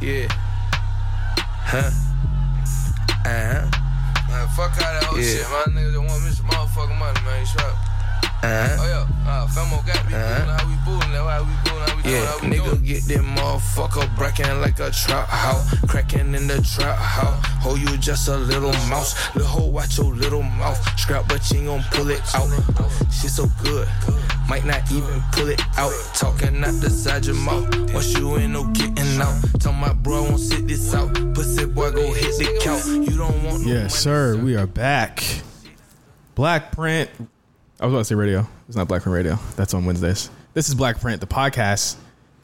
Yeah. Huh? Uh-huh. Man, fuck all that whole Yeah. shit. My niggas don't want me some motherfucking money, man. You strap. Uh-huh. Oh, yeah. Uh, Femo got me Uh-huh. how we booing. That's why we booing how we. Yeah, How we nigga doing. get that motherfucker breaking like a trap house, cracking in the trap house. Oh, you just a little mouse, little hoe, watch your little mouth. Scrap, but you ain't gon' pull it out. Shit so good, might not even pull it out. Talking out the side your mouth. Once you ain't no getting out. Tell my bro I won't sit this out. Pussy boy go hit the count. You don't want no Yes, sir. We are back. Black Print. I was about to say radio. It's not Black Print Radio. That's on Wednesdays. This is Black Print, the podcast,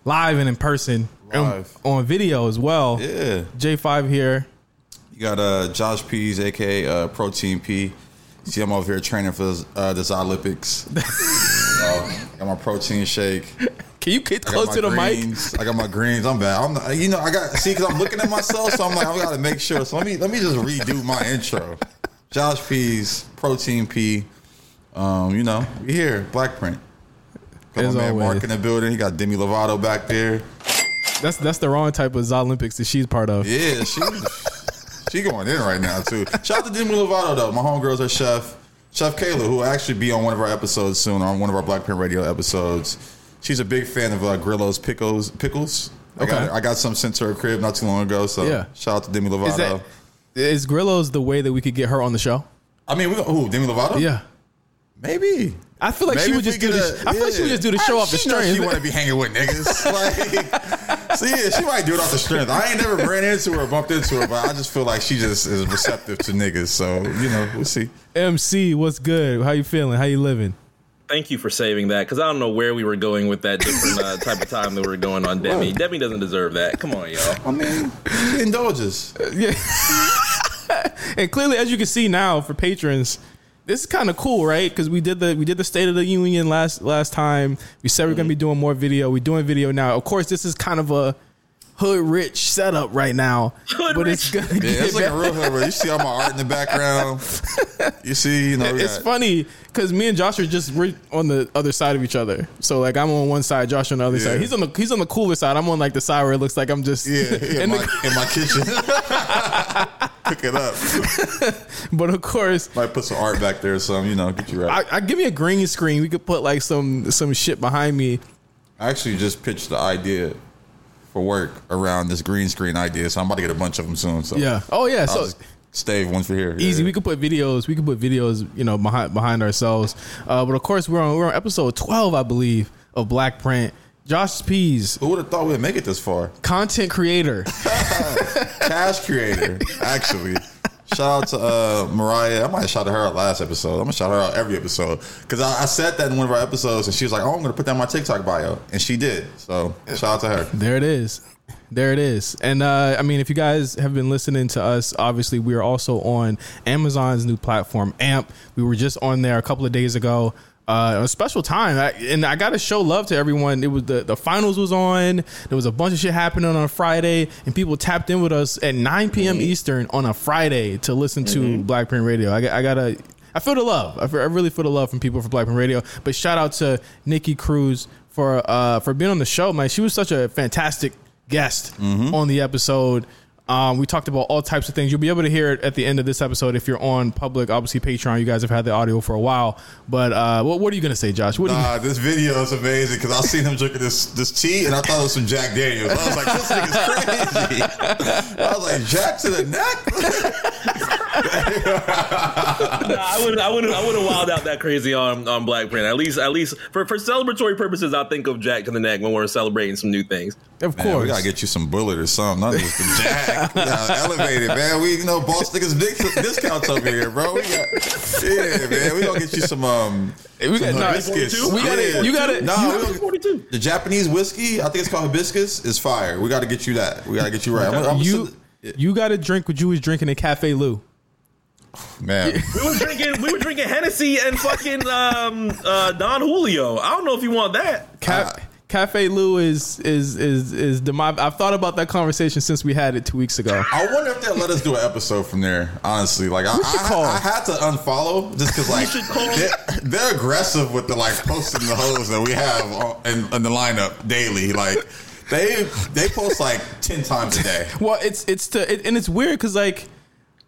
live and in person, and Live. on video as well. Yeah. J5 here. You got uh, Josh Pease, aka uh, Protein P. See, I'm over here training for uh, the Olympics. uh, got my protein shake. Can you get I got close my to the mic? greens. I got my greens. I'm bad. I'm not, you know I got see because I'm looking at myself, so I'm like I got to make sure. So let me let me just redo my intro. Josh Pease, Protein P. Um, you know we here Black Print. Got As my man always. Mark in the building. He got Demi Lovato back there. That's that's the wrong type of Olympics that she's part of. Yeah, she she going in right now too. Shout out to Demi Lovato though. My homegirl's her chef, Chef Kayla, who will actually be on one of our episodes soon, on one of our Black Print Radio episodes. She's a big fan of uh, Grillo's pickles. Pickles. I got Okay. I got some sent to her crib not too long ago. So Yeah. shout out to Demi Lovato. Is that is Grillo's the way that we could get her on the show? I mean, we who Demi Lovato? Yeah. Maybe. I feel like she would just we do get the. a- I feel like she would just do the show I- off the strength. She want to be hanging with niggas. Like, so yeah, she might do it off the strength. I ain't never ran into her, or bumped into her, but I just feel like she just is receptive to niggas. So you know, we'll see. MC, what's good? How you feeling? How you living? Thank you for saving that because I don't know where we were going with that different uh, type of time that we were going on Demi. Demi doesn't deserve that. Come on, y'all. I mean, she indulges. Yeah. And clearly, as you can see now for patrons, this is kind of cool, right? Because we did the we did the State of the Union last last time. We said we're gonna be mm-hmm. doing more video. We're doing video now. Of course, this is kind of a hood rich setup right now, Hood but it's rich. gonna Yeah, get it's like a real hood. where You see all my art in the background. You see, you know, we It's got- funny because me and Josh are just we're on the other side of each other. So like I'm on one side, Josh on the other Yeah. side. He's on the he's on the cooler side. I'm on like the side where it looks like I'm just Yeah, yeah, in in, the- in my kitchen. Cook it up. but of course Might put some art back there or something, you know, get you right. I, I give me a green screen. We could put like some some shit behind me. I actually just pitched the idea for work around this green screen idea, so I'm about to get a bunch of them soon. So Yeah. Oh yeah. I'll So stave one for here. easy. Yeah. We could put videos. We could put videos. You know, behind behind ourselves. Uh, but of course, we're on we're on episode twelve, I believe, of Black Print. Josh Pease, Who would have thought we'd make it this far? content creator. Cash creator, actually. Shout out to uh, Mariah. I might have shouted her out last episode. I'm gonna shout her out every episode because I, I said that in one of our episodes, and she was like, "Oh, I'm gonna put that in my TikTok bio," and she did. So shout out to her. There it is. There it is. And uh, I mean, if you guys have been listening to us, obviously we are also on Amazon's new platform, AMP. We were just on there a couple of days ago. Uh, a special time, I, and I got to show love to everyone. It was the the finals was on. There was a bunch of shit happening on a Friday, and people tapped in with us at 9 p.m. Eastern on a Friday to listen to Black Print Radio. I, got- I gotta. I feel the love. I, feel, I really feel the love from people for Black Print Radio. But shout out to Nikki Cruz for uh, for being on the show, man. She was such a fantastic guest on the episode. Um, we talked about all types of things. You'll be able to hear it at the end of this episode if you're on public. Obviously, Patreon. You guys have had the audio for a while. But uh, what, what are you gonna say, Josh? What do you, Nah, this video is amazing because I seen him drinking this this tea and I thought it was some Jack Daniels. I was like, this nigga's crazy. I was like, Jack to the neck. Nah, I would I would I would have wild out that crazy on on Black Print. At least at least for for celebratory purposes, I think of Jack to the neck when we're celebrating some new things. of Man, course. we gotta get you some bullet or something. Not just the Jack. We gotta elevate it, man. We you know boss niggas big discounts over here, bro. We got yeah, man. We gonna get you some um. we got, some hibiscus. we gotta- Yeah. you gotta- Nah, you- we gonna- Forty two. the Japanese whiskey, I think it's called hibiscus, is fire. We got to get you that. We got to get you right. I'm, I'm you gonna you got to drink what you was drinking in Cafe Lou. Send- man. We were drinking we were drinking Hennessy and fucking um, uh, Don Julio. I don't know if you want that. Ca- Cafe Lou is is is is the my. I've thought about that conversation since we had it two weeks ago. I wonder if they'll let us do an episode from there. Honestly, like I, I, call. I had to unfollow just because like they're, they're aggressive with the like posting the hoes that we have on, in, in the lineup daily. Like They they post like ten times a day. Well, it's it's to it, and it's weird because like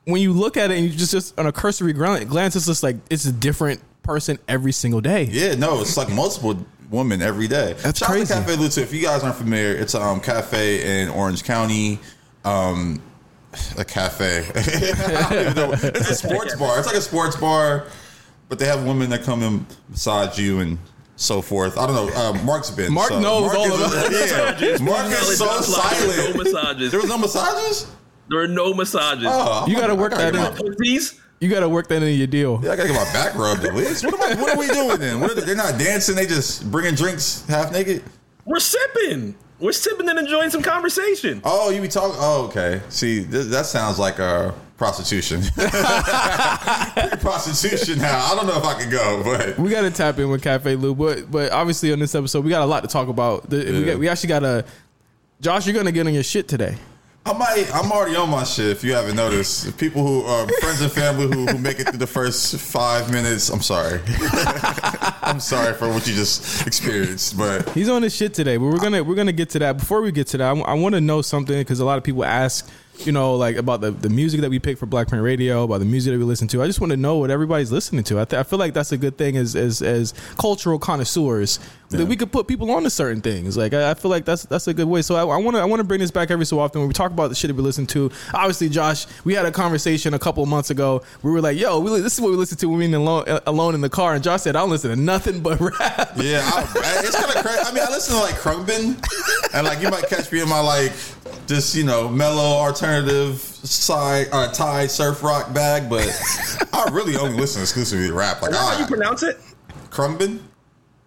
when you look at it and you just just on a cursory glance, it's just like it's a different person every single day. Yeah, no, it's like multiple women every day. That's Shout crazy. out to Cafe Lutu. If you guys aren't familiar, it's a um, cafe in Orange County. Um, a cafe. I don't even know. It's a sports bar. It's like a sports bar, but they have women that come and massage you and so forth. I don't know. Uh, Mark's been. Mark knows all is- about Yeah, Mark is so of life. No massages. There was no massages. There are no massages. Oh, You gotta work gotta that in. my- Pussies? You got to work that into your deal. Yeah, I gotta get my back rubbed at least. What, am I, what are we doing then? What are they, they're not dancing. They just bringing drinks half naked. We're sipping. We're sipping and enjoying some conversation. Oh, you be talking? Oh, okay. See, th- that sounds like a prostitution. prostitution. Now, I don't know if I could go, but We got to tap in with Cafe Lou, but but obviously on this episode we got a lot to talk about. The, we, got, we actually got a Josh. You're gonna get on your shit today. I might. I'm already on my shit. If you haven't noticed, people who are friends and family who, who make it through the first five minutes, I'm sorry. I'm sorry for what you just experienced, but He's on his shit today, but we're gonna we're gonna get to that. Before we get to that, I, want to know something because a lot of people ask, you know, like about the, the music that we pick for Black Print Radio, about the music that we listen to. I just want to know what everybody's listening to. I, th- I feel like that's a good thing as as, as cultural connoisseurs that we could put people on to certain things. Like I, I feel like that's that's a good way. So I want to I want to bring this back every so often when we talk about the shit that we listen to. Obviously, Josh, we had a conversation a couple of months ago. We were like, "Yo, we, this is what we listen to when we're alone, alone in the car." And Josh said, "I don't listen to nothing but rap." yeah, I, it's kind of crazy. I mean, I listen to like Crumbin, and like you might catch me in my like just you know mellow alternative side uh, Thai surf rock bag, but I really only listen exclusively to rap. Like Is that how you pronounce it? Khruangbin,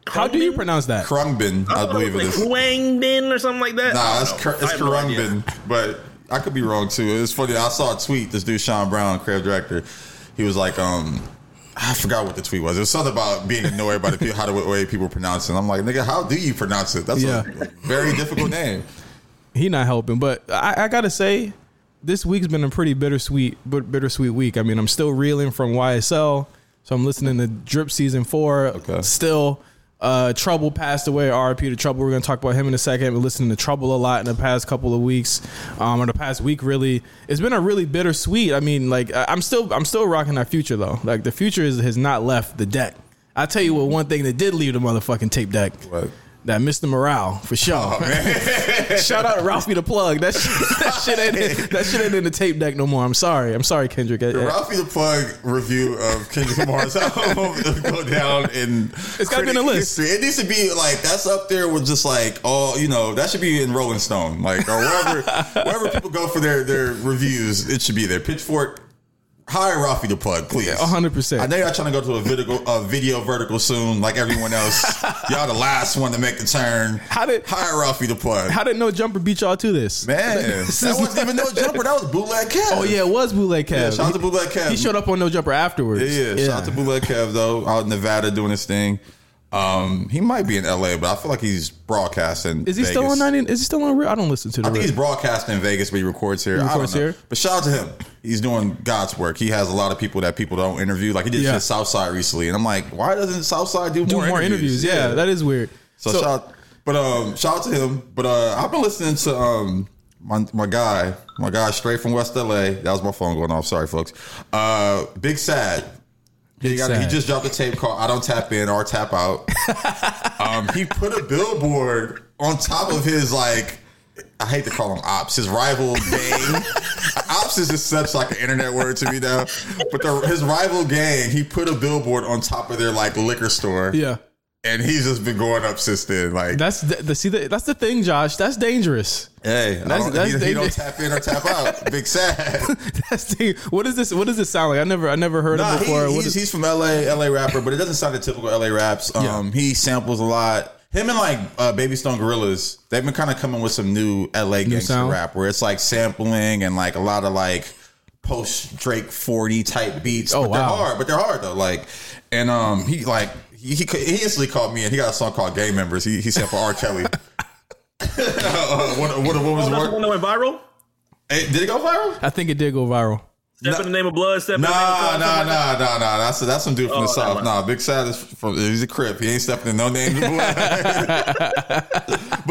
How do you pronounce that? Khruangbin, I believe it like is. Huang Bin or something like that. Nah, it's, don't it's I have no idea. Khruangbin, but I could be wrong too. It's funny. I saw a tweet. This dude, Sean Brown, creative director, he was like, um, I forgot what the tweet was. It was something about being annoyed by the people, how the way people pronounce it. I'm like, nigga, how do you pronounce it? That's Yeah. a very difficult name. he not helping. But I, I gotta say, this week's been a pretty bittersweet, but bittersweet week. I mean, I'm still reeling from YSL, so I'm listening to Drip season four. Okay. Still, uh, Trouble passed away. RIP to Trouble. We're gonna talk about him in a second. Been listening to Trouble a lot in the past couple of weeks, um, or the past week really. It's been a really bittersweet. I mean, like I'm still, I'm still rocking that future though. Like the future is, has not left the deck. I tell you what, one thing that did leave the motherfucking tape deck. What? That Mr. Morale for sure. Oh, Shout out to Ralphie the plug. That shit, that shit ain't in, that shit ain't in the tape deck no more. I'm sorry. I'm sorry, Kendrick. The Ralphie the Plug review of Kendrick Lamar's album go down in It's gotta be in the list. history. It needs to be like that's up there with just like all you know that should be in Rolling Stone like or wherever wherever people go for their their reviews. It should be there. Pitchfork. Hire Ralphie the Plug, please. hundred percent. I know y'all trying to go to a video, a video vertical soon, like everyone else. y'all the last one to make the turn. How did- hire Ralphie the Plug? How did No Jumper beat y'all to this? Man, This that wasn't even no jumper. That was bootleg Kev. Oh yeah, it was Bootleg Kev. Yeah, shout out to Bootleg Kev. He showed up on No Jumper afterwards. Yeah, yeah. Shout out to Bootleg Kev though, out in Nevada doing his thing. Um, he might be in LA, but I feel like he's broadcasting. Is he Vegas. still on 90? Is he still on real? I don't listen to the I think he's broadcasting in Vegas, but he records here. Don't records here? But shout out to him. He's doing God's work. He has a lot of people that people don't interview. Like he did Yeah. Southside recently, and I'm like, why doesn't Southside do, Do more, more interviews. Yeah, that is weird. So, shout, but um, shout out to him. But uh, I've been listening to um my my guy, my guy straight from West LA. That was my phone going off. Sorry, folks. Uh, Big Sad. He, got, he just dropped a tape called "I Don't Tap In or Tap Out." um, he put a billboard on top of his like. I hate to call him ops. His rival gang. ops is just such like an internet word to me now. But the, his rival gang, he put a billboard on top of their like liquor store yeah. And he's just been going up since then. Like, That's the, the see the, that's the thing, Josh. That's dangerous. hey, That's- don't, that's he, he don't tap in or tap out. Big sad. That's the, what is this? What does this sound like? I never I never heard nah, of before. What he's, is- he's from LA, LA rapper, but it doesn't sound like typical LA raps. Um, he samples a lot. Him and like uh, Baby Stone Gorillas, they've been kind of coming with some new LA gangster sound? rap where it's like sampling and like a lot of like post Drake forty type beats. Oh, but they're wow. hard. But they're hard though. Like, and um, he like he, he he instantly called me and he got a song called Gay Members. He he sampled R. Kelly. uh, what, what, what was Oh, the that's the one that went viral. Hey, did it go viral? I think it did go viral. Step in the name of blood. Step in the name of Nah, blood, nah, something like nah, nah, nah. That's that's some dude from the Oh, south. never Nah, Big Sad is from he's a crip. He ain't stepping in no names. but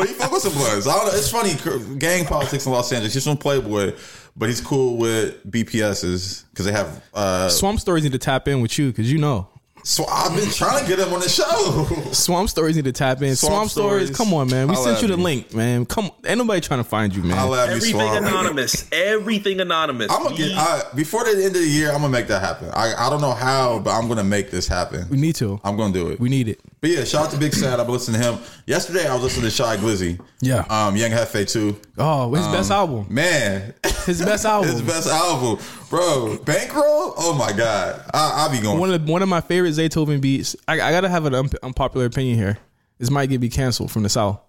he fuck with some bloods. I don't know. It's funny, gang politics in Los Angeles. He's from Playboy, but he's cool with BPSs because they have. uh Swamp Stories need to tap in with you because you know. So I've been trying to get him on the show. Swamp Stories need to tap in. Swamp, Swamp Stories, Stories. come on, man. We Holla sent you the me. link, man. Come, ain't nobody trying to find you, man. I'll have you Everything anonymous. Everything anonymous. I'm gonna get I, before the end of the year. I'm gonna make that happen. I, I don't know how, but I'm gonna make this happen. we need to. I'm gonna do it. We need it. But yeah, shout out to Big Sad. I've been listening to him. Yesterday, I was listening to Shy Glizzy. Yeah. Um, Young Jefe too. Oh, his best Um, album. Man, His best album. his best album, bro. Bankroll. Oh my god, I, I'll be going. one of the, one of my favorite Zaytoven beats. I, I gotta have an un- unpopular opinion here. This might get me canceled from the south.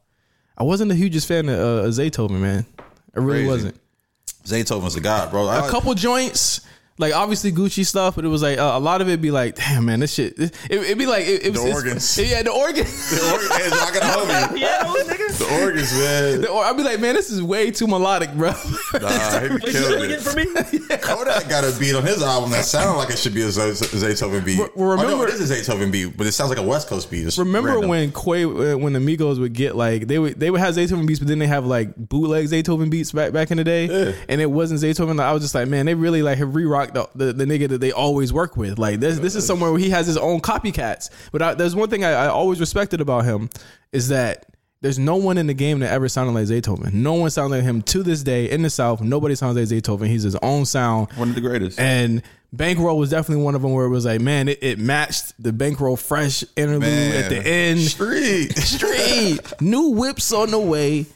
I wasn't the hugest fan of uh, Zaytoven, man. I really Crazy. wasn't. Zaytoven's a god, bro. A couple joints, like obviously Gucci stuff, but it was like uh, a lot of it be like, damn man, this shit. It, it'd be like it, it was The it's- organs. Yeah, the organs. The organs, I got a homie. yeah, those niggas. The organs, man. The or- I'd be like, man, this is way too melodic, bro. Nah, he Wait, you killed doing it it. for me? Kodak got a beat on his album that sounded like it should be a Z- Zaytoven beat. Re- oh, no, remember- it is a Zaytoven beat, but it sounds like a West Coast beat. It's Remember random. when Quay, uh, when the Migos would get like they would they would have Zaytoven beats, but then they have like bootleg Zaytoven beats back back in the day, Yeah. and it wasn't Zaytoven. I was just like, man, they really like have the, the, the nigga that they always work with. Like this this is somewhere where he has his own copycats. But I, there's one thing I, I always respected about him is that. There's no one in the game that ever sounded like Zaytoven. No one sounds like him to this day in the South. Nobody sounds like Zaytoven. He's his own sound. One of the greatest. And Bankroll was definitely one of them where it was like, man, it, it matched the Bankroll fresh interlude Man. at the end. Street. Street, new whips on the way,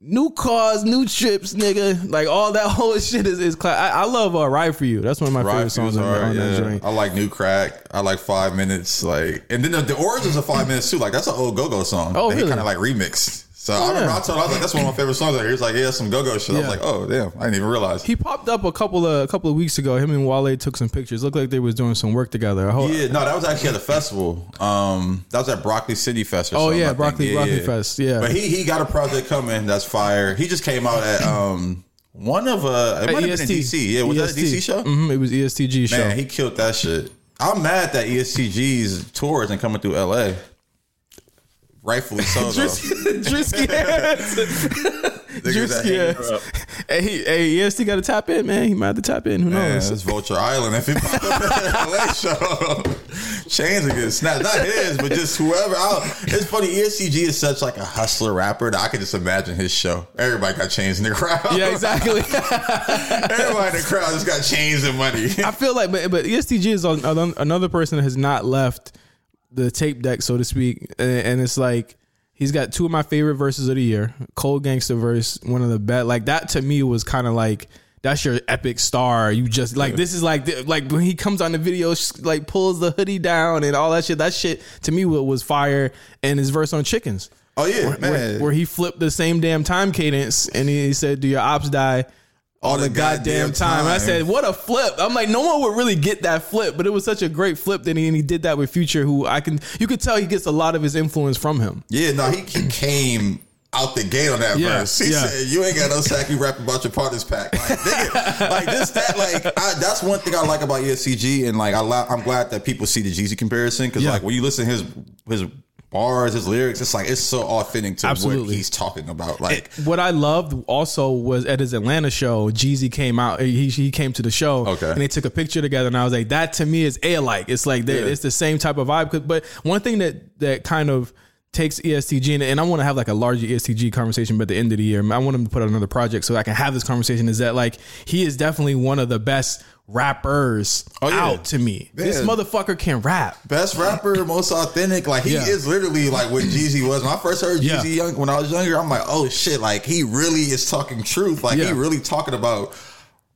new cars, new trips, nigga. Like all that whole shit is is. Cla- I, I love uh, "Ride for You." That's one of my favorite Ride songs songs on, hard, on that joint. I like New Crack. I like Five Minutes. Like, and then the, the origins of Five Minutes too. Like, that's an old Go Go song. Oh, that he really? kind of like remixed. So I remember yeah. I told I was like, that's one of my favorite songs. Like, he was like, yeah, some Go Go shit. I was like, oh damn, I didn't even realize. He popped up a couple of a couple of weeks ago. Him and Wale took some pictures. Looked like they was doing some work together. I hope- yeah, no, that was actually at a festival. Um, that was at Broccoli City Fest. Or Oh, yeah, I. Broccoli- Broccoli Fest, yeah. but he he got a project coming that's fire. He just came out at um one of uh it might have been DC. Yeah, was that a DC show? hmm it was ESTG show. Man, he killed that shit. I'm mad that ESTG's tour isn't coming through LA. Rightfully so, though. Drisky ass. Drisky ass. Hey, he, hey, EST got to tap in, man. He might have to tap in. Who Man, knows? it's Vulture Island. If he pop the LA show, chains are getting snapped. Not his, but just whoever. I'll, it's funny. ESTG is such like a hustler rapper that I could just imagine his show. Everybody got chains in the crowd. Yeah, exactly. Everybody in the crowd just got chains and money. I feel like, but but ESTG is on, on another person that has not left the tape deck, so to speak, and, and it's like he's got two of my favorite verses of the year. Cold Gangster verse, one of the best. Like that to me was kind of like. That's your epic star. You just like this is like like when he comes on the video, like pulls the hoodie down and all that shit. That shit to me wa- was fire. And his verse on Chickens, Oh yeah, where, man. where he flipped the same damn time cadence and he said, "Do your ops die?" All the goddamn time. I said, "What a flip!" I'm like, no one would really get that flip, but it was such a great flip that he and he did that with Future, who I can you could tell he gets a lot of his influence from him. Yeah, no, he, he came out the gate on that Yeah, verse. He yeah. said, "You ain't got no sack. You rap about your partner's pack." Like, nigga, like this, that, like I, that's one thing I like about ESTG, and like I, I'm glad that people see the Jeezy comparison because Yeah. like when you listen to his his bars, his lyrics, it's like it's so authentic to what he's talking about. Like, What I loved also was at his Atlanta show, Jeezy came out. He, he came to the show, Okay. and they took a picture together. And I was like, that to me is a like. It's like Yeah. it's the same type of vibe. But one thing that that kind of takes ESTG and, and I want to have like a larger ESTG conversation, but at the end of the year, I want him to put out another project so I can have this conversation. Is that like he is definitely one of the best rappers Oh, yeah. out to me. This motherfucker can rap. best rapper, most authentic. Like he Yeah. is literally like what Jeezy was. When I first heard. Jeezy young when I was younger, I'm like, oh shit, like he really is talking truth. Like he really talking about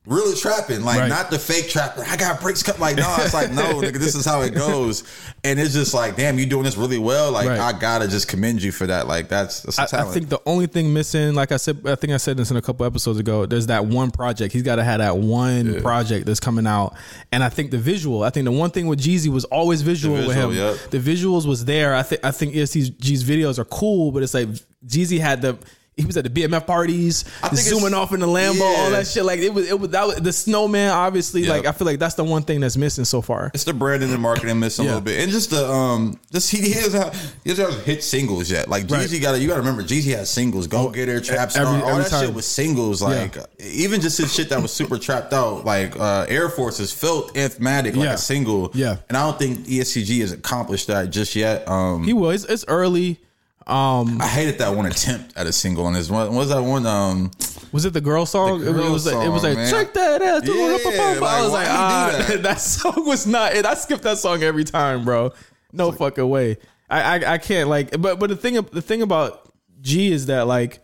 really trapping. Like Right. not the fake trapper. I got bricks cut like no, it's like no, nigga, this is how it goes. And it's just like, damn, you doing this really well. Like Right. I gotta just commend you for that. Like that's that's a I, talent. I think the only thing missing, like I said, I think I said this in a couple episodes ago. There's that one project. He's got to have that one project that's coming out. And I think the visual. I think the one thing with Jeezy was always visual, The with him. yep. The visuals was there. I think I think ESTG's videos are cool, but it's like Jeezy had the. He was at the BMF parties, zooming off in the Lambo, all that shit. Like it was, it was that was the snowman. Obviously, Yep. like I feel like that's the one thing that's missing so far. It's the branding and the marketing missing Yeah. a little bit, and just the um, just he, he doesn't have he doesn't have hit singles yet. Like Right. Jeezy got to you got to remember Jeezy has singles. Go get her, trap star, every- all every that time. shit was singles. Like even just his shit that was super trapped out. Like uh, Air Force is felt Matic like Yeah. a single. Yeah. and I don't think ESTG has accomplished that just yet. Um, He was. It's early. Um, I hated that one attempt at a single on his one. What was that one? Um, was it the girl song? The it, was. like, it was like man. check that ass. Yeah, I like, was like, ah, that? that? song was not. it. I skipped that song every time, bro. No fucking way. I, I I can't like. But but the thing the thing about G is that like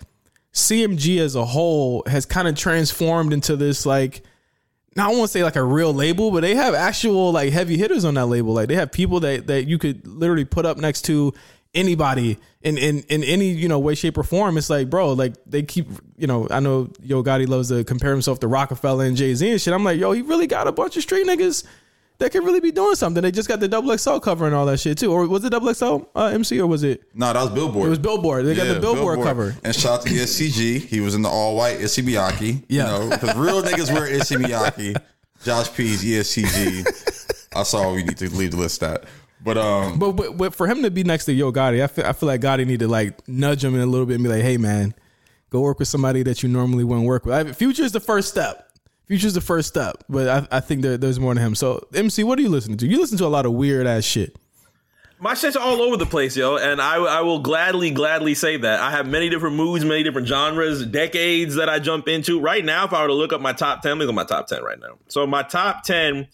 CMG as a whole has kind of transformed into this like. Now I won't say like a real label, but they have actual like heavy hitters on that label. Like they have people that that you could literally put up next to anybody in in in any you know way, shape, or form. It's like, bro, like they keep you know. I know Yo Gotti loves to compare himself to Rockefeller and Jay Z and shit. I'm like, yo, he really got a bunch of street niggas that could really be doing something. They just got the double XL cover and all that shit too. Or was it double XL uh, MC or was it? no, that was Billboard. It was Billboard. They got the Billboard, cover. And shout out to SCG. He was in the all white Issey Miyake. Yeah. You know, because real niggas wear Issey Miyake. Josh P's ESTG. i saw we need to leave the list at. But um But, but but for him to be next to Yo Gotti, I feel I feel like Gotti need to like nudge him in a little bit and be like, hey man, go work with somebody that you normally wouldn't work with. I, Future is the first step. Future's the first step, but I, I think there, there's more to him. So MC, what are you listening to? You listen to a lot of weird ass shit. My shit's all over the place, yo, and I, I will gladly, gladly say that. I have many different moods, many different genres, decades that I jump into. Right now, if I were to look up my top 10, look at my top 10 right now. So, my top 10,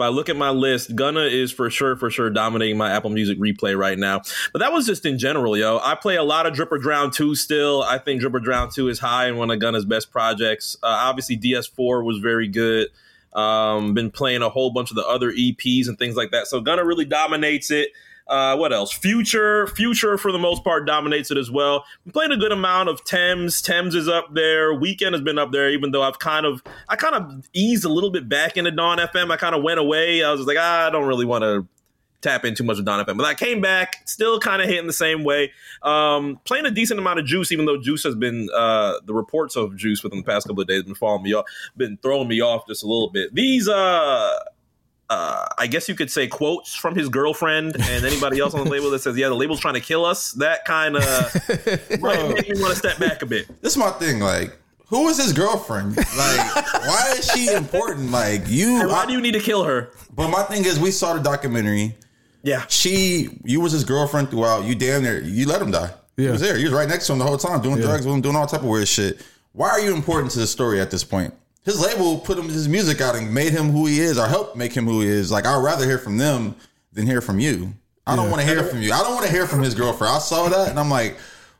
if I look at my list, Gunna is for sure, for sure dominating my Apple Music replay right now. But that was just in general, yo. I play a lot of Drip or Drown 2 still. I think Drip or Drown 2 is high and one of Gunna's best projects. Uh, obviously, DS4 was very good. Um, been playing a whole bunch of the other EPs and things like that. So Gunna really dominates it. Uh, what else? Future, Future for the most part dominates it as well. I'm playing a good amount of Tems. Tems is up there. Weeknd has been up there, even though I've kind of, I kind of eased a little bit back into Dawn FM. I kind of went away. I was like, ah, I don't really want to tap in too much with Dawn FM. But I came back, still kind of hitting the same way. Um, playing a decent amount of Juice, even though Juice has been uh, the reports of Juice within the past couple of days been following me off, been throwing me off just a little bit. These uh uh, I guess you could say quotes from his girlfriend and anybody else on the label that says, "Yeah, the label's trying to kill us." That kind of might make me want to step back a bit. this is my thing, like who is his girlfriend? Like, why is she important? Like you, And why I- do you need to kill her? but my thing is, we saw the documentary. Yeah, She, you was his girlfriend throughout. You damn near, you let him die. He was there. He was right next to him the whole time, doing drugs with him, doing all type of weird shit. Why are you important to the story at this point? His label put him his music out and made him who he is, or helped make him who he is. Like I'd rather hear from them than hear from you. I don't want to hear from you. I don't want to hear from his girlfriend. I saw that and I'm like,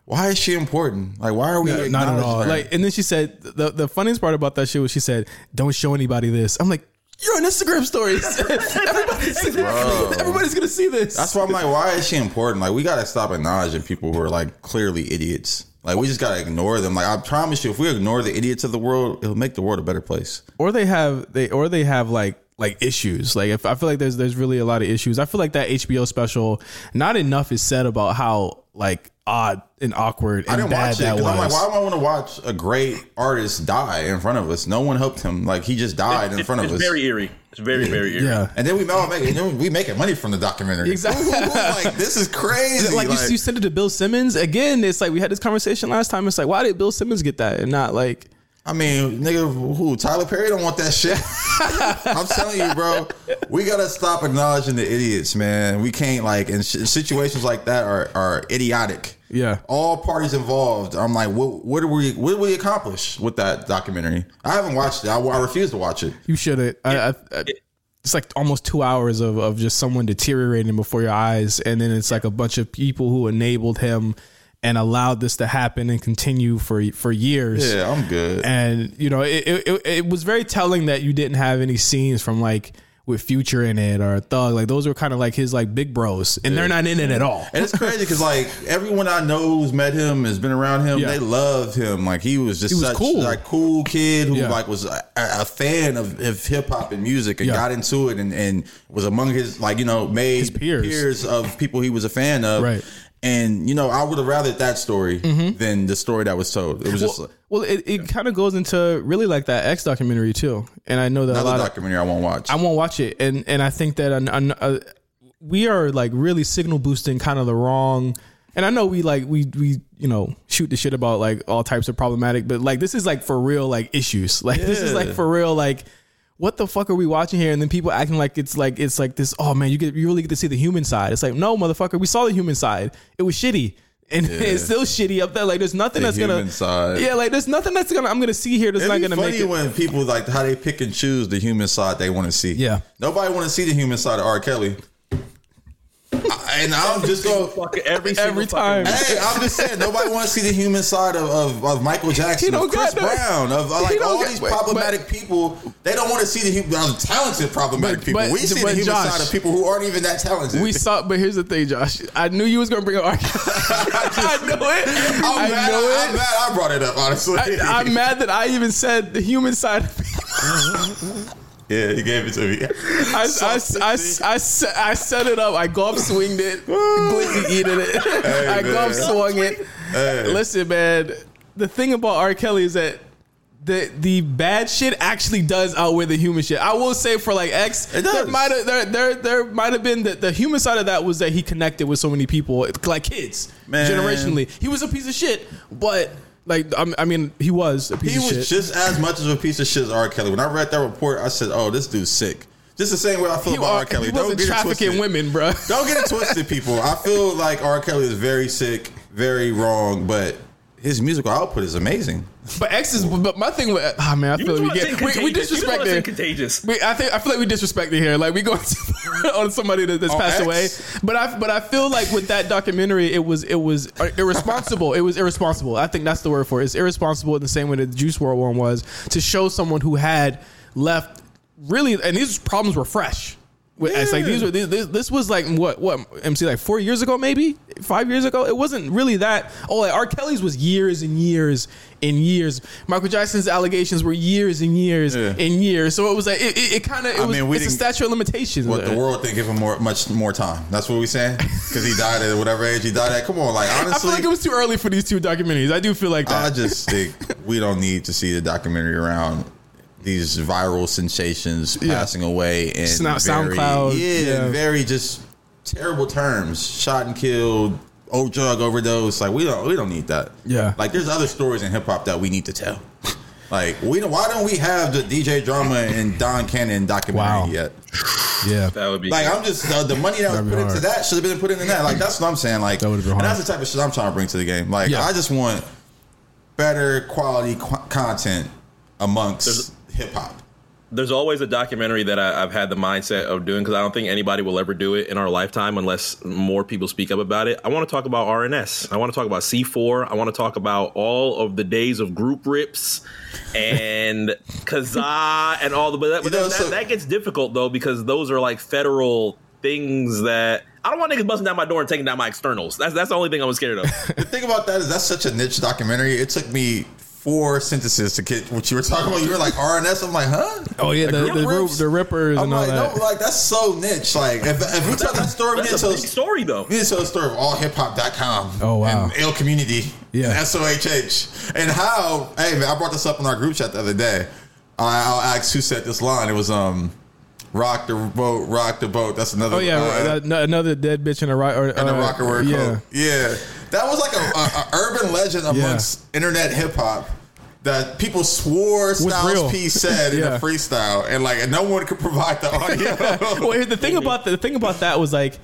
why is she important? Like, why are we Not at all. her? Like, and then she said the the funniest part about that shit was she said, "Don't show anybody this." I'm like, "You're on Instagram stories. everybody's, everybody's gonna see this." That's why I'm like, why is she important? Like, we gotta stop acknowledging people who are like clearly idiots. Like, we just gotta ignore them. Like, I promise you, if we ignore the idiots of the world, it'll make the world a better place. or they have they or they have like like issues. Like if I feel like there's there's really a lot of issues. I feel like that HBO special, not enough is said about how like odd and awkward I and didn't bad watch it that because was. I'm like, why do I want to watch a great artist die in front of us? No one helped him. Like, he just died in It- front of it's us. very eerie. It's very very eerie. yeah. and then we oh, all make, and then we making money from the documentary. Exactly. like this is crazy. Like, you, you send it to Bill Simmons again. It's like we had this conversation last time. It's like why did Bill Simmons get that and not like I mean, nigga, who Tyler Perry don't want that shit. I'm telling you, bro. We gotta stop acknowledging the idiots, man. We can't like, and sh- situations like that are are idiotic. Yeah. All parties involved. I'm like, what? What do we? What did we accomplish with that documentary? I haven't watched it. I, I refuse to watch it. you should have? I, I, I, it's like almost two hours of, of just someone deteriorating before your eyes, and then it's like a bunch of people who enabled him and allowed this to happen and continue for for years. Yeah, I'm good. and you know it, it, it was very telling that you didn't have any scenes from like with future in it or thug like those were kind of like his like big bros and they're not in it at all And it's crazy because like everyone I know who's met him has been around him. Yeah. They loved him. Like he was just He was such cool. like cool kid who Yeah. like was a, a fan of, of hip hop and music and Yeah. got into it and, and was among his like you know made His peers. of people he was a fan of. Right. And you know, I would have rather that story than the story that was told. It was just Mm-hmm. Well, it, it kind of goes into really like that X documentary too, and I know that a another lot of documentary I won't watch. I won't watch it, and and I think that an, an, uh, we are like really signal boosting kind of the wrong. And I know we like we we you know shoot the shit about like all types of problematic, but like this is like for real like issues. Like this is like for real like what the fuck are we watching here? And then people acting like it's like it's like this. Oh man, you get you really get to see the human side. It's like no motherfucker, we saw the human side. It was shitty. And it's still shitty up there. Like there's nothing The that's gonna side. Yeah, like there's nothing that's gonna I'm gonna see here that's It'd not gonna funny make it. when people like how they pick and choose the human side they want to see. Yeah. nobody want to see the human side of R. Kelly. I- and I'm just going. Fucking every Every time. Hey, I'm just saying, nobody wants to see the human side of, of, of Michael Jackson, of Chris got Brown, of uh, like all got- these but- problematic people. They don't want to see the, hu- talented problematic But- people. but- we see but the human Josh, side of people who aren't even that talented. We saw, but here's the thing, Josh. I knew you was gonna bring up R. Kelly. I know it. I'm, I mad, knew I'm it. mad I brought it up, honestly. I, am mad that I even said the human side. of yeah, he gave it to me. I, I, I, I, set- I set it up. I golf swinged it. Glizzy eated it. I man. golf swung it. Hey. Listen, man. The thing about R. Kelly is that the the bad shit actually does outweigh the human shit. I will say for like X, It there does. might have there there there might have been the, the human side of that was that he connected with so many people, like kids, Man. generationally. He was a piece of shit, but like I'm- I mean, he was a piece He of was just as much of a piece of shit as R. Kelly. When I read that report, I said, "Oh, this dude's sick." Just the same way I feel he, about R. Kelly. he Don't get it trafficking twisted. women, bro. Don't get it twisted, people. I feel like R. Kelly is very sick, very wrong, but his musical output is amazing. But X is. But my thing with ah man, I You feel like we wanna get we, we Contagious. You disrespect it. contagious. We, I think I feel like we disrespected here. Like we go on somebody that, that's On passed X? away. But I but I feel like with that documentary, it was it was irresponsible. it was irresponsible. I think that's the word for it. It's irresponsible in the same way that the Juice WRLD one was to show someone who had left really, and these problems were fresh. X. like these were these, this, this was like what what MC like four years ago maybe five years ago. It wasn't really that. Oh, like R. Kelly's was years and years and years. Michael Jackson's allegations were years and years Yeah. and years. So it was like it, it, it kind of it I was mean, we it's a statute of limitations. What the world didn't give him more, much more time. That's what we saying because he died at whatever age he died at. Come on, like honestly, I feel like it was too early for these two documentaries. I do feel like I just think we don't need to see the documentary around these viral sensations Yeah. passing away and Sna- very, SoundCloud, yeah, yeah. very just terrible terms, shot and killed, oh drug overdose. Like we don't, we don't need that. Yeah. like there's other stories in hip hop that we need to tell. Like we don't, why don't we have the DJ drama and Don Cannon documentary Wow. yet? yeah. That would be Like I'm just uh, the money that was That'd be put into that should have been put into that. Like that's what I'm saying. Like That and hard. that's the type of shit I'm trying to bring to the game. Like Yeah. I just want better quality qu- content amongst hip hop. there's always a documentary that I, I've had the mindset of doing because I don't think anybody will ever do it in our lifetime unless more people speak up about it. I want to talk about RNS. I want to talk about C4. I want to talk about all of the days of group rips and Kazaa and all the. But, that, but know, that, so- that gets difficult though because those are like federal things that I don't want niggas busting down my door and taking down my externals. That's that's the only thing I'm scared of. The thing about that is that's such a niche documentary. It took me four sentences to get what you were talking about. You were like RNS. I'm like, huh? Oh yeah, Like, the group the, rips? the rippers I'm and all like, that. no, like that's so niche. Like if, if we tell that story, we need to That's a tell big story though. We need to tell the story of allhiphop.com. Oh, wow. And Ill Community. Yeah. And SOHH. And how, hey man, I brought this up in our group chat the other day. I, I'll ask who said this line. It was um Rock the boat, rock the boat. That's another Oh yeah, uh, uh, another dead bitch in a rock or and the uh, Rocawear Yeah, coat. Yeah. That was like a, a, a urban legend amongst internet hip hop that people swore Styles real. P said in a freestyle and like no one could provide the audio. well, the thing about the, the thing about that was like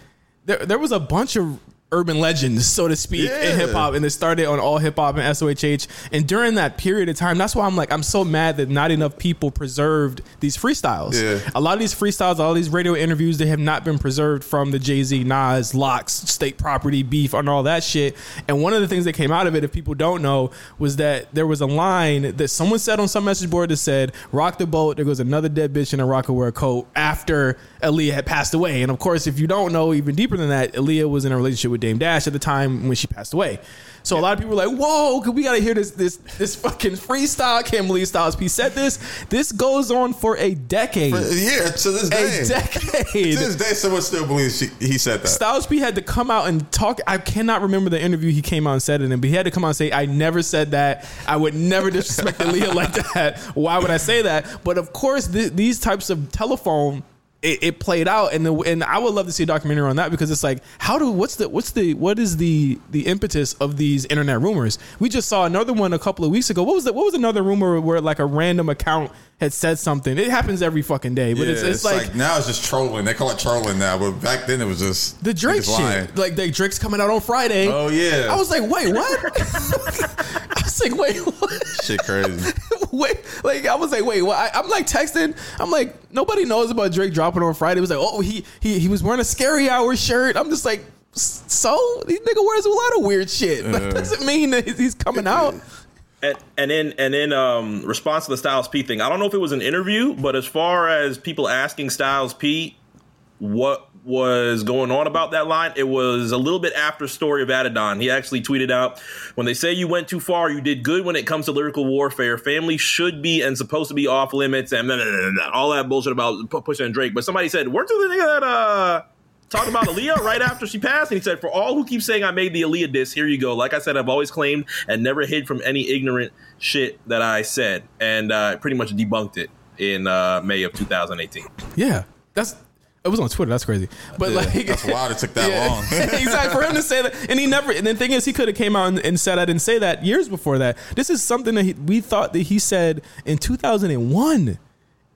there there was a bunch of urban legends, so to speak, Yeah. in hip hop, and it started on all hip hop and SOHH. And during that period of time, that's why I'm like I'm so mad that not enough people preserved these freestyles. Yeah. A lot of these freestyles, all these radio interviews, they have not been preserved from the Jay Z, Nas, Lox, state property beef, and all that shit. And one of the things that came out of it, if people don't know, was that there was a line that someone said on some message board that said, "Rock the boat." There goes another dead bitch in a Rocawear coat after Aaliyah had passed away. And of course, if you don't know even deeper than that, Aaliyah was in a relationship with with Dame Dash at the time when she passed away. So a lot of people were like, "Whoa, we got to hear this this this fucking freestyle." Can't believe Styles P said this. This goes on for a decade. Yeah, to this day. a decade. To this day, someone still believes she, he said that. Styles P had to come out and talk. I cannot remember the interview he came out and said it in, but he had to come out and say, "I never said that. I would never disrespect Aaliyah like that. Why would I say that?" But of course, th- these types of telephone. It, it played out, and the, and I would love to see a documentary on that because it's like, how do what's the what's the what is the the impetus of these internet rumors? We just saw another one a couple of weeks ago. What was that? What was another rumor where like a random account had said something? It happens every fucking day, but Yeah, it's, it's, like, now it's just trolling. They call it trolling now, but back then it was just the Drake niggas lying. shit. Like the Drake's coming out on Friday. Oh yeah, I was like, wait, what? I was like, wait, what? shit crazy. wait, like I was like, wait, what? I, I'm like texting. I'm like, nobody knows about Drake dropping on Friday. It was like, oh, he he he was wearing a scary hour shirt. I'm just like, so these nigga wears a lot of weird shit. That doesn't mean that he's coming out. And, and in and in um, response to the Styles P thing, I don't know if it was an interview, but as far as people asking Styles P what was going on about that line, it was a little bit after story of Adidon. He actually tweeted out, "When they say you went too far, you did good when it comes to lyrical warfare. Family should be and supposed to be off limits, and blah, blah, blah, all that bullshit about pushing Drake." But somebody said, "Weren't you the nigga that uh?" Talked about Aaliyah right after she passed, and he said, "For all who keep saying I made the Aaliyah diss, here you go. Like I said, I've always claimed and never hid from any ignorant shit that I said, and uh, pretty much debunked it in uh, May of 2018." Yeah, that's it was on Twitter. That's crazy. But Yeah, like, that's wild it took that yeah, long. exactly for him to say that, and he never. And the thing is, he could have came out and, and said I didn't say that years before that. This is something that he, we thought that he said in 2001.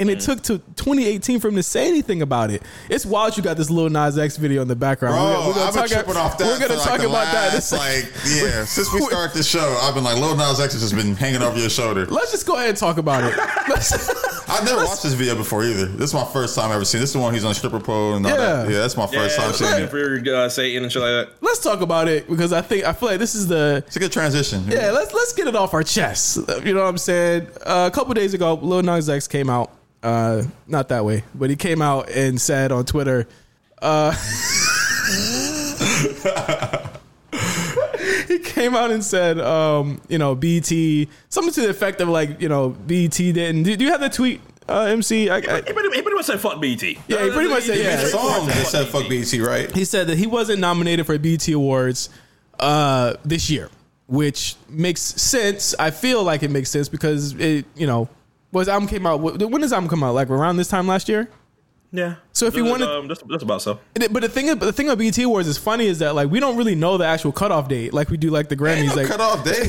And it took to 2018 for him to say anything about it. It's wild. You got this little Nas X video in the background. Bro, gonna I've been tripping off that. We're gonna for like talk the about that. last, It's like, yeah, since we started the show, I've been like, Lil Nas X has just been hanging over your shoulder. Let's just go ahead and talk about it. I've never watched this video before either. This is my first time ever seeing. This is the one he's on stripper pole and all that. Yeah. Yeah, that's my first time seeing it. for uh, Satan and shit like that. let's talk about it because I think I feel like this is the It's a good transition. Yeah, let's let's get it off our chests. You know what I'm saying? Uh, a couple days ago, Lil Nas X came out. Uh, not that way, but he came out and said on Twitter. Uh, he came out and said, um, you know, BT something to the effect of like, you know, BT didn't. Do, do you have the tweet, uh, MC? I, I, He pretty, he pretty much said fuck BT. Yeah, he pretty much said, He yeah. song that said "fuck BET," right? he said that he wasn't nominated for BT Awards uh, this year, which makes sense. I feel like it makes sense because it, you know, was album came out. When does the album come out? Like around this time last year. Yeah. So if you That's, wanted- um, that's, that's about so. But the thing, but the thing about BT Awards is funny is that like we don't really know the actual cutoff date like we do like the Ain't Grammys. no Like cut off date.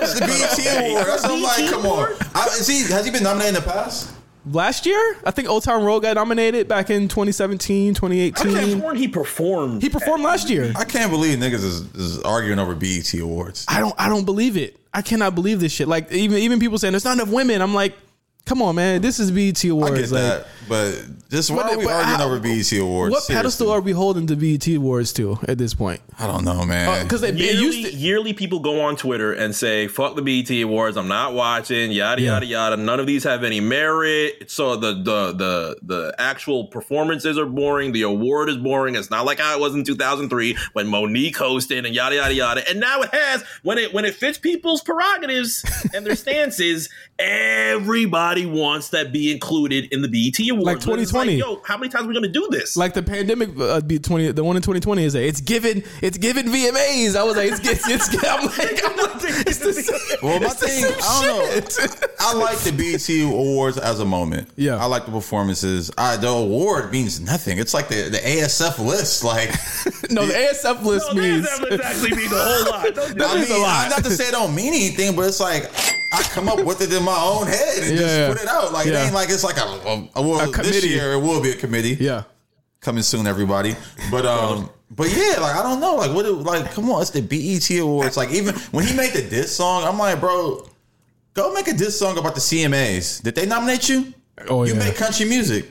It's the BET award. That's what I'm like. Come on. I, is he, has he been nominated in the past? last year, I think Old Town Road got nominated back in 2017, 2018. I can't 2018. sworn he performed. He performed last year. I can't believe niggas is, is arguing over BET awards. I don't I don't believe it. I cannot believe this shit. Like even even people saying there's not enough women. I'm like, come on, man. This is BET Awards. I Awards. get like, that, but just why But- are we arguing how- over BET awards? What pedestal are we holding the BET Awards to at this point? I don't know, man. Uh, because they it Yearly, to. yearly people go on Twitter and say, fuck the BET Awards, I'm not watching, yada Yeah. yada yada. None of these have any merit. So the the the the actual performances are boring. The award is boring. It's not like how it was in 2003 when Monique hosted and yada yada yada. And now it has when it when it fits people's prerogatives and their stances, everybody wants that be included in the BET Awards. Like But it's 2020. Yo, how many times are we gonna do this? Like the pandemic, uh, be 20, the one in 2020 is that it's given, it's given VMAs. I was like, it's, it's, it's I'm like, I'm like, it's the same, Well, my it's the thing, same I don't shit. I like the BET awards as a moment. Yeah. I like the performances. I, the award means nothing. It's like the, the ASF list. Like, no, the ASF list No, means. that would actually mean the whole lot. Don't do I is a lot. not to say it don't mean anything, but it's like I come up with it in my own head and Yeah, just yeah. put it out. Like Yeah. it ain't like it's like a, a, a well, A this committee. year it will be a committee. Yeah. coming soon, everybody. But um, but yeah, like I don't know, like what, it, like come on, it's the BET awards. Like even when he made the diss song, I'm like, bro, go make a diss song about the CMAs. Did they nominate you? Oh, you yeah. make country music.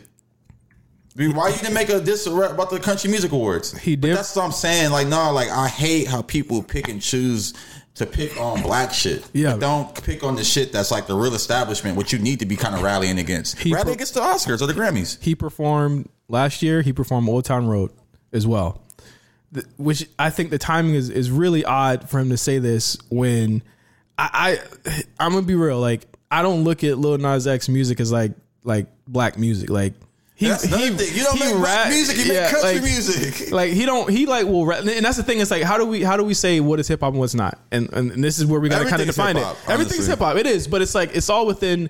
Why you didn't make a diss about the country music awards? He But did. that's what I'm saying. Like, no, like I hate how people pick and choose to pick on black shit. Yeah. Don't pick on the shit that's like the real establishment, which you need to be kind of rallying against. He Rally pro- against the Oscars or the Grammys. He performed last year. He performed Old Town Road as well. th- which I think the timing is is really odd for him to say this when I, I I'm gonna be real. Like I don't look at Lil Nas X music as like like black music. Like he That's another thing. You don't he make rap- music. You yeah, make country like- music. like he don't he like will rap, and that's the thing. It's like how do we how do we say what is hip hop and what's not? And, and and this is where we got to kind of define it. hip-hop, Everything's hip hop. It is, but it's like it's all within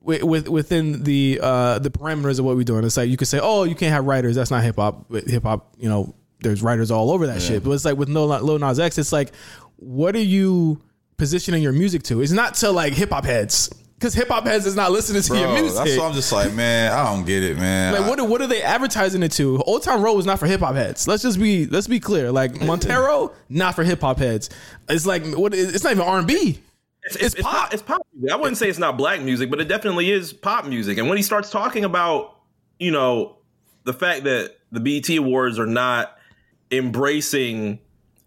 with, with within the uh the parameters of what we're doing. It's like you could say, oh, you can't have writers. That's not hip hop. But hip hop, you know, there's writers all over that shit. But it's like with no Lil Nas X, it's like what are you positioning your music to? It's not to like hip hop heads. Because hip hop heads is not listening to your music. that's why I'm just like, man, I don't get it, man. Like I- what? Are, what are they advertising it to? Old Town Road is not for hip hop heads. Let's just be let's be clear. Like Montero, not for hip hop heads. It's like what? It's not even R and B. It's, it's, it's pop. It's pop music. I wouldn't say it's not black music, but it definitely is pop music. And when he starts talking about, you know, the fact that the BET Awards are not embracing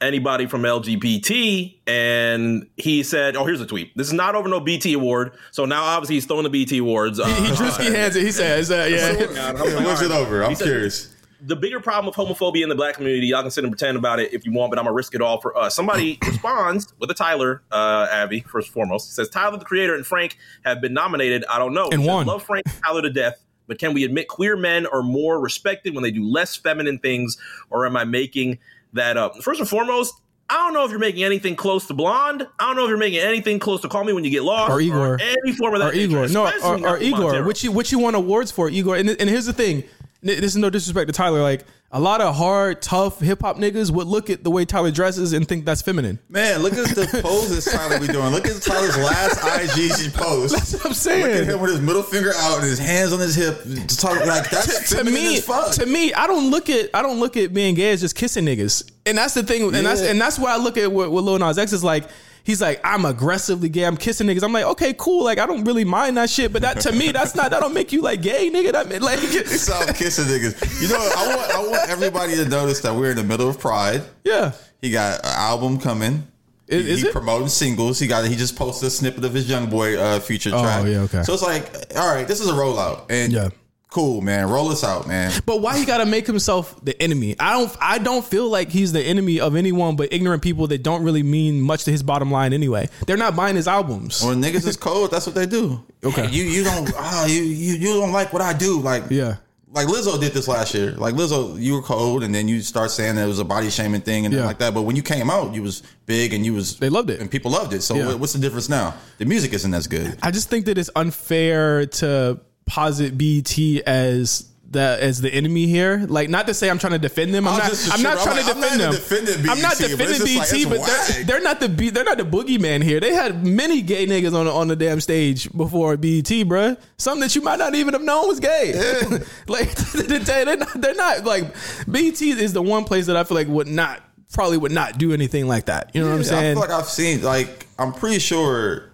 anybody from LGBT, and he said, "Oh, here's a tweet. This is not over no BT award. So now obviously he's throwing the BT awards. Uh, He Drewski hands it. He says, uh, "Yeah, God, I'm Yeah, like, what's all it over? I'm He said- curious. the bigger problem of homophobia in the black community, y'all can sit and pretend about it if you want, but I'm gonna risk it all for us. Somebody responds with a Tyler, uh, Abby, first and foremost. He says Tyler the creator and Frank have been nominated. I don't know. And He says, won. Love Frank and Tyler to death, but can we admit queer men are more respected when they do less feminine things, or am I making that up? First and foremost, I don't know if you're making anything close to blonde. I don't know if you're making anything close to call me when you get lost Or Igor. any form of that. or Igor, nature, no, or, or Igor, Montero. which you which you won awards for, Igor. And, and here's the thing, this is no disrespect to Tyler. Like a lot of hard, tough hip hop niggas would look at the way Tyler dresses and think that's feminine. Man, look at the poses Tyler be doing. Look at Tyler's last IGC post. That's what I'm saying. Look at him with his middle finger out and his hands on his hip. To talk like that's to feminine me, as fuck. to me, I don't look at I don't look at being gay as just kissing niggas, and that's the thing, and that's and that's why I look at what, what Lil Nas X is like. He's like, I'm aggressively gay. I'm kissing niggas. I'm like, okay, cool. Like, I don't really mind that shit, but that to me, that's not that don't make you like gay, nigga. That mean, like, Stop kissing niggas. You know, I want I want everybody to notice that we're in the middle of Pride. yeah. He got an album coming. Is- he, is he promoting singles. He got he just posted a snippet of his Young Boy uh, feature track. Oh, yeah, okay. So it's like, all right, this is a rollout, and Yeah. Cool, man. Roll us out, man. But why he gotta make himself the enemy? I don't. I don't feel like he's the enemy of anyone but ignorant people that don't really mean much to his bottom line anyway. They're not buying his albums. When niggas is cold, that's what they do. Okay. You you don't ah you, you you don't like what I do. Like Yeah. Like Lizzo did this last year. Like Lizzo, you were cold, and then you start saying that it was a body shaming thing and Yeah. like that. But when you came out, you was big and you was They loved it. and people loved it. So Yeah. what's the difference now? The music isn't as good. I just think that it's unfair to posit BT as the as the enemy here. Like, not to say I'm trying to defend them. I'm oh, not. I'm not trying to defend them. I'm not defending BT, but they're, they're not the B, they're not the boogeyman here. They had many gay niggas on the, on the damn stage before BT, bruh. Some that you might not even have known was gay. like they're not, they're not like BT is the one place that I feel like would not probably would not do anything like that. You know what I'm Yeah, I saying? feel like I've seen like I'm pretty sure.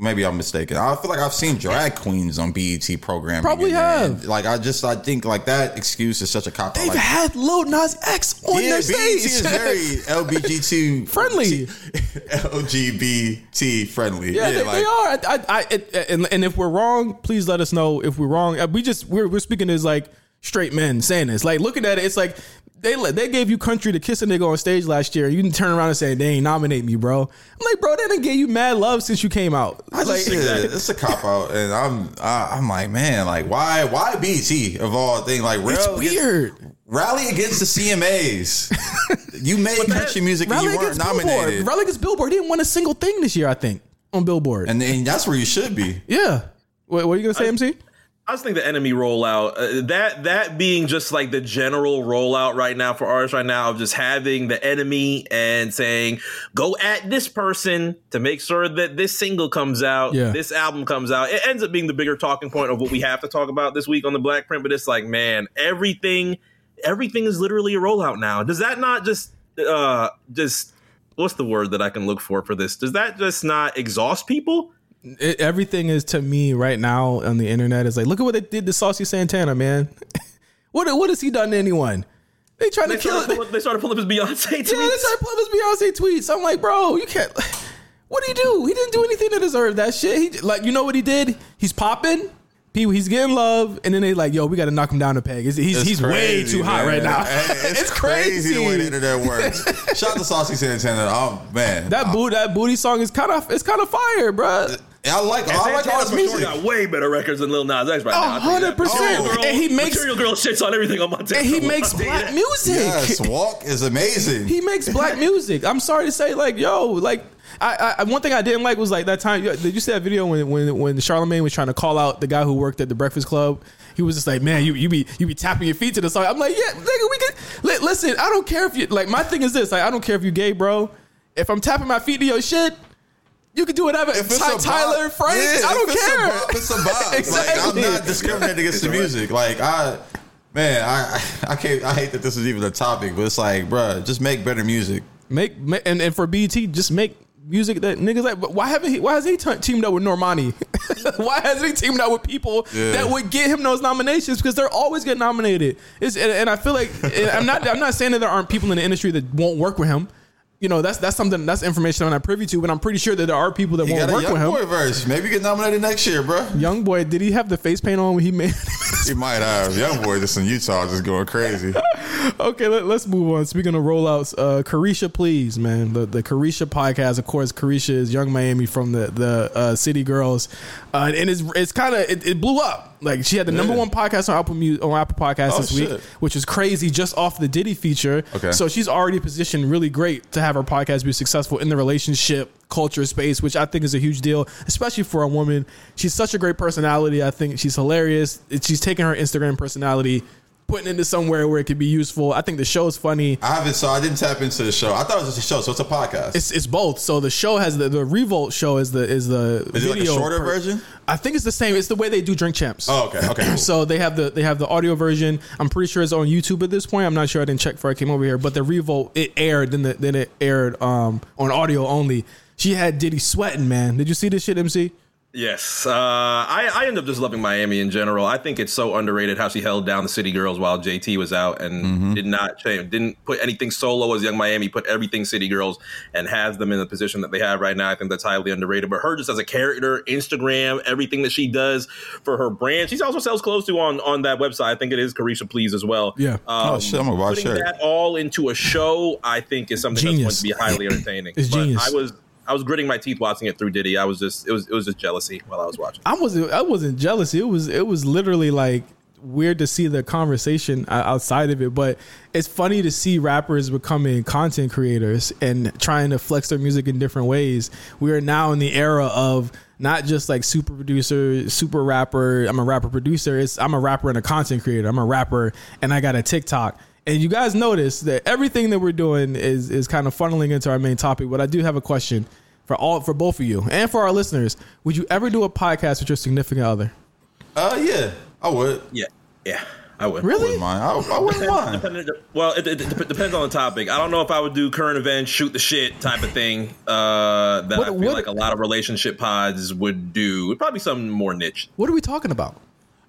Maybe I'm mistaken. I feel like I've seen drag queens on BET programming. Probably have. Like I just I think like that excuse is such a cop. They've Like, had Lil Nas X on yeah, their BET stage. is very LGBT Friendly. LGBT friendly. Yeah, they, like, they are. I, I, I, it- and, and if we're wrong, please let us know if we're wrong. We just we're we're speaking as like straight men saying this. Like looking at it, it's like they let- they gave you country to kiss a nigga on stage last year. You can turn around and say they ain't nominate me, bro. I'm like, bro, they didn't give you mad love since you came out. I like, just, it's a cop out, and I'm I, I'm like, man, like why why BT of all things like it's against- weird. rally against the CMAs. you made country music and you weren't against Billboard. nominated, Rally against Billboard. Didn't win a single thing this year. I think on Billboard. and, and that's where you should be. yeah. What, what are you gonna say, MC? I just think the enemy rollout uh, that that being just like the general rollout right now for artists right now of just having the enemy and saying go at this person to make sure that this single comes out, Yeah. this album comes out. It ends up being the bigger talking point of what we have to talk about this week on the Black Print. But it's like, man, everything, everything is literally a rollout now. Does that not just uh just what's the word that I can look for for this? Does that just not exhaust people? It, everything is to me right now on the internet is like, look at what they did to Saucy Santana, man. what what has he done to anyone? They trying They to kill started, it. pulling, they started pulling up his Beyonce tweets. Yeah, they started pulling his Beyonce tweets. I'm like, bro, you can't. What did he do? He didn't do anything to deserve that shit. He like, you know what he did? He's popping. People, he's getting love, and then they like, yo, we got to knock him down a peg. He's, he's, It's he's way too hot man. right now. Hey, it's, crazy. the way the internet works. Shout out to Saucy Santana. Oh man, That boot, that booty song is kind of, it's kind of fire, bruh. I like. I like all his Santana for music. got way better records than Lil Nas X right now. I'll tell you that. 100%. Material Girl- And he makes- Material Girl shits on everything on Montero. And he makes black that. music. Yes, Walk is amazing. he makes black music. I'm sorry to say, like, yo, like, I, I one thing I didn't like was like that time. Did you see that video when when when Charlemagne was trying to call out the guy who worked at the Breakfast Club? He was just like, man, you you be you be tapping your feet to the song. I'm like, yeah, nigga, we can li- listen. I don't care if you like. My thing is this: like, I don't care if you gay, bro. If I'm tapping my feet to your shit. You can do whatever. If it's Ty- a Tyler, Frank, yeah, I don't care. A bop, it's a bop. Exactly. Like I'm not discriminating against the music. Like I, man, I I can't. I hate that this is even a topic, but it's like, bruh, just make better music. Make, and, and for BT, just make music that niggas like. But why haven't he? Why has he t- teamed up with Normani? why hasn't he teamed up with people Yeah. that would get him those nominations? Because they're always getting nominated. It's, and, and I feel like I'm not. I'm not saying that there aren't people in the industry that won't work with him. You know, that's that's something that's information I'm not privy to, but I'm pretty sure that there are people that You won't work with young him. boy verse. Maybe get nominated next year, bruh. Young boy, did he have the face paint on when he made? He might have. Young boy just in Utah just going crazy. okay, let, us move on. Speaking of rollouts, uh, Caresha, please, man. The the Caresha podcast, of course. Caresha is Young Miami from the the uh, City Girls, uh, and it's it's kind of it, it blew up. Like she had the number Yeah. one podcast on Apple Mu- on Apple Podcasts Oh, this week, shit. which is crazy, just off the Diddy feature. Okay. so she's already positioned really great to have her podcast be successful in the relationship culture space, which I think is a huge deal, especially for a woman. She's such a great personality. I think she's hilarious. It- She's taking her Instagram personality, putting into somewhere where it could be useful. I think the show is funny. I haven't. So I didn't tap into the show. I thought it was just a show. So it's a podcast. It's it's both. So the show has the the Revolt show is the is the is it like a video shorter per- version? I think it's the same. It's the way they do Drink Champs. Oh, okay. Okay. cool. So they have the they have the audio version. I'm pretty sure it's on YouTube at this point. I'm not sure. I didn't check before I came over here. But the Revolt it aired then the, then it aired um on audio only. She had Diddy sweating, man. Did you see this shit, MC? Yes, uh, I, I end up just loving Miami in general. I think it's so underrated how she held down the City Girls while JT was out and Mm-hmm. did not change, didn't put anything solo as Young Miami, put everything City Girls and has them in the position that they have right now. I think that's highly underrated. But her just as a character, Instagram, everything that she does for her brand, she also sells clothes to on on that website. I think it is Caresha Please as well. Yeah. Um, Oh, shit, I'm gonna a putting that all into a show, I think, is something Genius. that's going to be highly entertaining. It's but genius. I was. I was gritting my teeth watching it through Diddy. I was just it was it was just jealousy while I was watching. I wasn't I wasn't jealous. It was it was literally like weird to see the conversation outside of it, but it's funny to see rappers becoming content creators and trying to flex their music in different ways. We are now in the era of not just like super producer, super rapper. I'm a rapper producer. It's I'm a rapper and a content creator. I'm a rapper and I got a TikTok. And you guys notice that everything that we're doing is is kind of funneling into our main topic. But I do have a question for all for both of you and for our listeners. Would you ever do a podcast with your significant other? Uh, yeah, I would. Yeah, yeah, I would. I Really? wouldn't mind. I, I wouldn't mind. Depending- Well, it, it, it depends on the topic. I don't know if I would do current events, shoot the shit type of thing. Uh, that What- I feel what- like a lot of relationship pods would do. It'd probably be something more niche. What are we talking about?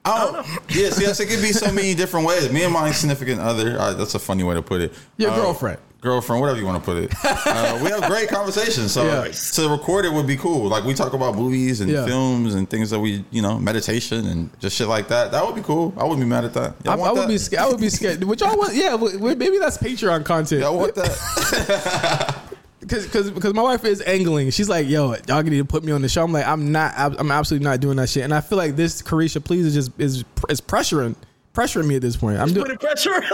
I don't, yes, yes, it could be so many different ways. Me and my significant other, uh, that's a funny way to put it. Your Uh, girlfriend. Girlfriend, whatever you want to put it. Uh, we have great conversations. So Yeah. to record it would be cool. Like we talk about movies and Yeah. films and things that we, you know, meditation and just shit like that. That would be cool. I wouldn't be mad at that. I, I would that? be scared. I would be scared. Would y'all want. Yeah, maybe that's Patreon content. Y'all want that? because because my wife is angling. She's like, "Yo, y'all need to put me on the show." I'm like, "I'm not. I'm absolutely not doing that shit." And I feel like this Caresha, please, is just is is pressuring pressuring me at this point. I'm doing. Putting pressure.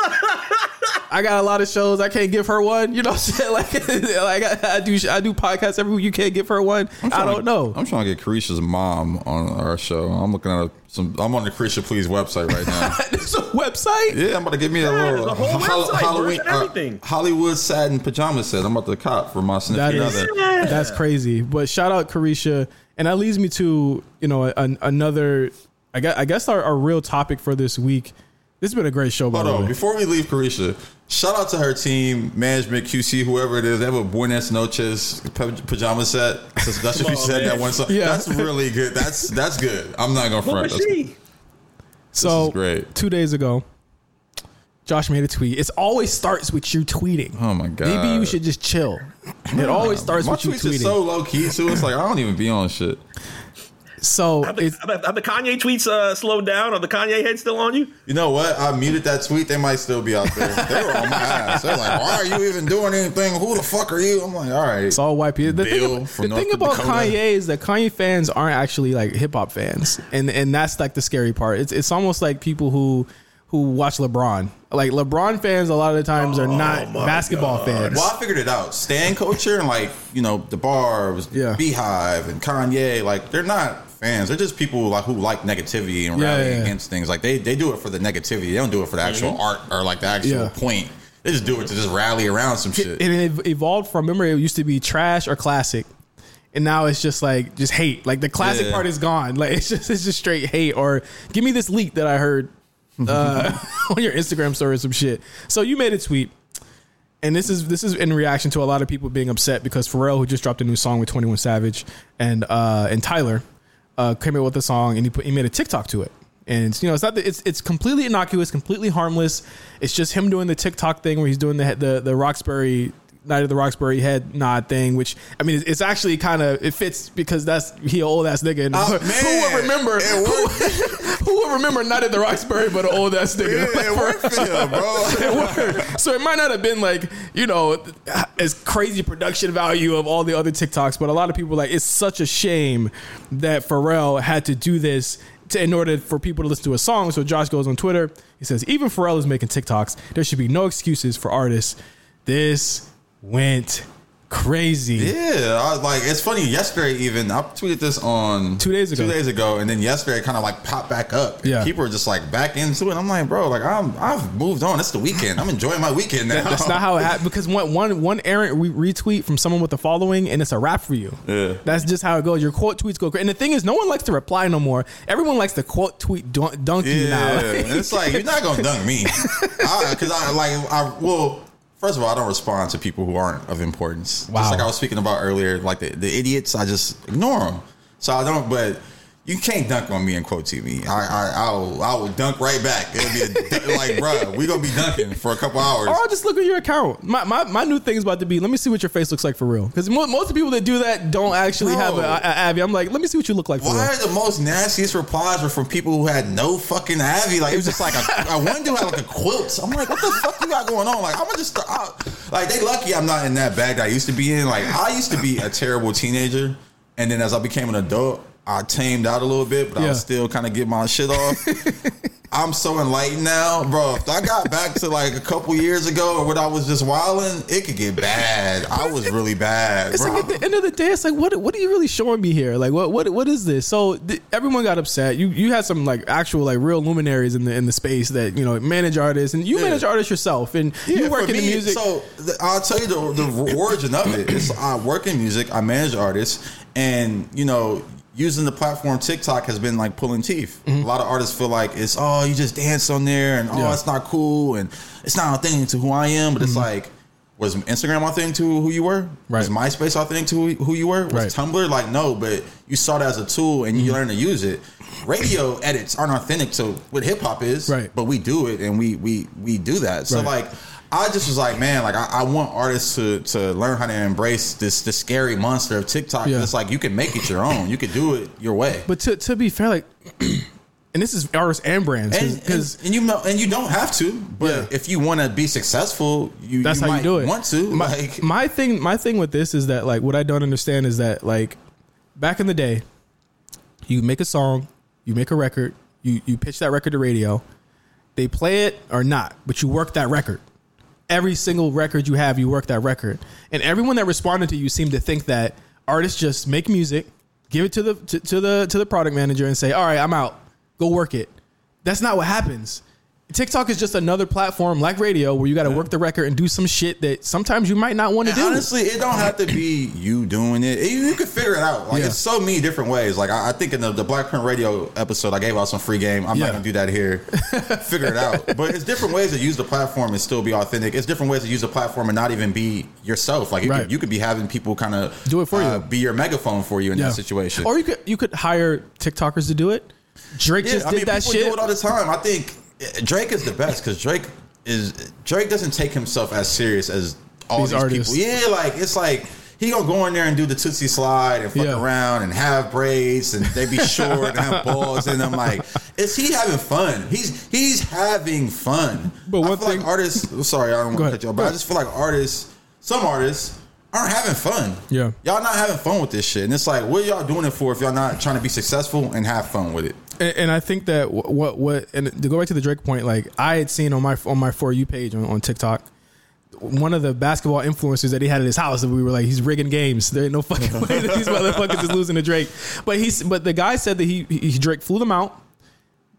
I got a lot of shows. I can't give her one. You know, what I'm saying? like like I, I do I do podcasts every week. You can't give her one. I don't to, know. I'm trying to get Caresha's mom on our show. I'm looking at some. I'm on the Caresha Please website right now. There's a website. Yeah, I'm about to give me a little there's a whole Hall- website, Halloween everything. uh, Hollywood satin pajama set. I'm about to cop for my That significant is other. that's crazy. But shout out Caresha, and that leads me to you know an, another. I guess I guess our, our real topic for this week. This has been a great show, by Hold the on, way. before we leave Caresha, shout out to her team, management, QC, whoever it is. They have a Buenas Noches pajama set. That's what you on, said man. that one song. Yeah. That's really good. That's that's good. I'm not gonna What front. was That's- she? So is great. two days ago, Josh made a tweet. It always starts with you tweeting. Oh my god. Maybe you should just chill. It always starts My with you tweets are tweeting. so low key too. It's like I don't even be on shit. So Have the, it's have the- have the Kanye tweets uh, slowed down? Are the Kanye heads still on you? You know what? I muted that tweet. They might still be out there. They were on my ass. They're like, "Why are you even doing anything? Who the fuck are you?" I'm like, "All right." It's all white people. The Bill thing, the North thing about Dakota. Kanye is that Kanye fans aren't actually like hip hop fans, and and that's like the scary part. It's it's almost like people who who watch LeBron. Like LeBron fans, a lot of the times are not basketball fans. Well, I figured it out. Stan culture and like you know the bars, Yeah. BeyHive and Kanye, like they're not fans. They're just people like who like negativity and Yeah, rallying yeah, yeah. against things. Like they they do it for the negativity. They don't do it for the actual art or like the actual Yeah. point. They just do it to just rally around some shit. And it evolved from remember it used to be trash or classic. And now it's just like just hate. Like the classic Yeah. part is gone. Like it's just it's just straight hate or give me this leak that I heard uh, on your Instagram story or some shit. So you made a tweet. And this is this is in reaction to a lot of people being upset because Pharrell, who just dropped a new song with Twenty One Savage and uh, and Tyler, uh, came out with a song and he put he made a TikTok to it. And you know it's not it's it's completely innocuous, completely harmless. It's just him doing the TikTok thing where he's doing the the the Roxbury Night of the Roxbury head nod thing, which I mean, it's, it's actually kind of it fits because that's he an old ass nigga. And Oh, who would remember? Who, who would remember Night of the Roxbury but an old ass nigga? Yeah, it worked for him, bro. It worked. So it might not have been like, you know, as crazy production value of all the other TikToks, but a lot of people were like, it's such a shame that Pharrell had to do this to, in order for people to listen to a song. So Josh goes on Twitter. He says, even Pharrell is making TikToks. There should be no excuses for artists. This went crazy. Yeah, I was like, it's funny. Yesterday, even I tweeted this on Two days ago. Two days ago, and then yesterday, it kind of like popped back up. Yeah. people are just like back into it. I'm like, bro, like I'm, I've moved on. It's the weekend. I'm enjoying my weekend now. That's not how it happened because one one one errant re- retweet from someone with a following and it's a wrap for you. Yeah. That's just how it goes. Your quote tweets go crazy. And the thing is, no one likes to reply no more. Everyone likes to quote tweet dun- dunk you Yeah, now. and it's like you're not gonna dunk me, because I, like I well. First of all, I don't respond to people who aren't of importance. Wow. Just like I was speaking about earlier, like the, the idiots, I just ignore them. So I don't. But you can't dunk on me and quote TV. I I I'll, I will dunk right back. It'll be a, like, bruh, we gonna be dunking for a couple hours. Or I'll just look at your account. My, my, my new thing is about to be let me see what your face looks like for real. Because most of the people that do that don't actually Bro. have a, a, Avi. I'm like, let me see what you look like for Why real. are the most nastiest replies were from people who had no fucking Avi? Like it was just like a, a one dude had like a quilt. I'm like, what the fuck you got going on? Like I'm gonna just I, like they lucky I'm not in that bag that I used to be in. Like I used to be a terrible teenager, and then as I became an adult, I tamed out a little bit, but I was still kind of get my shit off. I'm so enlightened now, bro. If I got back to like a couple years ago or when I was just wilding, it could get bad. I was really bad, It's bro. like at the end of the day, it's like what what are you really showing me here? Like what what what is this? So th- everyone got upset. You you had some like actual like real luminaries in the in the space that you know manage artists and you Yeah. manage artists yourself and you work in the music. So th- I'll tell you the, the origin of it. It's, I work in music. I manage artists, and you know, using the platform TikTok has been like pulling teeth. A lot of artists feel like it's oh, you just dance on there, and oh, Mm-hmm. Yeah. it's not cool, and it's not authentic to who I am. But it's like. Was Instagram authentic to who you were? Was Right. MySpace authentic to who- you were? Was Right. Tumblr like no? But you saw it as a tool and you learned to use it. Radio edits aren't authentic to what hip hop is, Right. But we do it and we we we do that. So Right. like I just was like, man, like I, I want artists to to learn how to embrace this this scary monster of TikTok. Yeah. It's like you can make it your own. You can do it your way. but to to be fair, like, and this is artists and brands because and, and you know, and you don't have to, but Yeah. if you want to be successful, you that's you how might you do it. Want to My, like my thing, my thing with this is that like what I don't understand is that like back in the day, you make a song, you make a record, you you pitch that record to radio, they play it or not, but you work that record. Every single record you have, you work that record, and everyone that responded to you seemed to think that artists just make music, give it to the to, to the to the product manager, and say, "All right, I'm out, go work it." That's not what happens. TikTok is just another platform like radio where you got to work the record and do some shit that sometimes you might not want to do. honestly, it don't have to be you doing it. You, you can figure it out. Like Yeah. it's so many different ways. Like I, I think in the, the Black Print Radio episode, I gave out some free game. I'm Yeah. not gonna do that here. figure it out. But it's different ways to use the platform and still be authentic. It's different ways to use the platform and not even be yourself. Like you, Right. could, you could be having people kind of Do it for you. be your megaphone for you in Yeah. that situation. Or you could you could hire TikTokers to do it. Drake just I did mean, that shit. do it all the time. I think uh, Drake is the best because Drake is Drake doesn't take himself as serious as all These these, artists. people. Yeah, like it's like he gonna go in there and do the tootsie slide and fuck Yeah. around and have braids and they be short and have balls and I'm like, is he having fun? He's he's having fun. But I one feel thing- like artists. Sorry, I don't want to cut you off, but I just feel like artists, some artists. Aren't having fun. Yeah. Y'all not having fun with this shit. And it's like, what y'all doing it for if y'all not trying to be successful and have fun with it? And, and I think that what what and to go back to the Drake point, like I had seen on my on my for you page on, on TikTok, one of the basketball influencers that he had at his house, and we were like, he's rigging games. There ain't no fucking way that these motherfuckers is losing to Drake. But he's but the guy said that he, he Drake flew them out,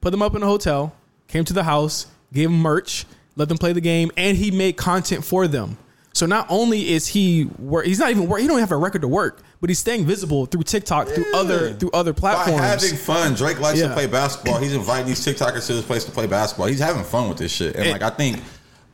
put them up in a hotel, came to the house, gave them merch, let them play the game, and he made content for them. So not only is he work, he's not even work, he don't have a record to work, but he's staying visible through TikTok, through other through other platforms. By having fun, Drake likes Yeah. to play basketball. He's inviting these TikTokers to his place to play basketball. He's having fun with this shit. And like I think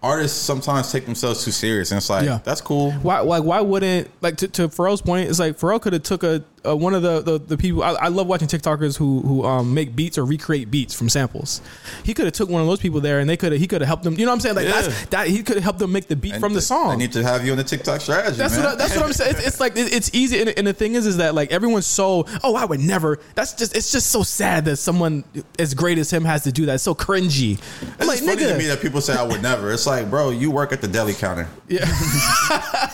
artists sometimes take themselves too serious, and it's like Yeah. that's cool. Why, like, why wouldn't like to, to Pharrell's point? It's like Pharrell could have took a, a one of the, the, the people. I, I love watching TikTokers who who um, make beats or recreate beats from samples. He could have took one of those people there, and they could have he could have helped them. You know what I'm saying? Like Yeah. that's that he could have helped them make the beat And from the th- song. I need to have you on the TikTok strategy. That's man. what I, that's what I'm saying. It's, it's like it- it's easy, and, and the thing is, is that like everyone's so oh I would never. That's just it's just so sad that someone as great as him has to do that. It's so cringy. It's like funny to me that people say I would never. It's like, bro, you work at the deli counter. yeah.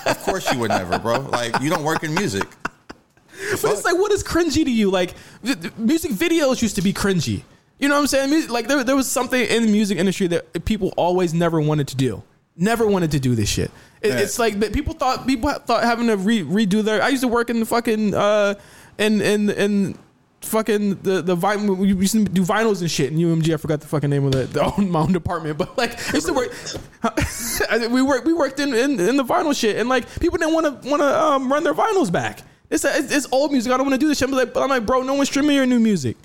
Of course you would never, bro. Like you don't work in music. But it's like, what is cringy to you? Like, music videos used to be cringy. You know what I'm saying? Mu- Like, there, there was something in the music industry that people always never wanted to do. Never wanted to do this shit. It, Yeah. It's like that people thought people thought having to re- redo their. I used to work in the fucking uh, in in in fucking the the vinyl. We used to do vinyls and shit in UMG. I forgot the fucking name of the, the own, my own department, but like I used to work. we worked we worked in, in in the vinyl shit, and like people didn't want to want to um, run their vinyls back. It's, it's it's old music. I don't want to do this shit. I'm like, but I'm like, bro, no one's streaming your new music.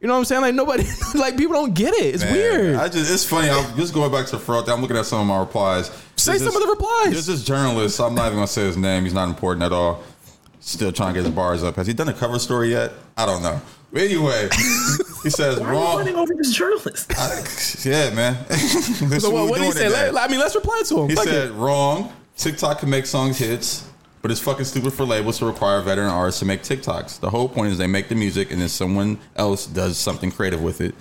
You know what I'm saying? Like nobody, like people don't get it. It's Man, weird. I just it's funny. I'm just going back to Pharrell. thing, I'm looking at some of my replies. Say There's some this- of the replies. There's this journalist. I'm not even gonna say his name. He's not important at all. Still trying to get his bars up. Has he done a cover story yet? I don't know. But anyway, he says Why are you running over this journalist? I- yeah, man. So what, we what did he doing say? Let- I mean, let's reply to him. He Fuck said it. wrong. TikTok can make songs hits, but it's fucking stupid for labels to require veteran artists to make TikToks. The whole point is they make the music and then someone else does something creative with it.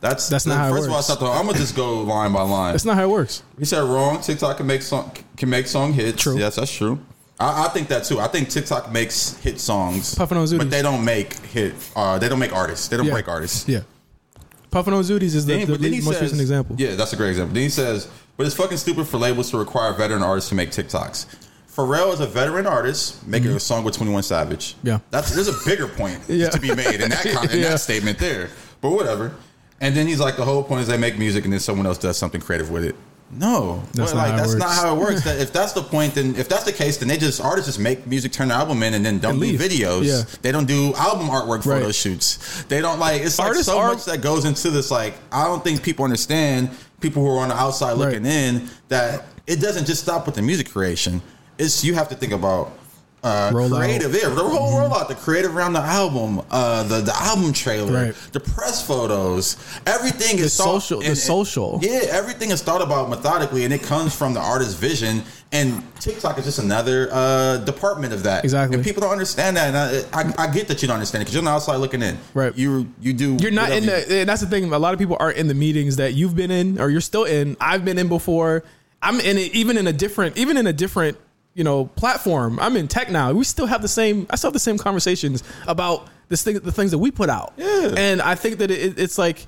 That's That's not how it First of all, works. it's I'm gonna just go line by line. That's not how it works. He said wrong. TikTok can make song can make song hits. True. Yes, that's true. I, I think that too. I think TikTok makes hit songs, Puffin' on Zooties. but they don't make hit. Uh, they don't make artists. They don't Yeah. break artists. Yeah. Puffin on Zooties is the, Then, the but then he most says, recent example. Yeah, that's a great example. Then he says, but it's fucking stupid for labels to require veteran artists to make TikToks. Pharrell is a veteran artist making a song with Twenty One Savage. Mm-hmm. Yeah. that's there's a bigger point Yeah. to be made in that con- in Yeah. that statement there. But whatever. And then he's like, the whole point is they make music and then someone else does something creative with it. No, That's Well, not like how it that's works. not how it works. that if that's the point, then if that's the case, then they just artists just make music, turn the album in, and then don't And do videos. Yeah. They don't do album artwork Right. photo shoots. They don't like it's like so are- much that goes into this. Like I don't think people understand. People who are on the outside Right. looking in that it doesn't just stop with the music creation. It's you have to think about. Uh, creative, yeah, the whole rollout, the creative around the album, uh, the the album trailer, Right. the press photos, everything is thought- social- the and- and- social. yeah, everything is thought about methodically, and it comes from the artist's vision. And TikTok is just another uh, department of that. Exactly. and people don't understand that. And I, I, I get that you don't understand it because you're the outside looking in. Right. You you do. You're not in you- the. And that's the thing. A lot of people aren't in the meetings that you've been in, or you're still in. I've been in before. I'm in it, even in a different, even in a different, you know, platform. I'm in tech now. We still have the same. I still have the same conversations about this thing, the things that we put out. Yeah. And I think that it, it's like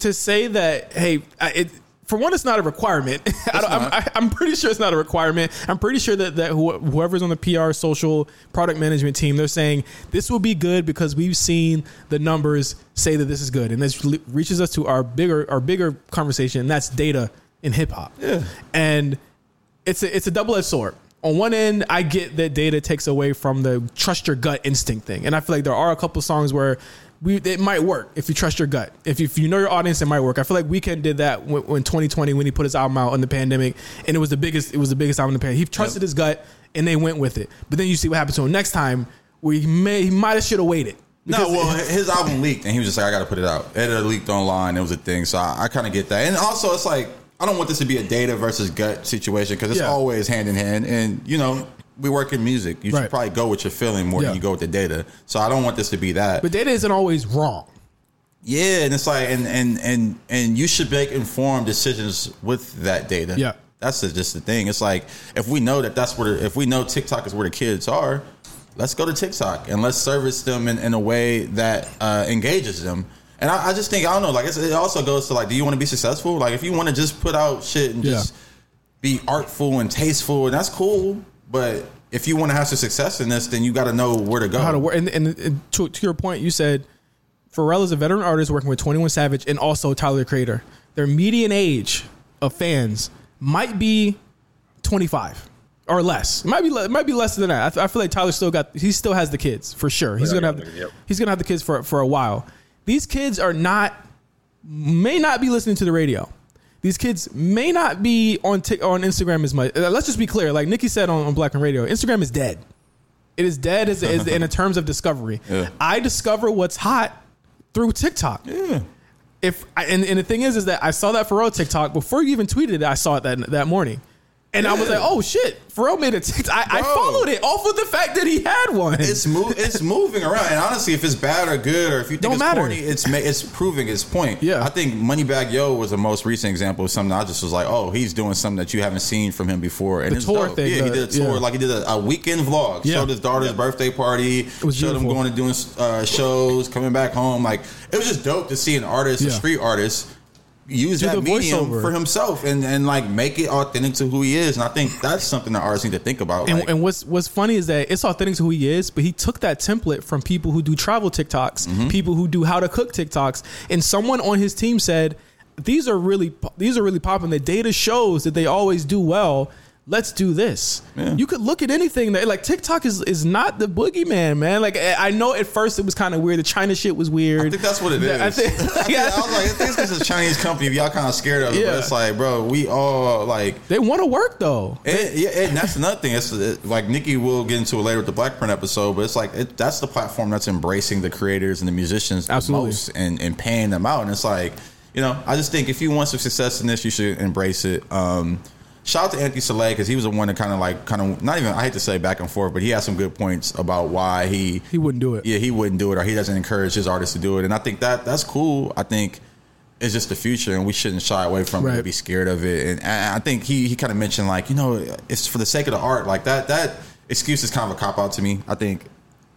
to say that, hey, it. For one, it's not a requirement. I don't, I'm. I, I'm pretty sure it's not a requirement. I'm pretty sure that that who- whoever's on the PR, social, product management team, they're saying this will be good because we've seen the numbers say that this is good, and this reaches us to our bigger our bigger conversation, and that's data in hip hop. Yeah. and it's a it's a double edged sword. On one end, I get that data takes away from the trust your gut instinct thing, and I feel like there are a couple songs where we it might work if you trust your gut. If you, if you know your audience, it might work. I feel like Weeknd did that when, when 2020 when he put his album out in the pandemic, and it was the biggest it was the biggest album in the pandemic. He trusted his gut, and they went with it. But then you see what happened to him next time, where he may he might have should have waited. No, well, his album leaked, and he was just like, "I got to put it out." It leaked online. It was a thing, so I, I kind of get that. And also, it's like I don't want this to be a data versus gut situation because it's Yeah. always hand in hand. And you know, we work in music. You Right. should probably go with your feeling more Yeah. than you go with the data. So I don't want this to be that. But data isn't always wrong. Yeah, and it's like and and and and you should make informed decisions with that data. Yeah. that's the, just the thing. It's like if we know that that's where if we know TikTok is where the kids are, let's go to TikTok and let's service them in, in a way that uh, engages them. And I, I just think I don't know. Like it's, it also goes to like, do you want to be successful? Like if you want to just put out shit and Yeah. just be artful and tasteful, and that's cool. But if you want to have some success in this, then you got to know where to go. How to work. And, and, and to, to your point, you said Pharrell is a veteran artist working with 21 Savage and also Tyler the Creator. Their median age of fans might be 25 or less. It might be it might be less than that. I, th- I feel like Tyler still got he still has the kids for sure. He's Yeah, gonna yeah, have yep. he's gonna have the kids for for a while. These kids are not may not be listening to the radio. These kids may not be on Tik on Instagram as much. Uh, Let's just be clear. Like Nikki said on, on Black and Radio, Instagram is dead. It is dead as, as in terms of discovery. Yeah. I discover what's hot through TikTok. Yeah. If I, and, and the thing is, is that I saw that Pharrell TikTok before you even tweeted it. I saw it that that morning, and I was like, "Oh shit!" Pharrell made a TikTok. I, I Bro. followed it off of the fact that he had one. it's move it's moving around and honestly if it's bad or good or if you think Don't it's matter. corny it's ma- it's proving its point Yeah. i think moneybagg yo was the most recent example of something i just was like oh he's doing something that you haven't seen from him before and The it's tour dope. thing, yeah he did a tour yeah. like he did a, a weekend vlog Yeah. showed his daughter's birthday party was showed him beautiful. going to doing uh, shows coming back home like it was just dope to see an artist a street artist use Do that medium voiceover. for himself and, and like make it authentic to who he is and i think that's something that artists need to think about And, like, and what's what's funny is that it's authentic to who he is, but he took that template from people who do travel TikToks, Mm-hmm. people who do how to cook TikToks, and someone on his team said these are really these are really popping. The data shows that they always do well. Let's do this. Yeah. You could look at anything that like TikTok is is not the boogeyman, man. Like I know at first it was kind of weird. The China shit was weird. I think that's what it is. I I, think- think, I was like, I think it's a Chinese company. Y'all kind of scared of it, Yeah. but it's like, bro, we all like. they want to work though. And, yeah, and that's another thing. It's it, like Nikki will get into it later with the Black Print episode, but it's like it, that's the platform that's embracing the creators and the musicians the most and, and paying them out. And it's like, you know, I just think if you want some success in this, you should embrace it. Um, shout out to Anthony Soleil because he was the one that kind of like kind of not even I hate to say back and forth, but he had some good points about why he He wouldn't do it. yeah, he wouldn't do it or he doesn't encourage his artists to do it. And I think that that's cool. I think it's just the future and we shouldn't shy away from it Right. and be scared of it. And, and I think he, he kind of mentioned like, you know, it's for the sake of the art. Like that that excuse is kind of a cop out to me. I think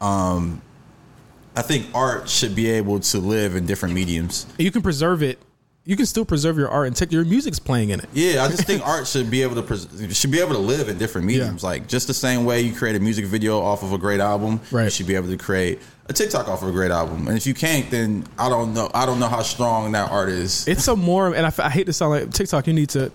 um I think art should be able to live in different mediums. You can preserve it. You can still preserve your art and take your music's playing in it. Yeah, I just think art should be able to pres- should be able to live in different mediums. Yeah. Like just the same way you create a music video off of a great album, right. you should be able to create a TikTok off of a great album. And if you can't, then I don't know. I don't know how strong that art is. It's a more, and I hate to sound like TikTok. You need to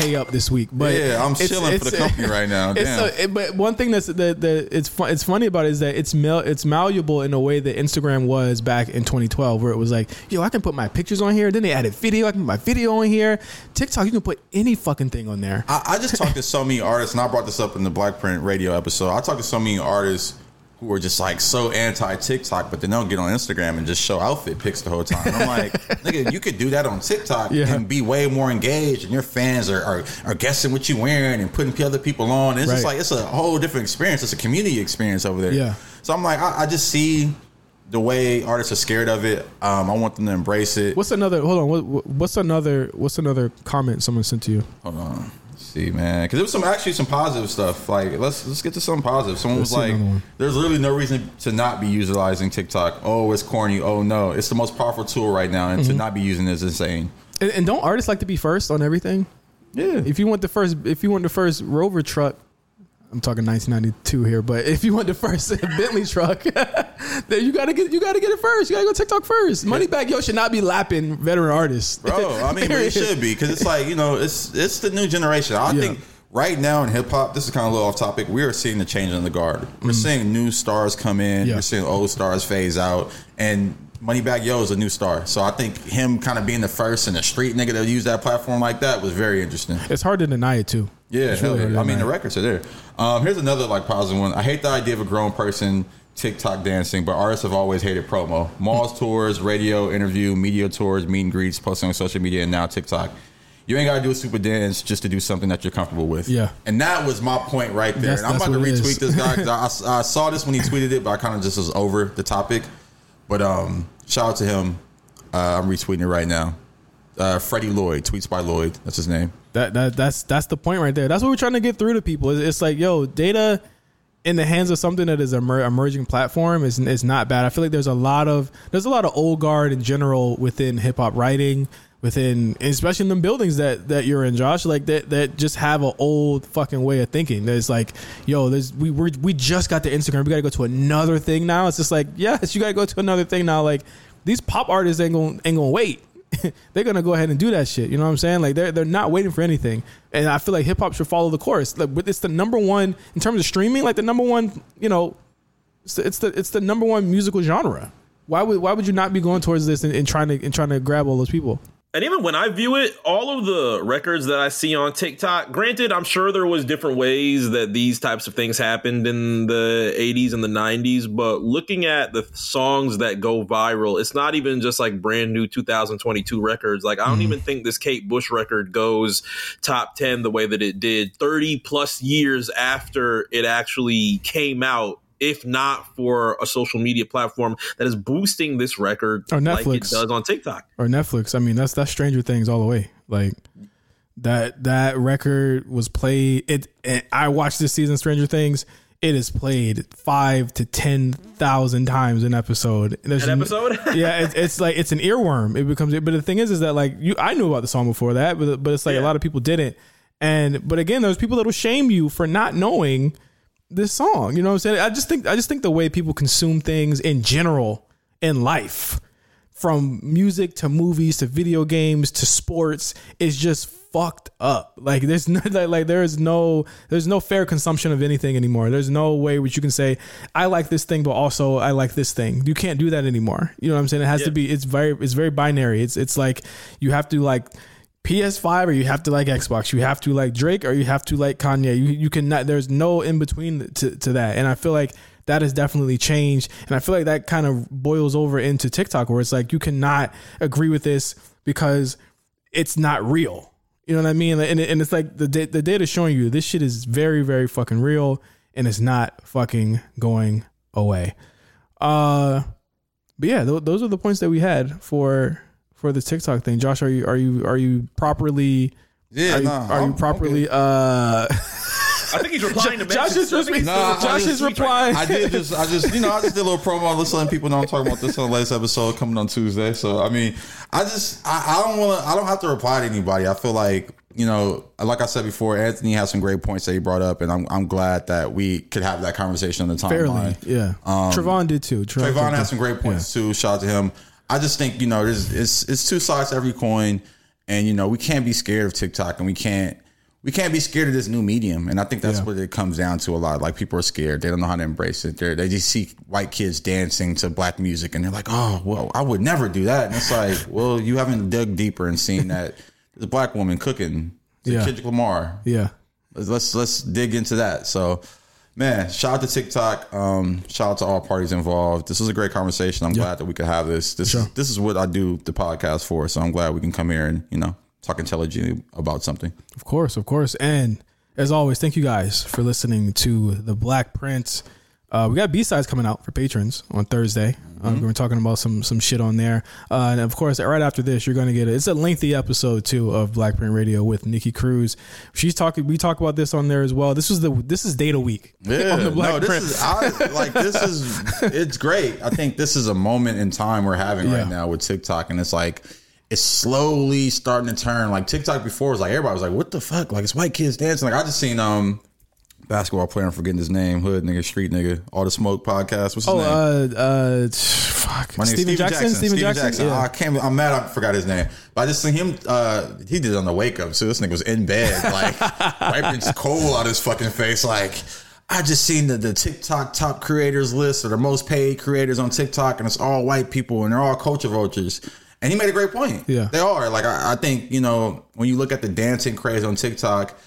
pay up this week, but Yeah, I'm it's- chilling for the company right now. It's Damn. but one thing that's that that it's fun, it's funny about it is that it's it's malleable in a way that Instagram was back in 2012, where it was like, yo, I can put my pictures on here. Then they added video. I can put my video on here. TikTok, you can put any fucking thing on there. I, I just talked to so many artists, and I brought this up in the Black Print Radio episode. I talked to so many artists who are just like so anti TikTok, but then they'll get on Instagram and just show outfit pics the whole time. I'm like, nigga, you could do that on TikTok Yeah. and be way more engaged, and your fans are, are, are guessing what you're wearing and putting other people on. It's just like it's a whole different experience. It's a community experience over there. Yeah. So I'm like, I, I just see the way artists are scared of it. Um, I want them to embrace it. What's another? Hold on. What- what's another? What's another comment someone sent to you? Hold on. See, man, because there was some actually some positive stuff. Like, let's let's get to some positive. Someone was like, "There's literally no reason to not be utilizing TikTok. Oh, it's corny. Oh no, it's the most powerful tool right now, and Mm-hmm. to not be using it is insane." And, and don't artists like to be first on everything? Yeah, If you want the first, if you want the first Rover truck, I'm talking 1992 here, but if you want the first Bentley truck, then you gotta get you gotta get it first. You gotta go TikTok first. Moneybagg Yo should not be lapping veteran artists, bro. I mean, it should be because it's like you know, it's it's the new generation. I Yeah. think right now in hip hop, this is kind of a little off topic. We are seeing the change in the guard. We're seeing new stars come in. Mm. Yeah. We're seeing old stars phase out, and Moneybagg Yo is a new star. So I think him kind of being the first and the street nigga to use that platform like that was very interesting. It's hard to deny it too. Yeah, hell really yeah. I mean the records are there. Um, here's another like positive one. I hate the idea of a grown person TikTok dancing, but artists have always hated promo. Malls tours, radio, interview, media tours, meet and greets, posting on social media, and now TikTok. You ain't gotta do a super dance just to do something that you're comfortable with. Yeah. and that was my point right there. That's- and I'm about to retweet is. this guy I, I saw this when he tweeted it, but I kind of just was over the topic. But um, shout out to him. Uh, I'm retweeting it right now. Uh, Freddie Lloyd tweets by Lloyd. That's his name. That, that that's that's the point right there. That's what we're trying to get through to people. It's, it's like, yo, data in the hands of something that is a mer- emerging platform is is not bad. I feel like there's a lot of there's a lot of old guard in general within hip hop writing, within especially in the buildings that that you're in, Josh. Like that that just have an old fucking way of thinking. There's like, yo, there's we we we just got the Instagram. We got to go to another thing now. It's just like, yes, you got to go to another thing now. Like these pop artists ain't gonna ain't gonna wait. they're gonna go ahead and do that shit. You know what I'm saying? Like they're they're not waiting for anything. And I feel like hip hop should follow the course. Like it's the number one in terms of streaming. Like the number one, you know, it's the it's the, it's the number one musical genre. Why would why would you not be going towards this and, and trying to and trying to grab all those people? And even when I view it, all of the records that I see on TikTok, granted, I'm sure there was different ways that these types of things happened in the 80s and the 90s, but looking at the songs that go viral, it's not even just like brand new 2022 records. Like I don't mm-hmm. even think this Kate Bush record goes top 10 the way that it did 30 plus years after it actually came out. If not for a social media platform that is boosting this record Or like it Netflix. does on TikTok. Or Netflix. I mean, that's that's Stranger Things all the way. Like that that record was played. It. And I watched this season Stranger Things. It is played five to ten thousand times an episode. There's An episode? yeah, it's, it's like it's an earworm. It becomes. But the thing is, is that like you, I knew about the song before that, but but it's like a lot of people didn't. And but again, there's people that will shame you for not knowing this song. You know what I'm saying? I just think I just think the way people consume things in general in life, from music to movies to video games to sports, is just fucked up. Like there's no like, like there is no there's no fair consumption of anything anymore. There's no way which you can say I like this thing, but also I like this thing. You can't do that anymore. You know what I'm saying? It has to be. It's very it's very binary. It's it's like you have to like. PS5 or you have to like Xbox. You have to like Drake or you have to like Kanye. You you cannot. There's no in between to to that. And I feel like that has definitely changed. And I feel like that kind of boils over into TikTok where it's like you cannot agree with this because it's not real. You know what I mean? And, and it's like the the data showing you this shit is very very fucking real and it's not fucking going away. Uh, but yeah, th- those are the points that we had for for the TikTok thing. Josh, are you are you are you properly? Yeah, are you, nah, are I'm- you properly? uh, I think he's replying to Josh messages. is, I Nah, still- I Josh is replying. I did just, I just, you know, I just did a little promo. Let's letting people know I'm talking about this on the latest episode coming on Tuesday. So, I mean, I just, I, I don't want to, I don't have to reply to anybody. I feel like, you know, like I said before, Anthony has some great points that he brought up, and I'm, I'm glad that we could have that conversation on the Fairly, timeline. yeah. Trevon did too. Trevon, Trayvon did has too. some great points too. Shout out to him. I just think you know, there's it's it's two sides to every coin, and you know, we can't be scared of TikTok, and we can't we can't be scared of this new medium. And I think that's Yeah. what it comes down to a lot. Like people are scared; they don't know how to embrace it. They they just see white kids dancing to black music, and they're like, "Oh, well, I would never do that." And it's like, well, you haven't dug deeper and seen that there's a black woman cooking to Yeah. Kendrick Lamar. Yeah. Let's, let's let's dig into that. So, man, shout out to TikTok. Um, shout out to all parties involved. This was a great conversation. I'm glad that we could have this. This is this is what I do the podcast for. So I'm glad we can come here and you know talk intelligently about something. Of course, of course. And as always, thank you guys for listening to the Black Print. Uh, we got B sides coming out for patrons on Thursday. Uh, we're talking about some some shit on there, uh, and of course, right after this, you're going to get it. It's a lengthy episode too of Black Print Radio with Nikki Cruz. She's talking. We talk about this on there as well. This was the this is Data Week on the Black no, this Print. is I, like this is it's great. I think this is a moment in time we're having Yeah. right now with TikTok, and it's like it's slowly starting to turn. Like TikTok before was like everybody was like, "What the fuck?" Like it's white kids dancing. Like I just seen um basketball player. I'm forgetting his name. Hood nigga, street nigga. All the smoke podcast. What's his oh, name? uh, uh, fuck, My name's Stephen Jackson. Stephen Jackson. Oh, Yeah. I can't. I'm mad. I forgot his name. But I just seen him. Uh, he did it on the wake up. So this nigga was in bed, like wiping coal out his fucking face. Like I just seen the, the TikTok top creators list or the most paid creators on TikTok, and it's all white people, and they're all culture vultures. And he made a great point. Yeah. they are. Like I, I think you know when you look at the dancing craze on TikTok.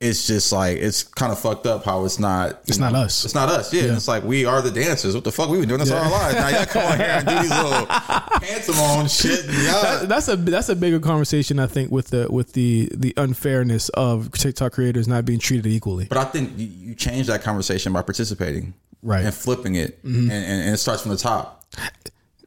It's just like it's kind of fucked up how it's not. It's not us. It's not us. Yeah, it's like we are the dancers. What the fuck? We've been doing this all our lives. Now y'all come on here and do these little pantomime shit. That- that's a that's a bigger conversation I think with the with the the unfairness of TikTok creators not being treated equally. But I think you, you change that conversation by participating, Right. Mm-hmm. and flipping it, and, and, and it starts from the top.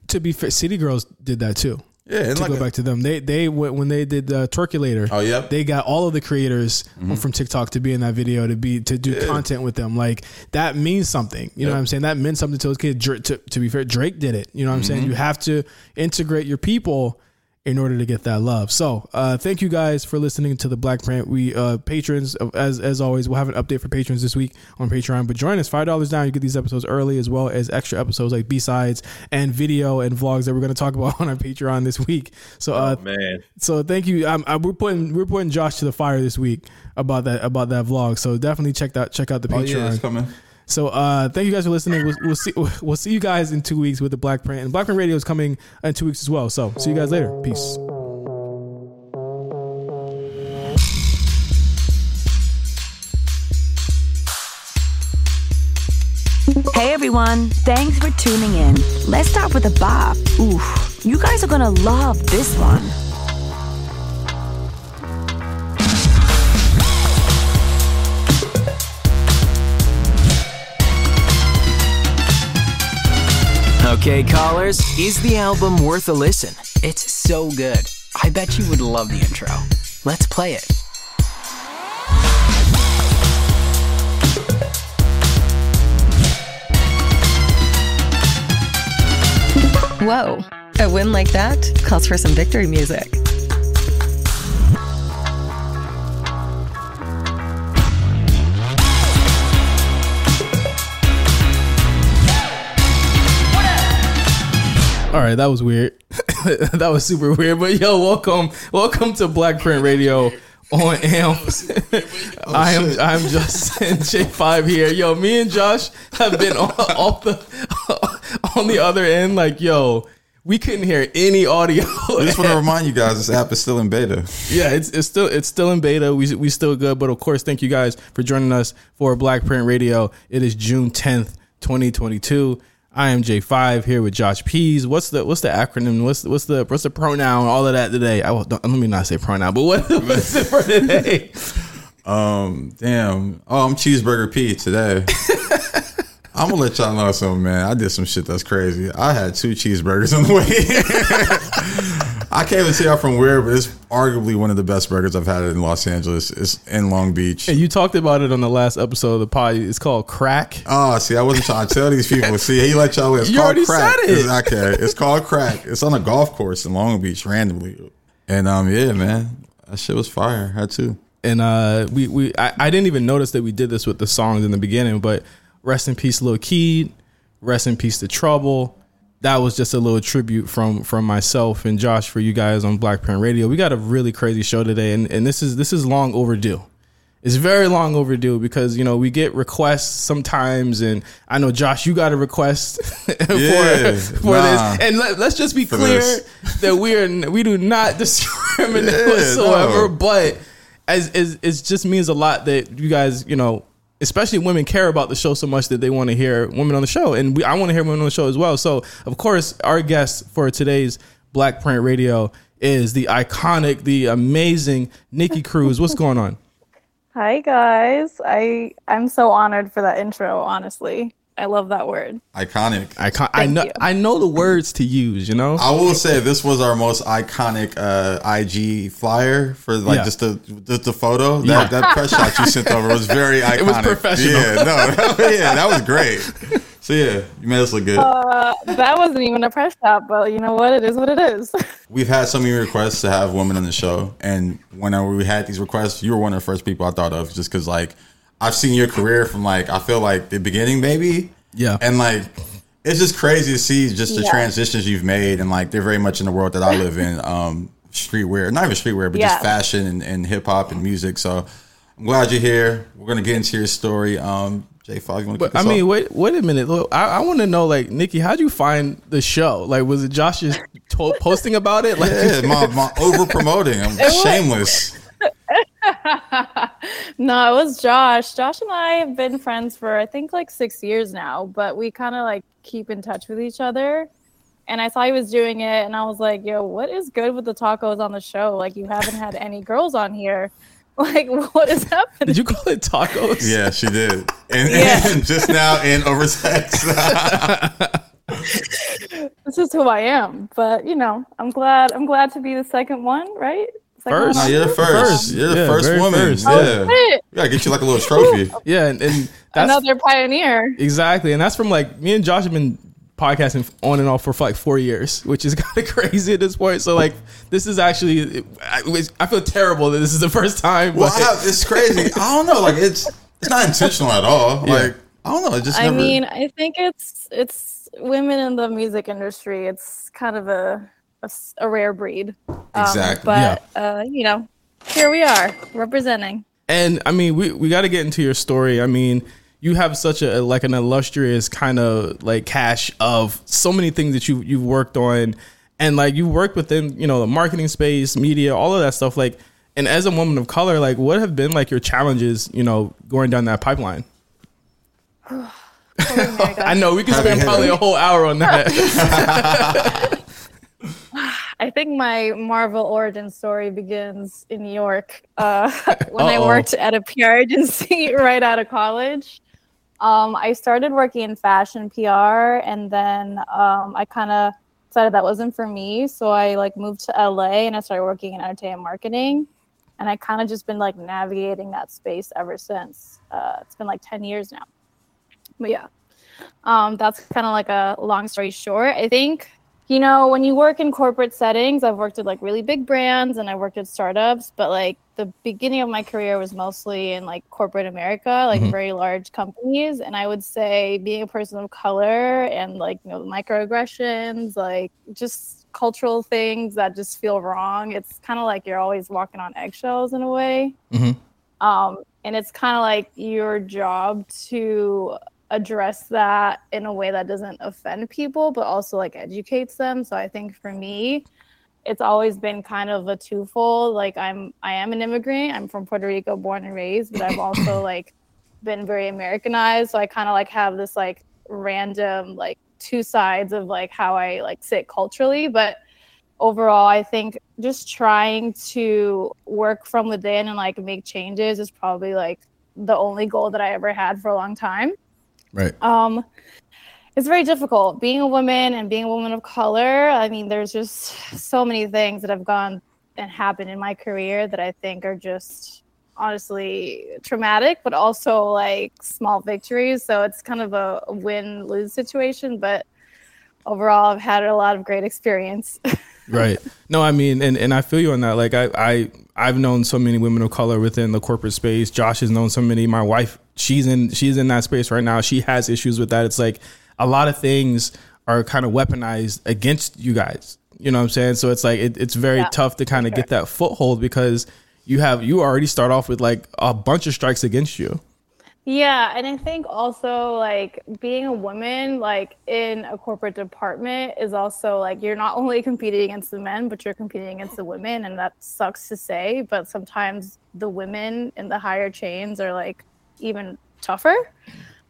To be fair, City Girls did that too. Yeah, and to like go a- back to them, they they when they did uh, Twerkulator. Oh, yep. they got all of the creators from TikTok to be in that video to be to do content with them. Like that means something. You know what I'm saying? That meant something to those kids. To, to be fair, Drake did it. You know what I'm saying? You have to integrate your people in order to get that love. So, uh, thank you guys for listening to the Black Print. We uh, patrons, as as always, we'll have an update for patrons this week on Patreon. But join us five dollars down. You get these episodes early, as well as extra episodes like B sides and video and vlogs that we're going to talk about on our Patreon this week. So, uh, Man, so thank you. Um, I, we're putting we're putting Josh to the fire this week about that about that vlog. So definitely check that check out the Oh Patreon. yeah, it's coming. So uh, thank you guys for listening. We'll, we'll see we'll see you guys in two weeks with the Black Print and Black Print Radio is coming in two weeks as well. So see you guys later. Peace. Hey everyone, thanks for tuning in. Let's start with a bop. Oof, you guys are gonna love this one. Okay, callers, is the album worth a listen? It's so good. I bet you would love the intro. Let's play it. Whoa, a win like that calls for some victory music. All right, that was weird. that was super weird. But yo, welcome, welcome to Black Print Radio on AMP. I am oh, I'm Justin J Five here. Yo, me and Josh have been on, off the on the other end. Like, yo, we couldn't hear any audio. I just want to remind you guys, this app is still in beta. yeah, it's it's still it's still in beta. We we still good, but of course, thank you guys for joining us for Black Print Radio. It is June tenth, twenty twenty two. I am J five here with Josh Pease. What's the what's the acronym? What's what's the what's the pronoun? All of that today. I don't, let me not say pronoun, but what what's it for today? Um, damn. Oh, I'm cheeseburger P today. I'm gonna let y'all know something, man. I did some shit that's crazy. I had two cheeseburgers on the way. I can't even tell from where, but it's arguably one of the best burgers I've had in Los Angeles. It's in Long Beach. And you talked about it on the last episode of the pod. It's called Crack. Oh, see, I wasn't trying to tell these people. See, he let y'all in. It's You called already crack. said it. It's, okay, it's called crack. It's on a golf course in Long Beach randomly. And um, yeah, man, that shit was fire. Had to. and uh, we we I, I didn't even notice that we did this with the songs in the beginning, but rest in peace, Lil Keed, rest in peace to Trouble. That was just a little tribute from from myself and Josh for you guys on Black Print Radio. We got a really crazy show today, and, and this is this is long overdue. It's very long overdue because you know we get requests sometimes, and I know Josh, you got a request for Yeah, for nah. this. And let, us just be For clear this. that we are we do not discriminate Yeah, whatsoever, no. but as, as it just means a lot that you guys, you know, especially women care about the show so much that they want to hear women on the show, and we, I want to hear women on the show as well. So, of course, our guest for today's Black Print Radio is the iconic, the amazing Nikki Cruz. What's going on? Hi guys. I I'm so honored for that intro, honestly. I love that word. Iconic. Icon- I know you. I know the words to use. You know, I will say this was our most iconic uh, IG flyer for like Yeah. just the just the photo. Yeah. That, that press shot you sent over was very iconic. It was professional. Yeah, no, yeah, that was great. So yeah, you made us look good. Uh, that wasn't even a press shot, but you know what? It is what it is. We've had so many requests to have women on the show, and whenever we had these requests, you were one of the first people I thought of, just because like I've seen your career from like I feel like the beginning, maybe. Yeah. And like it's just crazy to see just the Yeah. transitions you've made, and like they're very much in the world that I live in. Um, streetwear, not even streetwear, but Yeah. just fashion and, and hip hop and music. So I'm glad you're here. We're gonna get into your story. Um, J Five, you want to? But I mean, wait, wait a minute. Look, I, I want to know, like, Nikki, how'd you find the show? Like, was it Josh just to- posting about it? Like, yeah, my, my over promoting. I'm was- shameless. No, it was Josh. Josh and I have been friends for I think like six years now, but we kind of like keep in touch with each other. And I saw he was doing it, and I was like, "Yo, what is good with the tacos on the show? Like, you haven't had any girls on here. Like, what is happening?" Did you call it tacos? Yeah, she did. And, Yeah. and just now in oversex. This is who I am. But you know, I'm glad. I'm glad to be the second one, right? Second oh, First. one no, you're the first. First. You're the Yeah, first woman. first. Oh, yeah. Oh, shit. We gotta get you like a little trophy. Yeah, and, and that's Another pioneer. exactly, and that's from like me and Josh have been podcasting on and off for like four years, which is kind of crazy at this point. So like, this is actually, I, I feel terrible that this is the first time. Well, I have, it's crazy. I don't know. Like it's it's not intentional at all. Like I don't know. It just I never. mean, I think it's it's women in the music industry. It's kind of a a, a rare breed. Um, Exactly. But uh, you know, here we are representing. And I mean, we, we got to get into your story. I mean, you have such a like an illustrious kind of like cache of so many things that you you've worked on, and like you worked within you know the marketing space, media, all of that stuff. Like, and as a woman of color, like what have been like your challenges? You know, going down that pipeline. I know we can spend probably a whole hour on that. I think my Marvel origin story begins in New York uh, when I Uh-oh. worked at a PR agency right out of college. Um, I started working in fashion PR, and then um, I kind of decided that wasn't for me. So I like moved to LA and I started working in entertainment marketing, and I kind of just been like navigating that space ever since. Uh, it's been like ten years now. But yeah, um, that's kind of like a long story short. I think you know, when you work in corporate settings, I've worked at like really big brands and I worked at startups, but like the beginning of my career was mostly in like corporate America, like Mhm. very large companies. And I would say being a person of color and like, you know, microaggressions, like just cultural things that just feel wrong. It's kind of like you're always walking on eggshells in a way. Mhm. Um, and it's kind of like your job to address that in a way that doesn't offend people but also like educates them. So i think for me it's always been kind of a twofold. Like i'm i am an immigrant. I'm from puerto rico born and raised but i've also like been very americanized. So i kind of like have this like random like two sides of like how i like sit culturally. But overall i think just trying to work from within and like make changes is probably like the only goal that i ever had for a long time right. um, it's very difficult being a woman and being a woman of color. I mean, there's just so many things that have gone and happened in my career that I think are just honestly traumatic, but also like small victories. So it's kind of a win lose situation. But overall, I've had a lot of great experience. right no i mean and, and i feel you on that like I, I i've known so many women of color within the corporate space josh has known so many my wife she's in she's in that space right now. She has issues with that. It's like a lot of things are kind of weaponized against you guys. You know what i'm saying? So it's like it, it's very Yeah, tough to kind of get that foothold because you have you already start off with like a bunch of strikes against you. Yeah, and I think also like being a woman like in a corporate department is also like you're not only competing against the men, but you're competing against the women, and that sucks to say, but sometimes the women in the higher chains are like even tougher.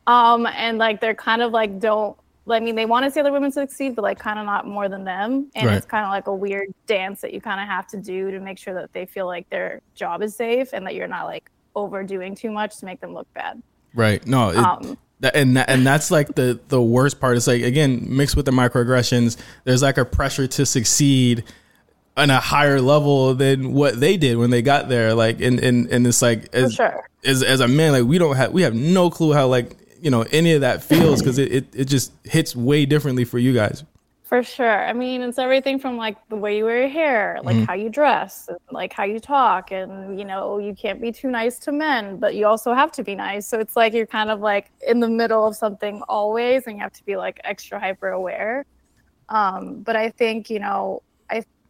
Um and like they're kind of like don't I mean they want to see other women succeed, but like kind of not more than them. And Right. it's kind of like a weird dance that you kind of have to do to make sure that they feel like their job is safe and that you're not like overdoing too much to make them look bad. Right. No. It, Um, that, and that, and that's like the the worst part. It's like again mixed with the microaggressions. There's like a pressure to succeed on a higher level than what they did when they got there. Like and and and it's like as, sure. as as a man, like we don't have we have no clue how like you know any of that feels because it, it it just hits way differently for you guys. For sure. I mean, it's everything from like the way you wear your hair, like Mhm. how you dress, and, like how you talk, and you know, you can't be too nice to men, but you also have to be nice. So it's like you're kind of like in the middle of something always, and you have to be like extra hyper aware. Um, but I think you know,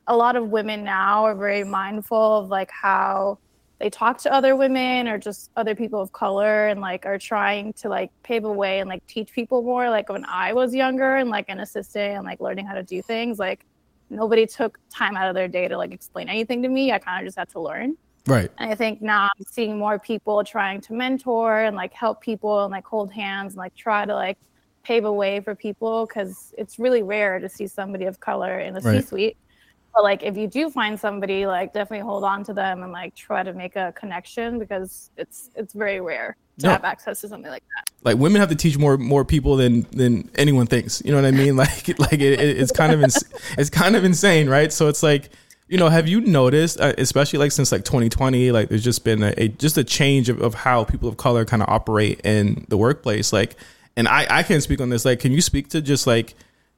a lot of women now are very mindful of like how they talk to other women or just other people of color and like are trying to like pave a way and like teach people more like when i was younger and like an assistant and like learning how to do things like nobody took time out of their day to like explain anything to me i kind of just had to learn Right. And I think now I'm seeing more people trying to mentor and like help people and like hold hands and like try to like pave a way for people because it's really rare to see somebody of color in the Right. C-suite. But like if you do find somebody, like definitely hold on to them and like try to make a connection because it's it's very rare to No. have access to something like that. like women have to teach more more people than than anyone thinks. You know what I mean? Like like it, it- it's kind of ins- it's kind of insane, right? So it's like you know, have you noticed, uh, especially like since like 2020, like there's just been a, a just a change of, of how people of color kind of operate in the workplace. Like, and I I can't speak on this. Like, can you speak to just like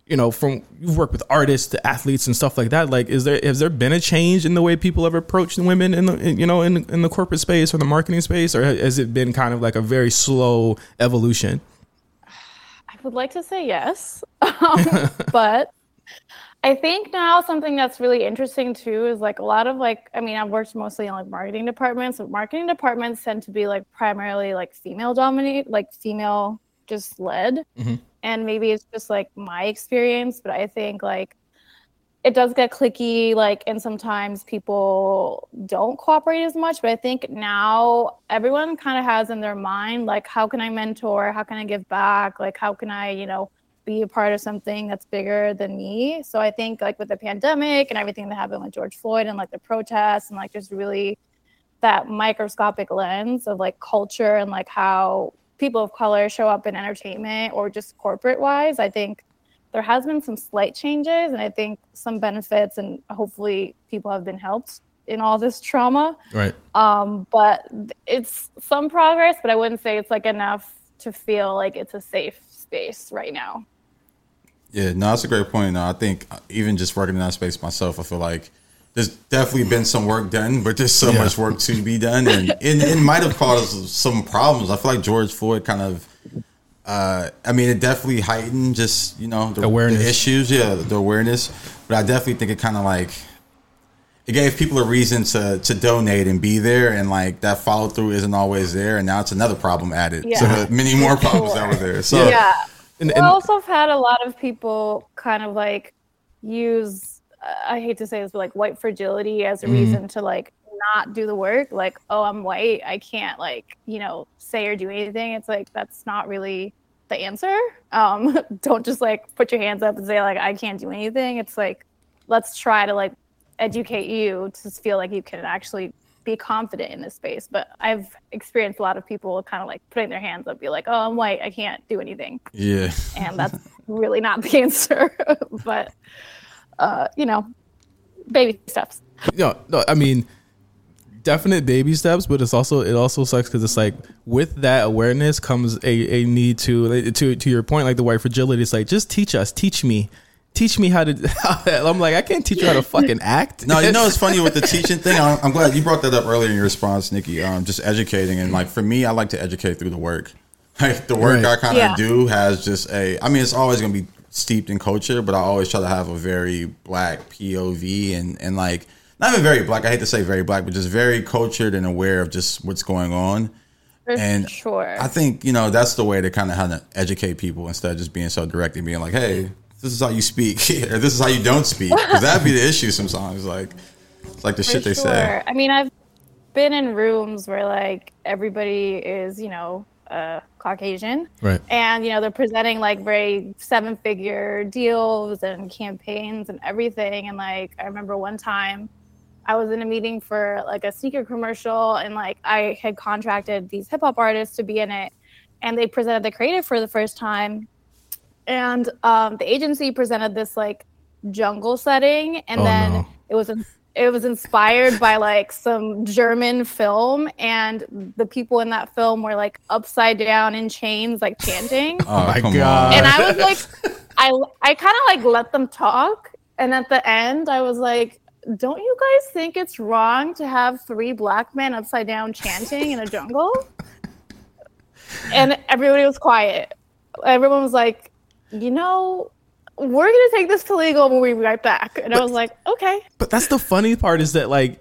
you know, from you've worked with artists to athletes and stuff like that. Like, is there has there been a change in the way people have approached women in the in, you know in in the corporate space or the marketing space, or has it been kind of like a very slow evolution? I would like to say yes, um, but I think now something that's really interesting too is like a lot of like I mean I've worked mostly in like marketing departments, but marketing departments tend to be like primarily like female dominate, like female just led, and maybe it's just like my experience, but I think like it does get clicky like and sometimes people don't cooperate as much but i think now everyone kind of has in their mind like how can i mentor? How can i give back? Like how can i you know be a part of something that's bigger than me? So i think like with the pandemic and everything that happened with george floyd and like the protests and like just really that microscopic lens of like culture and like how people of color show up in entertainment or just corporate wise i think there has been some slight changes and i think some benefits and hopefully people have been helped in all this trauma Right. um but it's some progress but i wouldn't say it's like enough to feel like it's a safe space right now Yeah, no, that's a great point. No, I think even just working in that space myself, I feel like there's definitely been some work done, but there's so Yeah. much work to be done, and it, it might have caused some problems. I feel like George Floyd kind of, uh, I mean, it definitely heightened just you know the Awareness. the issues, yeah, the awareness. But I definitely think it kind of like it gave people a reason to to donate and be there, and like that follow through isn't always there, and now it's another problem added to Yeah. the many more problems that were there. So yeah And, we and also have had a lot of people kind of like use i hate to say this but like white fragility as a Mm-hmm. reason to like not do the work like oh i'm white i can't like you know say or do anything it's like that's not really the answer um don't just like put your hands up and say like i can't do anything it's like let's try to like educate you to feel like you can actually be confident in this space but i've experienced a lot of people kind of like putting their hands up be like oh i'm white i can't do anything yeah. and that's really not the answer but uh you know baby steps no, no, I mean, definite baby steps, but it's also it also sucks because it's like with that awareness comes a, a need to to to your point, like the white fragility. It's like just teach us, teach me, teach me how to. I'm like I can't teach you how to fucking act. No, you know it's funny with the teaching thing. I'm, I'm glad you brought that up earlier in your response, Nikki. Um, just educating and like for me, I like to educate through the work. Like the work Right. I kind of Yeah. do has just a. I mean, it's always gonna be steeped in culture, but I always try to have a very black POV and and like not even very black. I hate to say very black, but just very cultured and aware of just what's going on. for And sure I think you know that's the way to kind of how to educate people instead of just being so direct and being like, "Hey, this is how you speak," or "This is how you don't speak," because that'd be the issue sometimes. Like, it's like the shit they say. I mean, I've been in rooms where like everybody is, you know, uh, Caucasian, Right. and you know they're presenting like very seven-figure deals and campaigns and everything. And like I remember one time, I was in a meeting for like a sneaker commercial, and like I had contracted these hip hop artists to be in it, and they presented the creative for the first time, and um, the agency presented this like jungle setting, and Oh, then no. it was it was inspired by like some German film, and the people in that film were like upside down in chains, like chanting. Oh my God. and I was like, I I kind of like let them talk, and at the end, I was like, "Don't you guys think it's wrong to have three black men upside down chanting in a jungle?" And everybody was quiet. Everyone was like, "You know." We're gonna take this to legal and we'll be right back. And I was like, okay. But that's the funny part is that like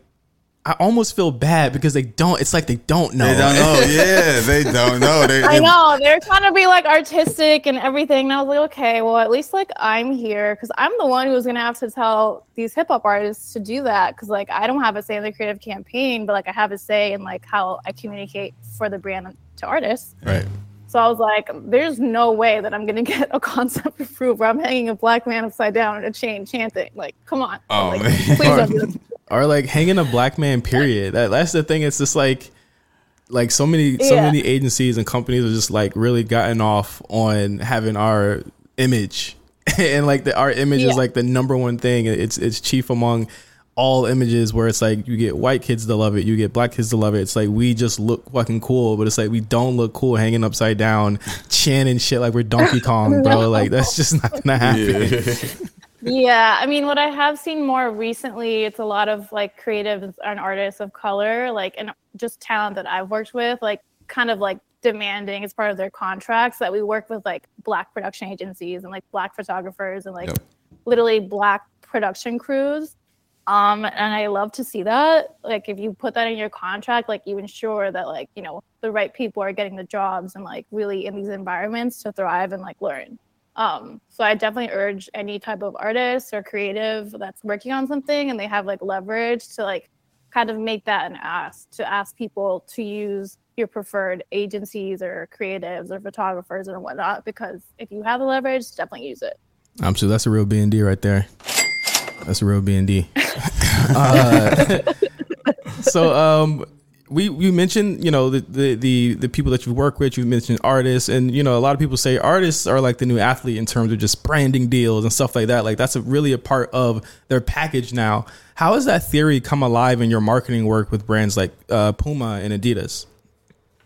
I almost feel bad because they don't. It's like they don't know. They don't know. Yeah, they don't know. They, I they- know they're trying to be like artistic and everything. And I was like, okay, well, at least like I'm here because I'm the one who's gonna have to tell these hip hop artists to do that because like I don't have a say in the creative campaign, but like I have a say in like how I communicate for the brand to artists. Right. So I was like, there's no way that I'm gonna get a concept approved where I'm hanging a black man upside down in a chain chanting. Like, come on. Oh like, man. please don't do this. or like hanging a black man period that, that's the thing it's just like like so many so Yeah. many agencies and companies are just like really gotten off on having our image and like the our image Yeah. is like the number one thing it's it's chief among all images where it's like you get white kids to love it you get black kids to love it it's like we just look fucking cool but it's like we don't look cool hanging upside down chanting shit like we're donkey kong bro like that's just not gonna happen Yeah, I mean, what I have seen more recently, it's a lot of like creatives and artists of color, like, and just talent that I've worked with, like, kind of like demanding as part of their contracts that we work with like black production agencies and like black photographers and like Yep. literally black production crews. Um, and I love to see that. Like, if you put that in your contract, like, you ensure that, like, you know, the right people are getting the jobs and like really in these environments to thrive and like learn. Um, so I definitely urge any type of artist or creative that's working on something and they have like leverage to like kind of make that an ask to ask people to use your preferred agencies or creatives or photographers and whatnot because if you have the leverage, definitely use it. Absolutely, that's a real B and D right there. That's a real B and D. Uh, So, um, we we mentioned you know the, the the the people that you work with. You mentioned artists, and you know a lot of people say artists are like the new athlete in terms of just branding deals and stuff like that. Like that's a, really a part of their package now. How has that theory come alive in your marketing work with brands like uh, Puma and Adidas?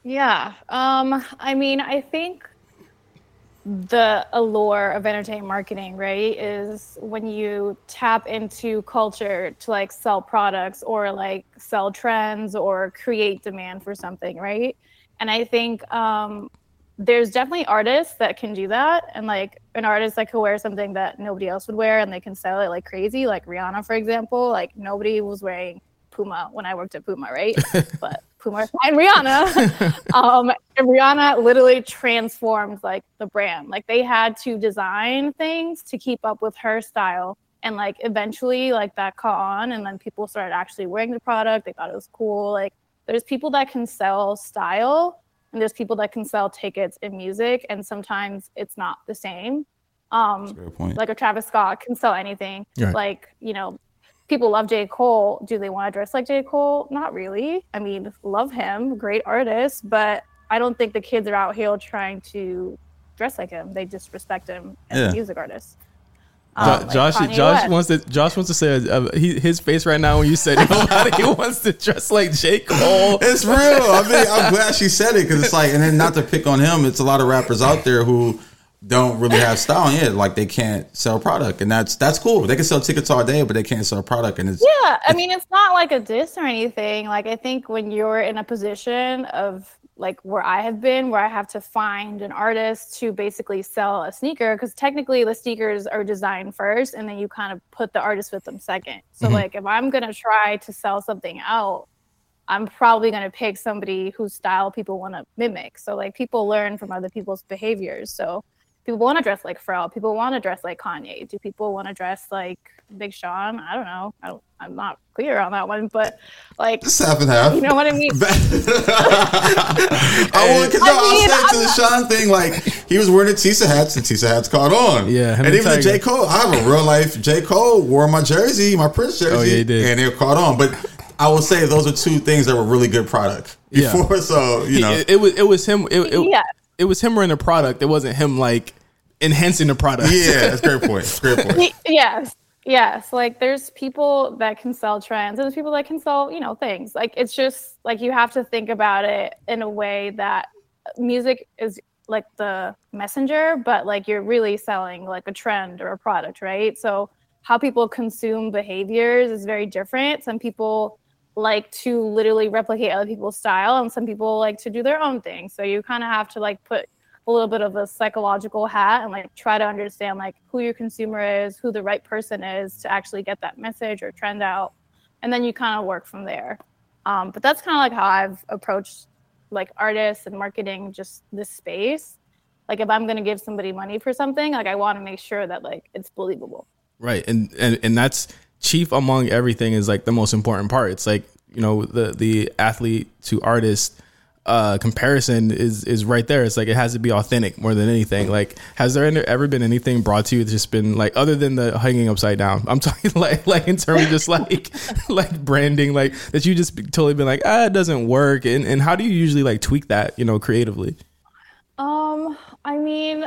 Yeah. Um, I mean, I think the allure of entertainment marketing, right, is when you tap into culture to like sell products or like sell trends or create demand for something, right? And I think um, there's definitely artists that can do that, and like an artist that could wear something that nobody else would wear, and they can sell it like crazy, like Rihanna, for example. Like nobody was wearing Puma when I worked at Puma, right? but Puma and Rihanna. um, and Rihanna literally transformed like the brand. Like they had to design things to keep up with her style. And like eventually like that caught on and then people started actually wearing the product. They thought it was cool. Like there's people that can sell style and there's people that can sell tickets in music and sometimes it's not the same. Um point. like a Travis Scott can sell anything. Right. Like, you know, people love J. Cole. Do they want to dress like J. Cole? Not really. I mean, love him, great artist, but I don't think the kids are out here trying to dress like him. They just respect him as Yeah. a music artist. Jo- Um, like Josh, Kanye Josh West. wants to. Josh wants to say uh, he, his face right now when you said nobody wants to dress like J Cole. It's real. I mean, I'm glad she said it because it's like, and then not to pick on him, it's a lot of rappers out there who don't really have style. Yeah, like they can't sell product, and that's that's cool. They can sell tickets all day, but they can't sell product, and it's Yeah, I mean, it's not like a diss or anything. Like, I think when you're in a position of like where I have been, where I have to find an artist to basically sell a sneaker, because technically the sneakers are designed first, and then you kind of put the artist with them second. So, mm-hmm. like, if I'm gonna try to sell something out, I'm probably gonna pick somebody whose style people want to mimic. So, like, people learn from other people's behaviors. So. People want to dress like Pharrell. People want to dress like Kanye. Do people want to dress like Big Sean? I don't know. I don't, I'm not clear on that one, but like, it's half and half. you know what I mean? I would, cause no, I I'll mean, say to the Sean thing, like he was wearing the Tisa hats, and Tisa hats caught on. Yeah, him and and even the Tiger. J Cole. I have a real life J Cole wore my jersey, my Prince jersey, Oh, yeah, he did. and it caught on. But I will say those are two things that were really good product Yeah. before. So you know, it, it was it was him. It, it, Yeah. It was him wearing the product. It wasn't him like enhancing the product. yeah, that's a great point. That's a great point. Yes, yes. Like, there's people that can sell trends, and there's people that can sell, you know, things. Like, it's just like you have to think about it in a way that music is like the messenger, but like you're really selling like a trend or a product, right? So, how people consume behaviors is very different. Some people like to literally replicate other people's style and some people like to do their own thing so you kind of have to like put a little bit of a psychological hat and like try to understand like who your consumer is who the right person is to actually get that message or trend out and then you kind of work from there Um, but that's kind of like how I've approached like artists and marketing just this space. Like if I'm gonna give somebody money for something, like I want to make sure that like it's believable. Right. And, and and that's chief among everything is like the most important part. It's like, you know, the the athlete to artist uh comparison is is right there. It's like it has to be authentic more than anything. Like has there ever been anything brought to you that's just been like other than the hanging upside down? I'm talking like like in terms of just like like branding like that you just totally been like, "Ah, it doesn't work." And and how do you usually like tweak that, you know, creatively? Um, I mean,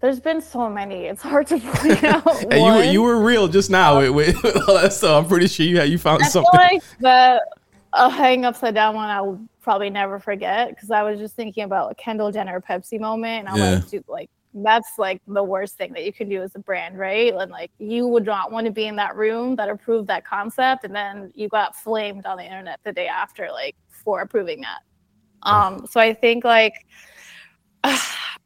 there's been so many. It's hard to point out. And you were one. you were real just now with, with, with all that stuff. I'm pretty sure you had you found I feel something. like the uh, hang upside down one I will probably never forget because I was just thinking about a Kendall Jenner Pepsi moment, and I'm Yeah. like, dude, like that's like the worst thing that you can do as a brand, right? And like you would not want to be in that room that approved that concept, and then you got flamed on the internet the day after, like for approving that. Um, so I think like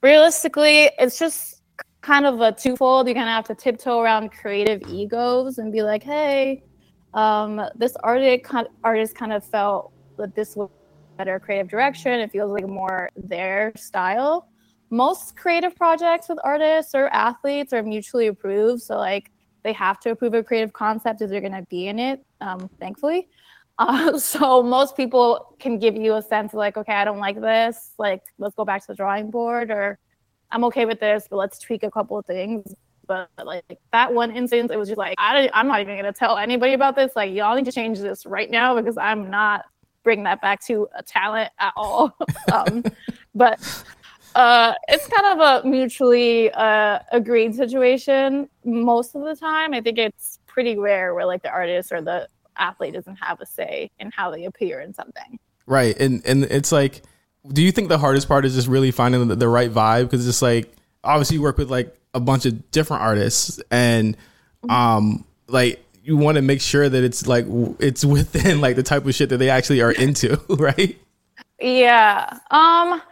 realistically, it's just kind of a twofold. You kind of have to tiptoe around creative egos and be like, hey, um, this artist kind artist kind of felt that this was better creative direction. It feels like more their style. Most creative projects with artists or athletes are mutually approved, so like they have to approve a creative concept if they're going to be in it. Um, thankfully, uh, so most people can give you a sense of like, okay, I don't like this. Like, let's go back to the drawing board, or I'm okay with this, but let's tweak a couple of things. But like that one instance, it was just like I don't- I'm not even gonna tell anybody about this. Like y'all need to change this right now because I'm not bringing that back to a talent at all. um, but uh, it's kind of a mutually uh, agreed situation most of the time. I think it's pretty rare where like the artist or the athlete doesn't have a say in how they appear in something. Right. And and it's like do you think the hardest part is just really finding the, the right vibe because it's like obviously you work with like a bunch of different artists and um like you want to make sure that it's like it's within like the type of shit that they actually are into, right? Yeah. Um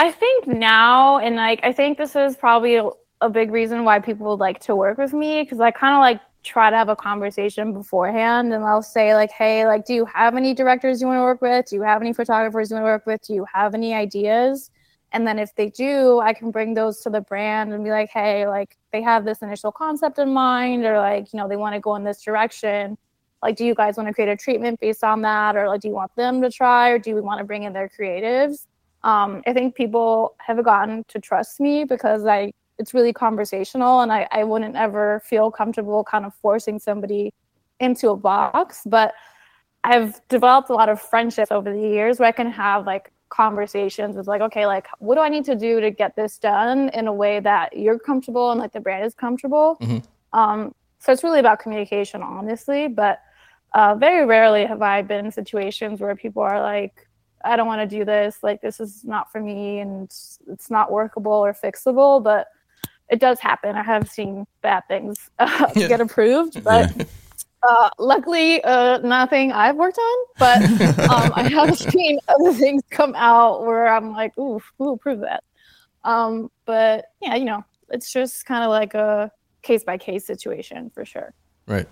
I think now and like I think this is probably a, a big reason why people would like to work with me cuz I kind of like try to have a conversation beforehand and I'll say like hey like do you have any directors you want to work with? Do you have any photographers you want to work with? Do you have any ideas? And then if they do, I can bring those to the brand and be like, hey, like they have this initial concept in mind or like, you know, they want to go in this direction like do you guys want to create a treatment based on that or like do you want them to try or do we want to bring in their creatives um, i think people have gotten to trust me because i it's really conversational and I, I wouldn't ever feel comfortable kind of forcing somebody into a box but i've developed a lot of friendships over the years where i can have like conversations with like okay like what do i need to do to get this done in a way that you're comfortable and like the brand is comfortable Mhm. um, so it's really about communication honestly but uh, very rarely have I been in situations where people are like, I don't want to do this. Like, this is not for me and it's not workable or fixable. But it does happen. I have seen bad things uh, get approved. But uh, luckily, uh, nothing I've worked on. But um, I have seen other things come out where I'm like, ooh, who approved that? Um, but yeah, you know, it's just kind of like a case by case situation for sure. Right.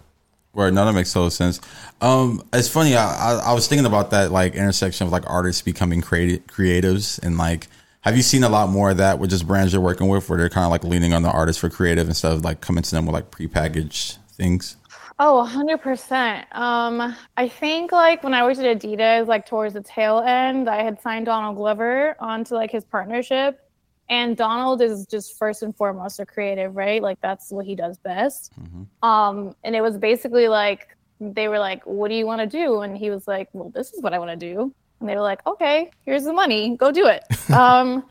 Right, no, that makes total sense. Um, it's funny. I, I I was thinking about that like intersection of like artists becoming creative creatives and like. Have you seen a lot more of that with just brands you're working with, where they're kind of like leaning on the artists for creative instead of like coming to them with like prepackaged things? Oh, 100%. Um, I think like when I worked at Adidas, like towards the tail end, I had signed Donald Glover onto like his partnership. And Donald is just first and foremost a creative, right? Like that's what he does best. Um, and it was basically like they were like, "What do you want to do?" And he was like, "Well, this is what I want to do." And they were like, "Okay, here's the money. Go do it." um,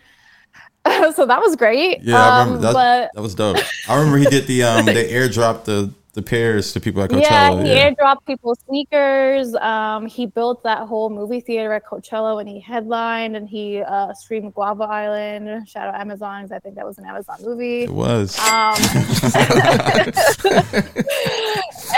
so that was great. Yeah, I um, remember that. but that was dope. I remember he did the um they airdropped the the pairs to people at Coachella. Yeah, he airdropped people sneakers. Um, he built that whole movie theater at Coachella when he headlined, and he uh, streamed Guava Island. Out Amazon, I think that was an Amazon movie. It was. Um,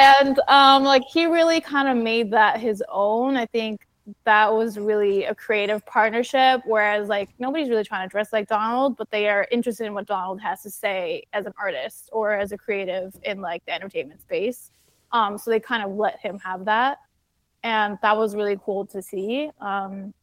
and um, like he really kind of made that his own. I think that was really a creative partnership. Whereas like nobody's really trying to dress like Donald, but they are interested in what Donald has to say as an artist or as a creative in like the entertainment space. Um, so they kind of let him have that. and that was really cool to see. Um,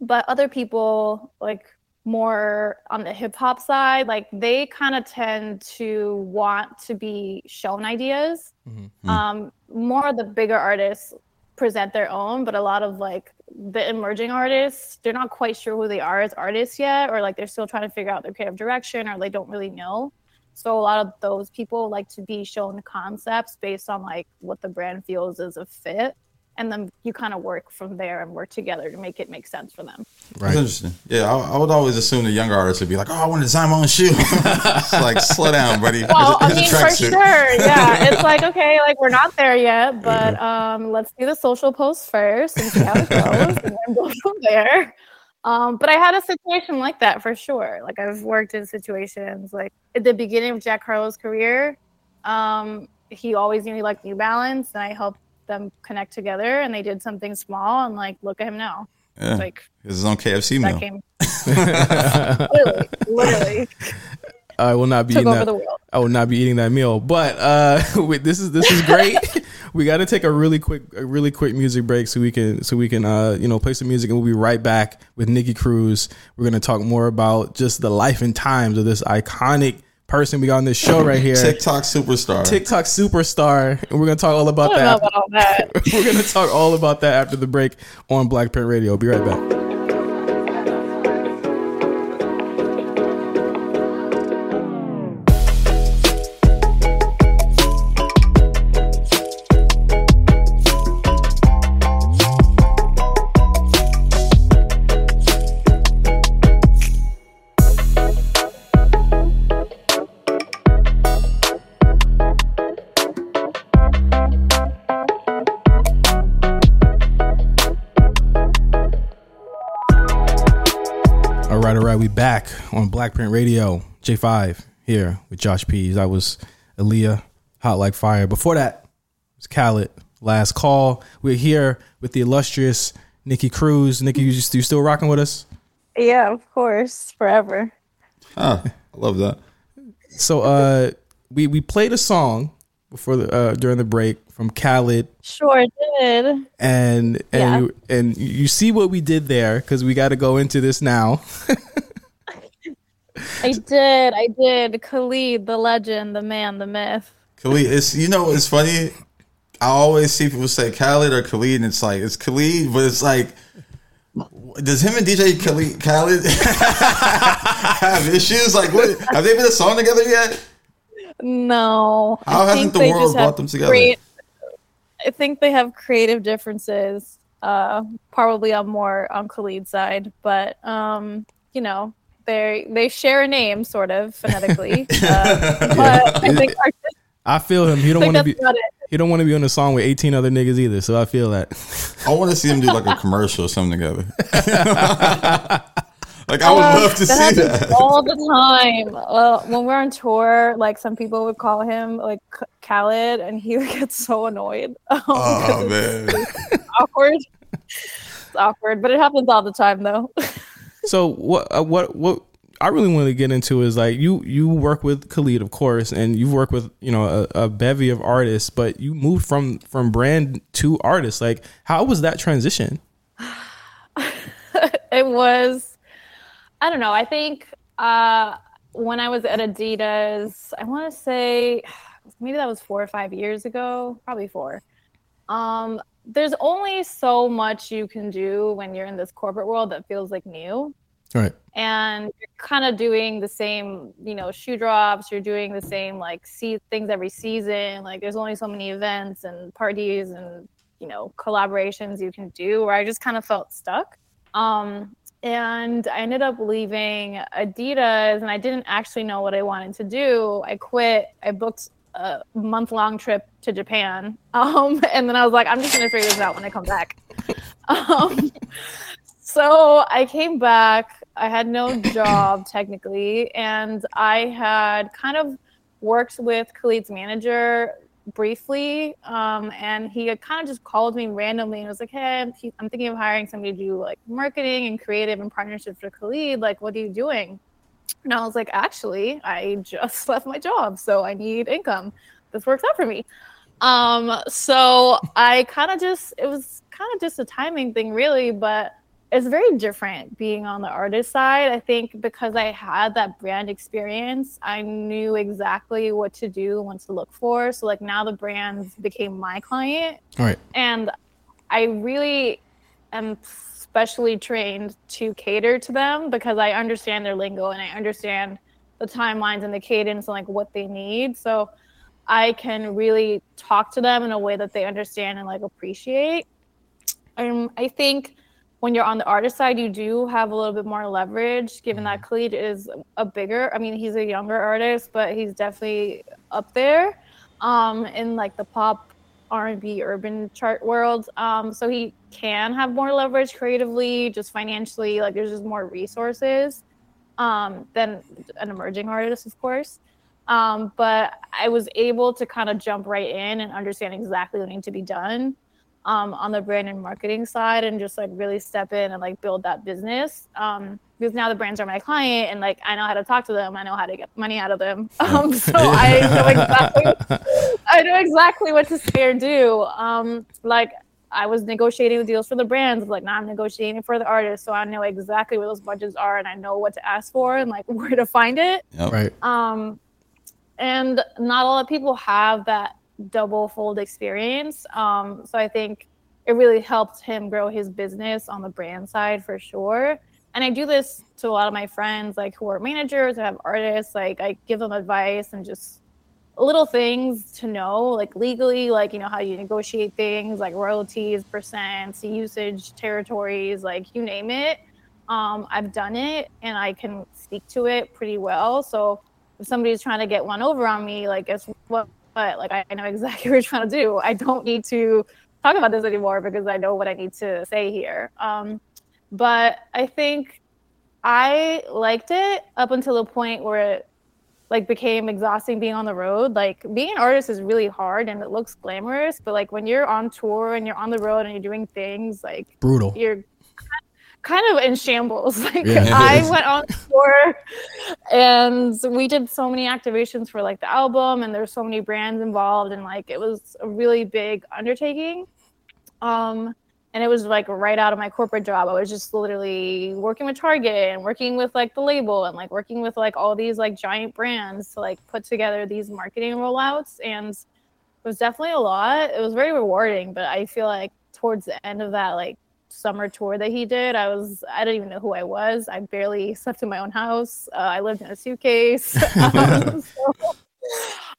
but other people like more on the hip hop side, like they kind of tend to want to be shown ideas. Mm-hmm. Um, more of the bigger artists present their own, but a lot of like the emerging artists, they're not quite sure who they are as artists yet, or like they're still trying to figure out their creative direction, or they don't really know. So a lot of those people like to be shown concepts based on like what the brand feels is a fit and then you kind of work from there and work together to make it make sense for them. Right. That's interesting. Yeah, I, I, would always assume the younger artists would be like, "Oh, I want to design my own shoe." like, slow down, buddy. Well, I mean, for suit. sure, yeah. It's like, okay, like we're not there yet, but um, let's do the social post first and see how it goes, and then go from there. Um, but I had a situation like that for sure. Like I've worked in situations like at the beginning of Jack Harlow's career. Um, he always knew he liked New Balance, and I helped them connect together and they did something small and like look at him now. Yeah. It's like his own KFC meal. Came, literally, literally. I will not be Took eating that. I will not be eating that meal. But uh, wait, this is this is great. we got to take a really quick, a really quick music break so we can so we can uh, you know play some music and we'll be right back with Nikki Cruz. We're gonna talk more about just the life and times of this iconic person we got on this show right here. TikTok superstar. TikTok superstar. And we're gonna talk all about that. About all that. we're gonna talk all about that after the break on Black Print Radio. Be right back. Back on Black Print Radio. J5 here with Josh Pease. I was Aaliyah, Hot Like Fire. Before that, it was Khaled, Last Call. We're here with the illustrious Nikki Cruz. Nikki, you, just, you still rocking with us? Yeah, of course. Forever. Ah, I love that. So uh we we played a song before the uh during the break from Khaled. Sure did. And and yeah. you, and you see what we did there because we got to go into this now. I did. I did. Khalid, the legend, the man, the myth. Khalid, it's you know it's funny. I always see people say Khalid or Khalid, and it's like it's Khalid, but it's like does him and DJ Khaled, Khalid have issues? Like, what have they been a song together yet? No. How I hasn't the world brought them together? Great, I think they have creative differences, uh, probably on more on Khalid's side, but um, you know, they they share a name, sort of phonetically. uh, but I think I feel him. He don't want to be. He don't want to be on a song with eighteen other niggas either. So I feel that. I want to see him do like a commercial or something together. like I would uh, love to that see that all the time. Well, when we're on tour, like some people would call him like Khaled, and he would get so annoyed. Um, oh man, awkward. It's awkward, but it happens all the time though. So what uh, what what I really want to get into is like you you work with Khalid, of course, and you've worked with you know a, a, bevy of artists, but you moved from from brand to artist. Like, how was that transition? it was, I don't know. I think uh, when I was at Adidas, I want to say maybe that was four or five years ago, probably four. Um, there's only so much you can do when you're in this corporate world that feels like new. Right. And you're kind of doing the same, you know, shoe drops, you're doing the same like see things every season. Like there's only so many events and parties and, you know, collaborations you can do where I just kind of felt stuck. Um, and I ended up leaving Adidas and I didn't actually know what I wanted to do. I quit. I booked a month long trip to Japan. Um, and then I was like, I'm just gonna figure this out when I come back. Um, so I came back. I had no job technically, and I had kind of worked with Khalid's manager briefly, um, and he had kind of just called me randomly and was like, "Hey, I'm, I'm thinking of hiring somebody to do like marketing and creative and partnerships for Khalid. Like, what are you doing?" And I was like, actually, I just left my job, so I need income. This works out for me. Um, so I kind of just, it was kind of just a timing thing, really. But it's very different being on the artist side. I think because I had that brand experience, I knew exactly what to do, what to look for. So like now the brands became my client, All right. and I really am specially trained to cater to them because I understand their lingo and I understand the timelines and the cadence and like what they need. So I can really talk to them in a way that they understand and like appreciate. Um, I think when you're on the artist side, you do have a little bit more leverage, given that Khalid is a bigger. I mean, he's a younger artist, but he's definitely up there um, in like the pop R&B urban chart world. Um, so he can have more leverage creatively, just financially. Like there's just more resources um, than an emerging artist, of course. Um, but I was able to kind of jump right in and understand exactly what needed to be done um, on the brand and marketing side and just like really step in and like build that business. Um, because now the brands are my client and like I know how to talk to them. I know how to get money out of them. Um, so I know exactly I know exactly what to say or do. Um, like I was negotiating the deals for the brands, like now I'm negotiating for the artists. So I know exactly where those budgets are and I know what to ask for and like where to find it. Yep. Right. Um, and not a lot of people have that double fold experience. Um, so I think it really helped him grow his business on the brand side for sure. And I do this to a lot of my friends, like who are managers or have artists. Like I give them advice and just little things to know, like legally, like you know how you negotiate things, like royalties, percents, usage, territories, like you name it. Um, I've done it and I can speak to it pretty well. So if somebody's trying to get one over on me, like guess what? But like I, I know exactly what you're trying to do. I don't need to talk about this anymore because I know what I need to say here. Um, but I think I liked it up until the point where it like became exhausting being on the road. Like being an artist is really hard and it looks glamorous, but like when you're on tour and you're on the road and you're doing things like Brutal. you're kind of in shambles. Like Yeah. I went on tour and we did so many activations for like the album and there's so many brands involved and like it was a really big undertaking. Um and it was like right out of my corporate job. I was just literally working with Target and working with like the label and like working with like all these like giant brands to like put together these marketing rollouts and it was definitely a lot. It was very rewarding, but I feel like towards the end of that like summer tour that he did, I was I didn't even know who I was. I barely slept in my own house. Uh, I lived in a suitcase. Um, so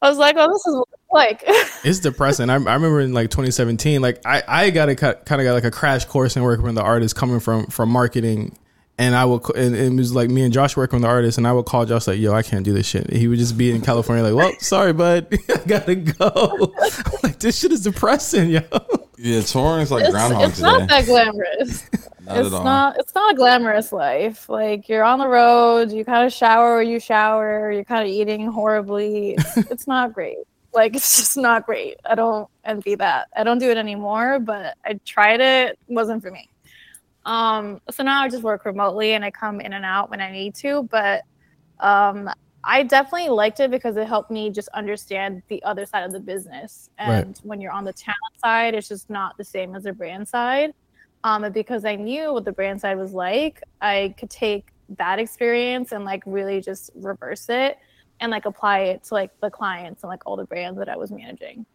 I was like, oh, this is like. It's depressing. I, I remember in like 2017, like I, I got a kind of got like a crash course in working with the artist coming from from marketing, and I would and it was like me and Josh working with the artist, and I would call Josh like, "Yo, I can't do this shit." He would just be in California like, "Well, sorry, bud, I gotta go." I'm like, this shit is depressing, yo. Yeah, touring is like it's, Groundhog it's Day. not that glamorous. Not it's at all. not it's not a glamorous life. Like you're on the road, you kind of shower or you shower, you're kind of eating horribly. It's, it's not great. Like it's just not great. I don't envy that. I don't do it anymore, but I tried it, it wasn't for me. Um so now I just work remotely and I come in and out when I need to, but um I definitely liked it because it helped me just understand the other side of the business. Right. And when you're on the talent side, it's just not the same as the brand side. Um, and because I knew what the brand side was like, I could take that experience and like really just reverse it and like apply it to like the clients and like all the brands that I was managing.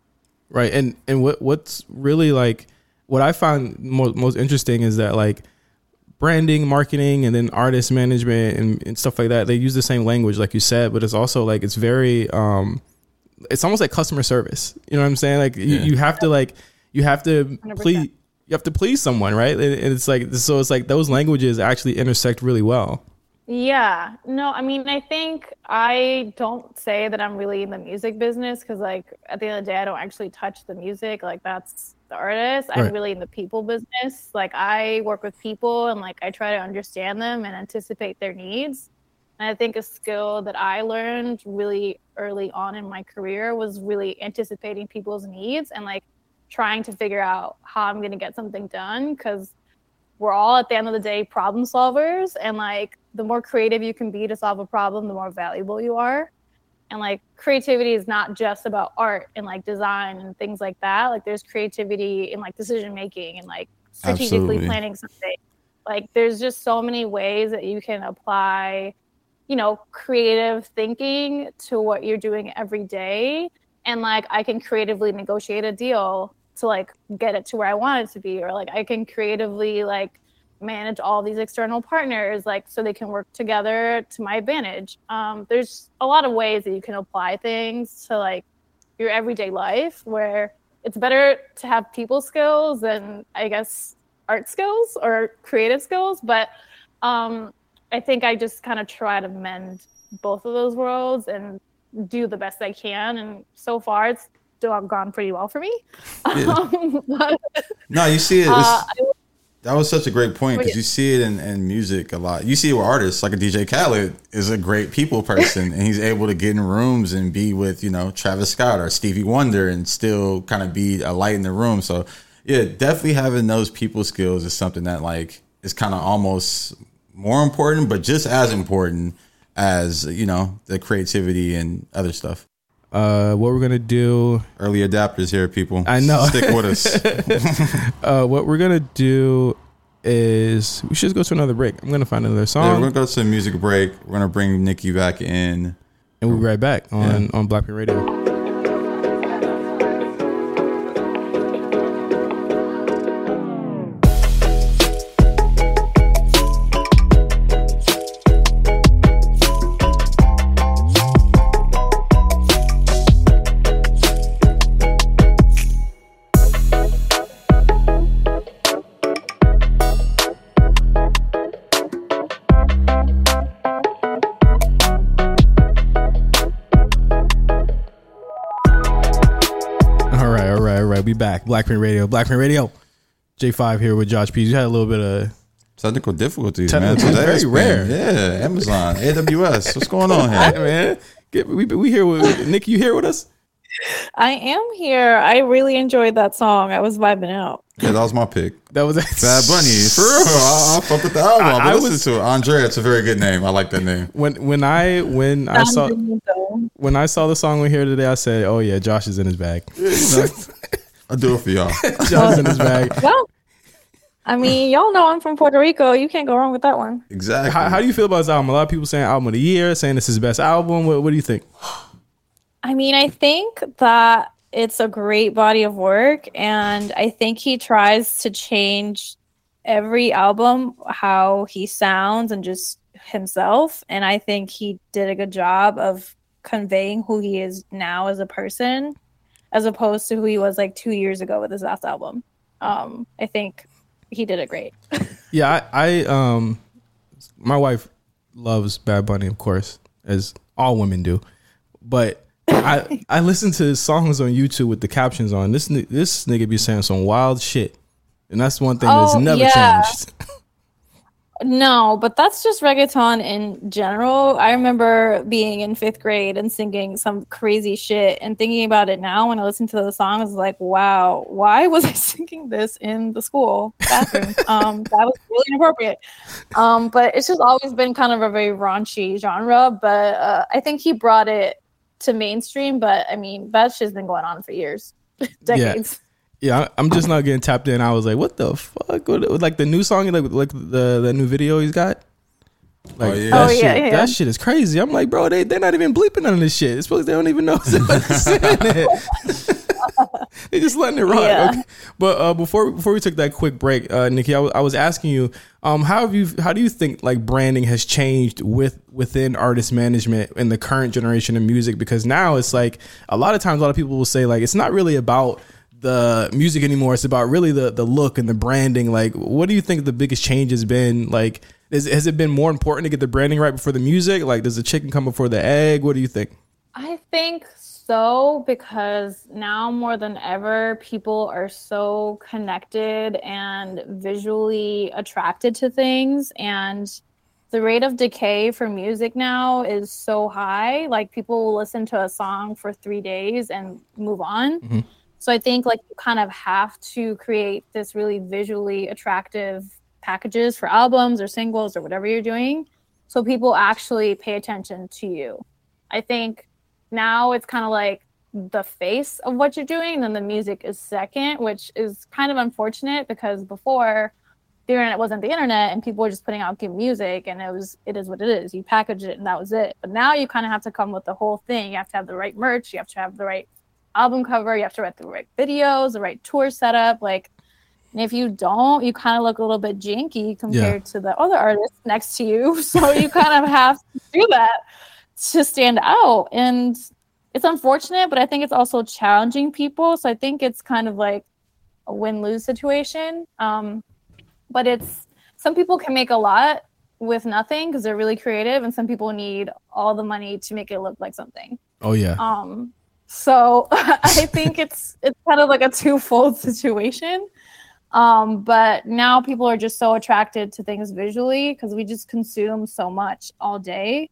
Right. And and what what's really like what I find most most interesting is that like branding, marketing, and then artist management and, and stuff like that, they use the same language, like you said, but it's also like it's very um it's almost like customer service. You know what I'm saying? Like you, you have to like you have to 100%. please you have to please someone, right? And, and it's like so it's like those languages actually intersect really well. Yeah. No, I mean, I think I don't say that I'm really in the music business because, like, at the end of the day, I don't actually touch the music. Like, that's the artist. I'm really in the people business. Like, I work with people and, like, I try to understand them and anticipate their needs. And I think a skill that I learned really early on in my career was really anticipating people's needs and, like, trying to figure out how I'm going to get something done because we're all at the end of the day problem solvers and like the more creative you can be to solve a problem the more valuable you are and like creativity is not just about art and like design and things like that. Like there's creativity in like decision making and like strategically Absolutely. planning something. Like there's just so many ways that you can apply you know creative thinking to what you're doing every day. And like i can creatively negotiate a deal to like get it to where i want it to be or like i can creatively like manage all these external partners like so they can work together to my advantage. Um, there's a lot of ways that you can apply things to like your everyday life where it's better to have people skills than i guess art skills or creative skills. But um, i think i just kind of try to mend both of those worlds and do the best i can. And so far it's still gone pretty well for me. Um, but, No, you see it. uh, that was such a great point because you see it in, in music a lot. You see it with artists like a DJ Khaled is a great people person, and he's able to get in rooms and be with you know Travis Scott or Stevie Wonder and still kind of be a light in the room. So yeah, definitely having those people skills is something that like is kind of almost more important, but just as important as you know the creativity and other stuff. Uh, what we're gonna do? Early adapters here, people. I know. Stick with us. uh, what we're gonna do is we should just go to another break. I'm gonna find another song. Yeah, we're gonna go to a music break. We're gonna bring Nikki back in. and we'll be right back on on Black Print Radio. Black Print Radio. Black Print Radio. J5 here with Josh P. You had a little bit of Technical difficulties, Technical- man. it's very rare. been- Yeah, Amazon, AWS. What's going on Hey, here? man. Get, we we here with Nick. You here with us? I am here. I really enjoyed that song. I was vibing out. Yeah, that was my pick. That was Bad Bunny. For real. I, I fuck with the album. I- I, I listen was- to it. Andrea, it's a very good name. I like that name. when when I when I saw when I saw the song we hear today. I said, "Oh yeah, Josh is in his bag. I do it for y'all. Josh is in his bag." Well, I mean, y'all know I'm from Puerto Rico. You can't go wrong with that one. Exactly. How, how do you feel about this album? A lot of people saying album of the year, saying this is his best album. What, what do you think? I mean, I think that it's a great body of work, and I think he tries to change every album how he sounds and just himself. And I think he did a good job of conveying who he is now as a person, as opposed to who he was like two years ago with his last album. Um, I think he did it great. Yeah, I, I um, my wife loves Bad Bunny, of course, as all women do. But I I listen to his songs on YouTube with the captions on. This this nigga be saying some wild shit, and that's one thing that's Oh, never yeah. changed. No, but that's just reggaeton in general. I remember being in fifth grade and singing some crazy shit and thinking about it now when I listen to the songs, is like, wow, why was I singing this in the school bathroom? um, that was really inappropriate. Um, but it's just always been kind of a very raunchy genre. But uh, I think he brought it to mainstream. But I mean, that shit's been going on for years, decades. Yeah, I- I'm just not getting tapped in. I was like, what the fuck? What, like the new song, like like the the new video he's got. Like Oh, yeah. that Oh, shit, yeah, yeah. that shit is crazy. I'm like, bro, they they're not even bleeping on this shit. It's supposed they don't even know what's saying it. they just letting it rock. Yeah. Okay. But uh, before before we took that quick break, uh, Nikki, I was asking you, um, how have you how do you think like branding has changed with within artist management in the current generation of music? Because now it's like a lot of times a lot of people will say like it's not really about the music anymore. It's about really the the look and the branding. Like, what do you think the biggest change has been? Like, is, has it been more important to get the branding right before the music? Like, does the chicken come before the egg? What do you think? I think so because now more than ever, people are so connected and visually attracted to things. And the rate of decay for music now is so high. Like, people will listen to a song for three days and move on. Mhm. So, I think like you kind of have to create this really visually attractive packages for albums or singles or whatever you're doing so people actually pay attention to you. I think now it's kind of like the face of what you're doing, and then the music is second, which is kind of unfortunate because before the internet wasn't the internet and people were just putting out good music and it was it is what it is. You package it and that was it. But now you kind of have to come with the whole thing. You have to have the right merch, you have to have the right album cover, you have to write the right videos, the right tour setup, like and if you don't, you kind of look a little bit janky compared to the other artists next to you. So you kind of have to do that to stand out. And it's unfortunate, but I think it's also challenging people. So I think it's kind of like a win lose situation. Um, but it's some people can make a lot with nothing because they're really creative, and some people need all the money to make it look like something. Oh yeah. Um, so I think it's it's kind of like a twofold situation. Um, but now people are just so attracted to things visually because we just consume so much all day,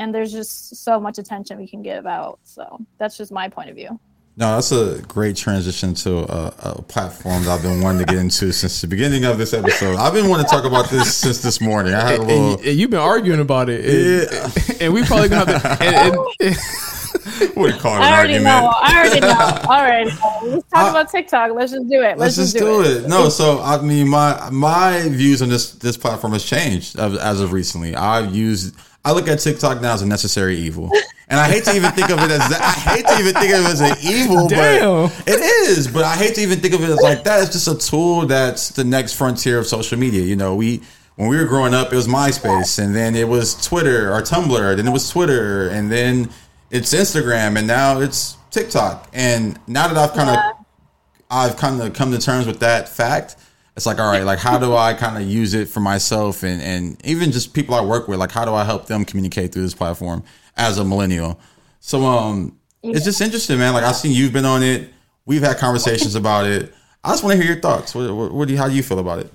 and there's just so much attention we can give out. So that's just my point of view. No, that's a great transition to a, a platform that I've been wanting to get into since the beginning of this episode. I've been wanting to talk about this since this morning. I had a And, little. and you've been arguing about it, and, and we probably gonna have to. And, and, what do you call it? I An already argument? know. I already know. All right, let's talk about TikTok. Let's just do it. Let's, just do it. No, so I mean, my my views on this this platform has changed as, as of recently. I've used. I look at TikTok now as a necessary evil, and I hate to even think of it as that. I hate to even think of it as an evil, Damn. but it is. But I hate to even think of it as like that. It's just a tool that's the next frontier of social media. You know, we when we were growing up, it was MySpace, and then it was Twitter or Tumblr, then it was Twitter, and then it's Instagram, and now it's TikTok. And now that I've kind of I've kind of come to terms with that fact. It's like, all right, like how do I kind of use it for myself and and even just people I work with? Like, how do I help them communicate through this platform as a millennial? So, um, it's just interesting, man. Like I've seen you've been on it. We've had conversations about it. I just want to hear your thoughts. What, what, what do you, how do you feel about it?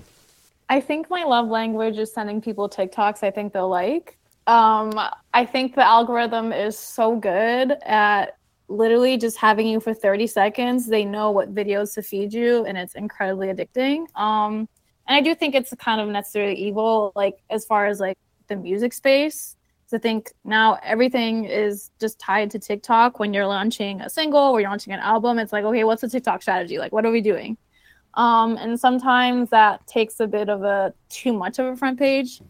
I think my love language is sending people TikToks I think they'll like. Um, I think the algorithm is so good at literally just having you for 30 seconds. They know what videos to feed you, and it's incredibly addicting. Um, and I do think it's kind of necessarily evil, like as far as like the music space. 'Cause I think now everything is just tied to TikTok. When you're launching a single or you're launching an album, it's like, okay, what's the TikTok strategy? Like, what are we doing? um, and sometimes that takes a bit of a too much of a front page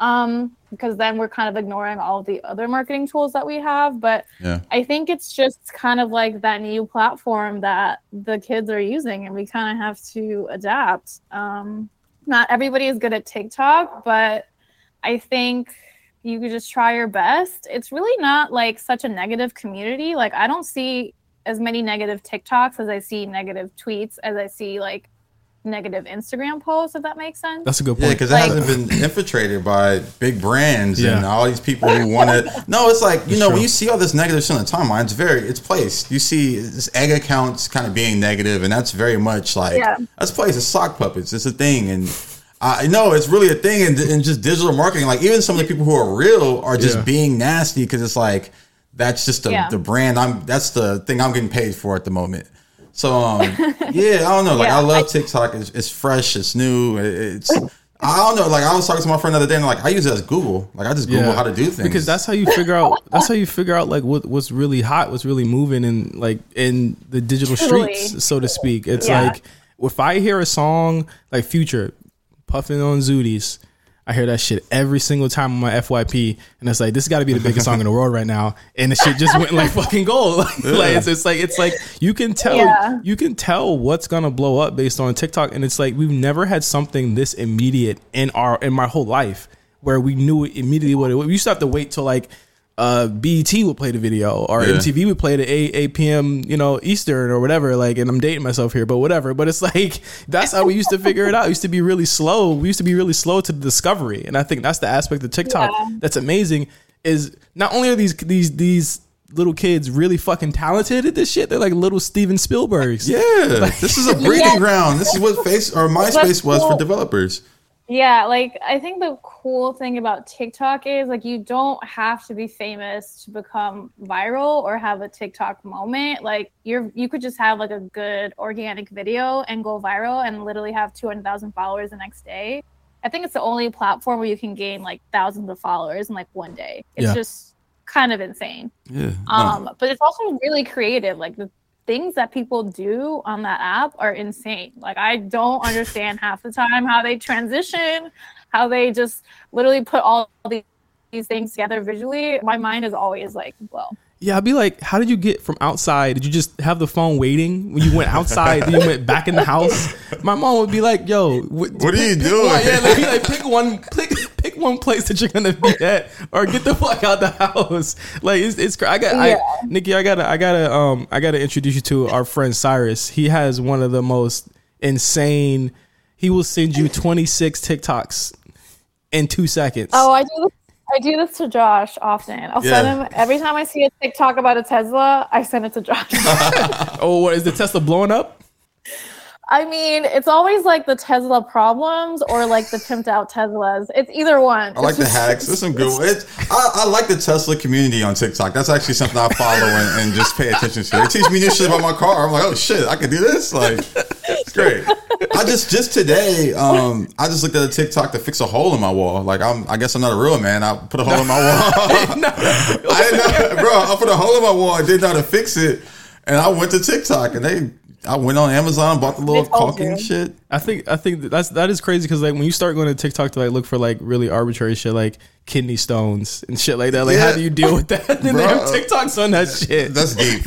um, because then we're kind of ignoring all of the other marketing tools that we have. But Yeah. i think it's just kind of like that new platform that the kids are using and we kind of have to adapt. Um, not everybody is good at tiktok but i think you could just try your best. It's really not like such a negative community. Like i don't see as many negative TikToks as I see negative tweets as I see like negative Instagram posts, if that makes sense. that's a good Yeah, point. because Like- it hasn't been infiltrated by big brands and all these people who want to. No, it's like you know true. when you see all this negative shit on the timeline, it's very it's placed. You see this egg accounts kind of being negative, and that's very much like Yeah. that's placed. It's sock puppets. It's a thing, and I know it's really a thing in, in just digital marketing. Like even some of the people who are real are just Yeah. being nasty because it's like that's just the, Yeah. the brand. I'm that's the thing I'm getting paid for at the moment. So um, yeah, I don't know. Like Yeah, I love I- TikTok. It's, it's fresh. It's new. It's I don't know. Like I was talking to my friend the other day, and like I use it as Google. Like I just Google how to do things because that's how you figure out that's how you figure out like what what's really hot what's really moving in like in the digital Truly. streets so to speak it's Yeah. like if i hear a song like Future puffing on zooties I hear that shit every single time on my FYP, and it's like this got to be the biggest song in the world right now, and the shit just went like fucking gold. like, like, it's, it's like it's like you can tell Yeah. you can tell what's gonna blow up based on TikTok, and it's like we've never had something this immediate in our in my whole life where we knew immediately what it was. We used to have to wait till like uh BET would play the video or Yeah. MTV would play the at 8, 8 p.m. you know Eastern or whatever like and I'm dating myself here but whatever but it's like that's how we used to figure it out it used to be really slow we used to be really slow to the discovery and I think that's the aspect of TikTok Yeah. that's amazing is not only are these these these little kids really fucking talented at this shit they're like little Steven Spielbergs yeah. this is a breeding Yeah. ground. This is what face or MySpace was for developers. Yeah, like I think the cool thing about TikTok is like you don't have to be famous to become viral or have a TikTok moment. Like you're you could just have like a good organic video and go viral and literally have 200,000 followers the next day. I think it's the only platform where you can gain like thousands of followers in like one day. It's Yeah. just kind of insane. Yeah. Um, but it's also really creative. Like the things that people do on that app are insane. Like I don't understand half the time how they transition, how they just literally put all these, these things together visually. My mind is always like, well, Yeah, I'd be like, how did you get from outside? Did you just have the phone waiting when you went outside? then you went back in the house. My mom would be like, "Yo, what, What are you doing? Yeah, they'd be like, pick one, pick, pick one place that you're gonna be at, or get the fuck out the house. Like it's, it's I got, Yeah. I, Nikki, I gotta, I gotta, um, I gotta introduce you to our friend Cyrus. He has one of the most insane. He will send you 26 TikToks in two seconds. oh, I do this. I do this to Josh often. I'll send him every time I see a TikTok about a Tesla. I send it to Josh. oh, what is the Tesla blowing up? I mean, it's always like the Tesla problems or like the pimped out Teslas. It's either one. I like the hacks. There's some good ones. I, I like the Tesla community on TikTok. That's actually something I follow and, and just pay attention to. They teach me new shit about my car. I'm like, oh shit, I can do this. Like, it's great. I just just today, um, I just looked at a TikTok to fix a hole in my wall. Like, I'm, I guess I'm not a real man. I put a hole in my wall. I didn't know, bro. I put a hole in my wall. I didn't know how to fix it, and I went to TikTok and they. I went on Amazon, bought the little They told caulking shit. I think I think that's that is crazy because like when you start going to TikTok to like look for like really arbitrary shit like kidney stones and shit like that, like how do you deal with that? and they have TikToks on that shit. That's deep.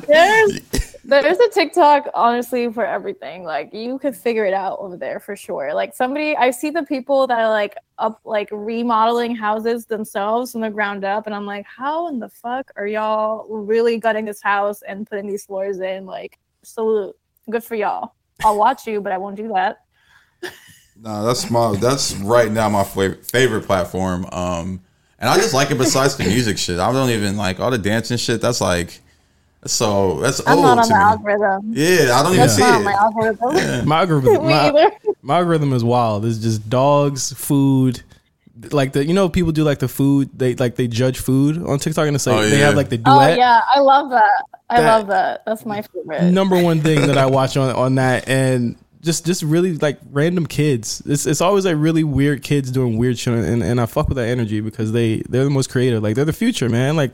there's there's a TikTok honestly for everything. Like you could figure it out over there for sure. Like somebody I see the people that are like up like remodeling houses themselves from the ground up and I'm like, how in the fuck are y'all really gutting this house and putting these floors in? Like salute. Good for y'all. I'll watch you, but I won't do that. No, that's my that's right now my favorite favorite platform. Um, and I just like it. Besides the music shit, I don't even like all the dancing shit. That's like, so that's I'm old not on to the me. algorithm. Yeah, I don't even That's see not it. my algorithm. My algorithm, my, my algorithm is wild. It's just dogs, food, like the you know people do like the food they like they judge food on TikTok and it's like Oh, they have like the Oh duet. yeah, I love that. I That- love that. That's my favorite. number one thing that I watch on on that and just just really like random kids. It's it's always like really weird kids doing weird shit and, and I fuck with that energy because they they're the most creative. Like they're the future, man. Like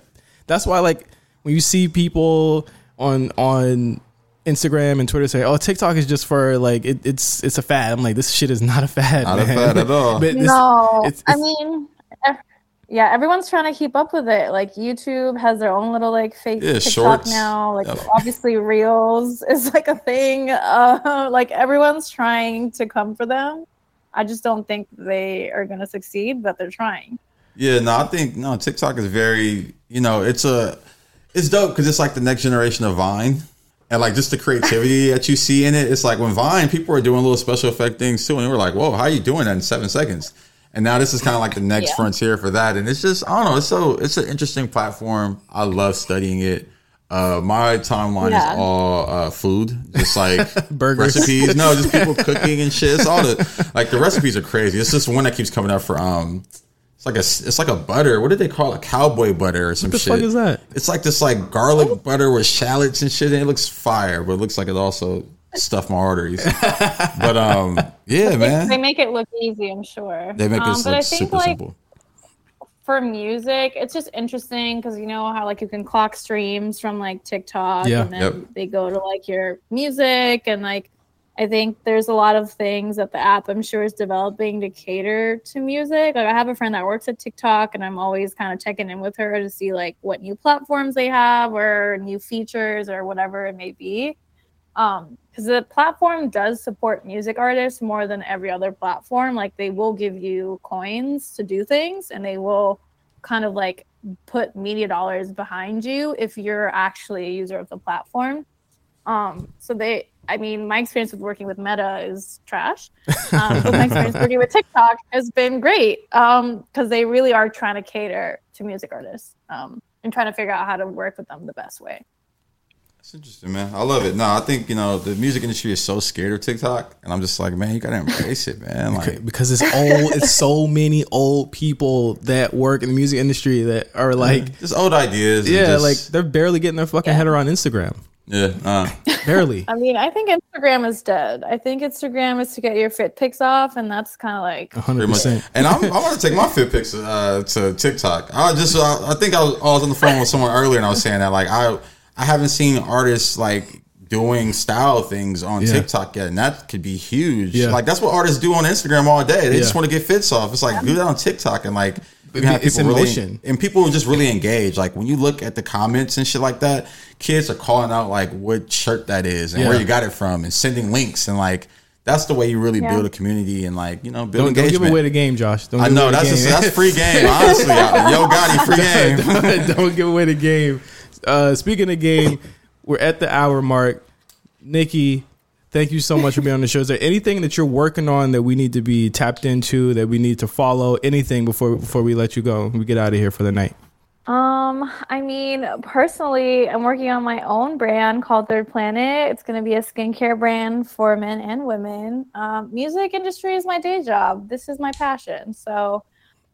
that's why like when you see people on on Instagram and Twitter say, "Oh, TikTok is just for like it, it's it's a fad." I'm like, this shit is not a fad, Not a fad at all. But no, it's- I mean, yeah, everyone's trying to keep up with it. Like YouTube has their own little like fake Yeah, TikTok shorts. now. Like Yep. obviously Reels is like a thing. Uh, like everyone's trying to come for them. I just don't think they are gonna succeed, but they're trying. Yeah, no, I think no. TikTok is very, you know, it's a, it's dope because it's like the next generation of Vine, and like just the creativity that you see in it. It's like when Vine, people are doing little special effect things too, and we're like, whoa, how are you doing that in seven seconds? And now this is kind of like the next Yeah. frontier for that, and it's just I don't know, it's so it's an interesting platform. I love studying it. Uh, my timeline Yeah. is all uh, food, just like Burgers. recipes. No, just people cooking and shit. It's all the like the recipes are crazy. It's just one that keeps coming up for um. It's like a it's like a butter. What did they call it? Cowboy butter or some shit. what the shit. fuck is that? It's like this like garlic butter with shallots and shit. And it looks fire, but it looks like it also stuffed my arteries. but um, yeah, man. They man, make it look easy, I'm sure. they make um, this but I look think super like simple. for music, it's just interesting because you know how like you can clock streams from like TikTok Yeah. and then Yep. they go to like your music and like I think there's a lot of things that the app I'm sure is developing to cater to music. Like I have a friend that works at TikTok and I'm always kind of checking in with her to see like what new platforms they have or new features or whatever it may be. Um, because the platform does support music artists more than every other platform. Like they will give you coins to do things and they will kind of like put media dollars behind you if you're actually a user of the platform. Um, so they, I mean, my experience with working with Meta is trash. Um, but my experience working with TikTok has been great because they really are trying to cater to music artists um, and trying to figure out how to work with them the best way. That's interesting, man. I love it. No, I think you know the music industry is so scared of TikTok, and I'm just like, man, you gotta embrace it, man. Like, because it's old. it's so many old people that work in the music industry that are like, just old ideas. yeah, just- like they're barely getting their fucking head around Instagram. Yeah. Uh. Barely. I mean, I think Instagram is dead. I think Instagram is to get your fit pics off, and that's kind of like 100%. And I'm, I want to take my fit pics uh, to TikTok. I just, uh, I think I was, I was on the phone with someone earlier, and I was saying that like I, I haven't seen artists like doing style things on Yeah. TikTok yet, and that could be huge. Yeah. Like that's what artists do on Instagram all day. They just want to get fits off. It's like do that on TikTok, and like you have it's people in really, motion. and people just really engage. Like when you look at the comments and shit like that, kids are calling out like what shirt that is and Yeah. where you got it from, and sending links, and like that's the way you really Yeah. build a community and like you know build Don't, don't give away the game, Josh. Don't I give know away the that's a, that's free game. Honestly, yo Gotti, free game. don't, don't give away the game. Uh, speaking of game, we're at the hour mark. Nikki, thank you so much for being on the show. Is there anything that you're working on that we need to be tapped into, that we need to follow? Anything before before we let you go? We get out of here for the night. Um, I mean, personally, I'm working on my own brand called Third Planet. It's going to be a skincare brand for men and women. Um, music industry is my day job. This is my passion. So,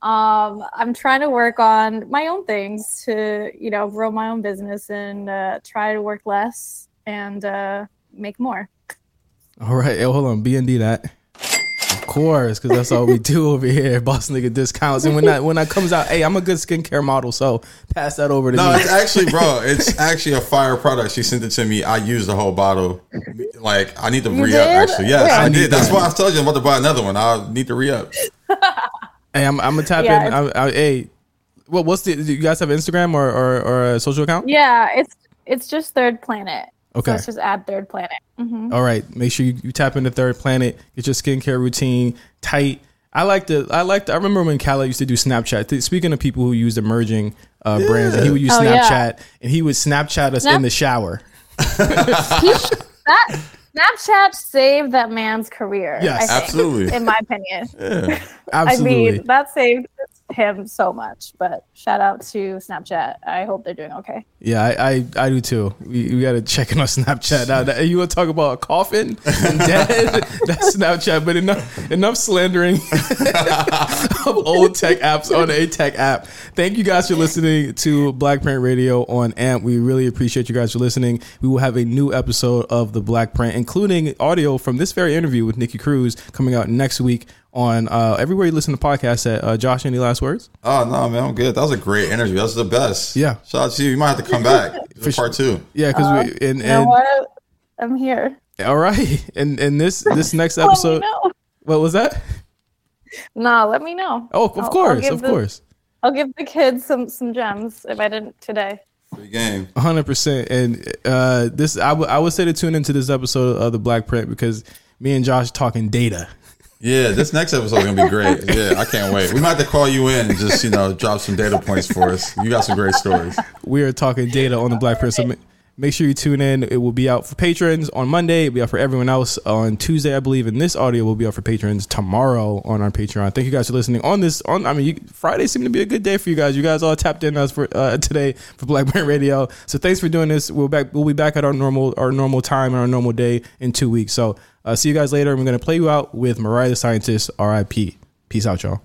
um, I'm trying to work on my own things to, you know, grow my own business and uh, try to work less and uh, make more. All right, hey, hold on, B and D that. Of course, because that's all we do over here, boss nigga discounts. And when that when that comes out, hey, I'm a good skincare model, so pass that over to No, me. it's actually, bro, it's actually a fire product. She sent it to me. I used the whole bottle. Like, I need to You re up. Actually, yes, Yeah. I I need did. That's that. why I told you I'm about to buy another one. I need to re up. Hey, I'm, I'm gonna tap Yeah, in. I, I, hey, what, what's the? Do you guys have Instagram or, or, or a social account? Yeah, it's it's just Third Planet. Okay. So it's just add Third Planet. hmm All right, make sure you, you tap into Third Planet. Get your skincare routine tight. I like the. I like. The, I remember when Khaled used to do Snapchat. Speaking of people who use emerging uh, brands, and he would use Oh, Snapchat, yeah. and he would Snapchat us Snap- in the shower. That Snapchat saved that man's career. Yes, I think, absolutely. In my opinion, Yeah. Absolutely. I mean that saved him so much. But shout out to Snapchat. I hope they're doing okay. Yeah, I, I, I do too. We, we got to check in on Snapchat. Now, that- you want to talk about a coffin and dead? That's Snapchat. But enough enough slandering of old tech apps on a tech app. Thank you guys for listening to Black Print Radio on AMP. We really appreciate you guys for listening. We will have a new episode of the Black Print, including audio from this very interview with Nikki Cruz, coming out next week on uh, everywhere you listen to podcasts. At uh, Josh, any last words? Oh no, man, I'm good. That was a great interview. That's the best. Yeah. Shout out to you. You might have to come back for part two. Yeah, because we and, and what? I'm here. all right, and and this this next Let me episode. know. What was that? Nah, let me know. Oh, of I'll- I'll course, of the- course, I'll give the kids some some gems if I didn't today. Free game. hundred percent. And uh, this, I would I would say to tune into this episode of the Black Print because me and Josh talking data. Yeah, this next episode is gonna be great. Yeah, I can't wait. We might have to call you in and just you know drop some data points for us. You got some great stories. We are talking data on the Black Print. So make sure you tune in. It will be out for patrons on Monday. It'll be out for everyone else on Tuesday, I believe. And this audio will be out for patrons tomorrow on our Patreon. Thank you guys for listening on this. On I mean, you, Friday seemed to be a good day for you guys. You guys all tapped in us for uh, today for Black Print Radio. So thanks for doing this. We'll back. We'll be back at our normal our normal time and our normal day in two weeks. So uh, see you guys later. I'm going to play you out with Mariah the Scientist. R.I.P. Peace out, y'all.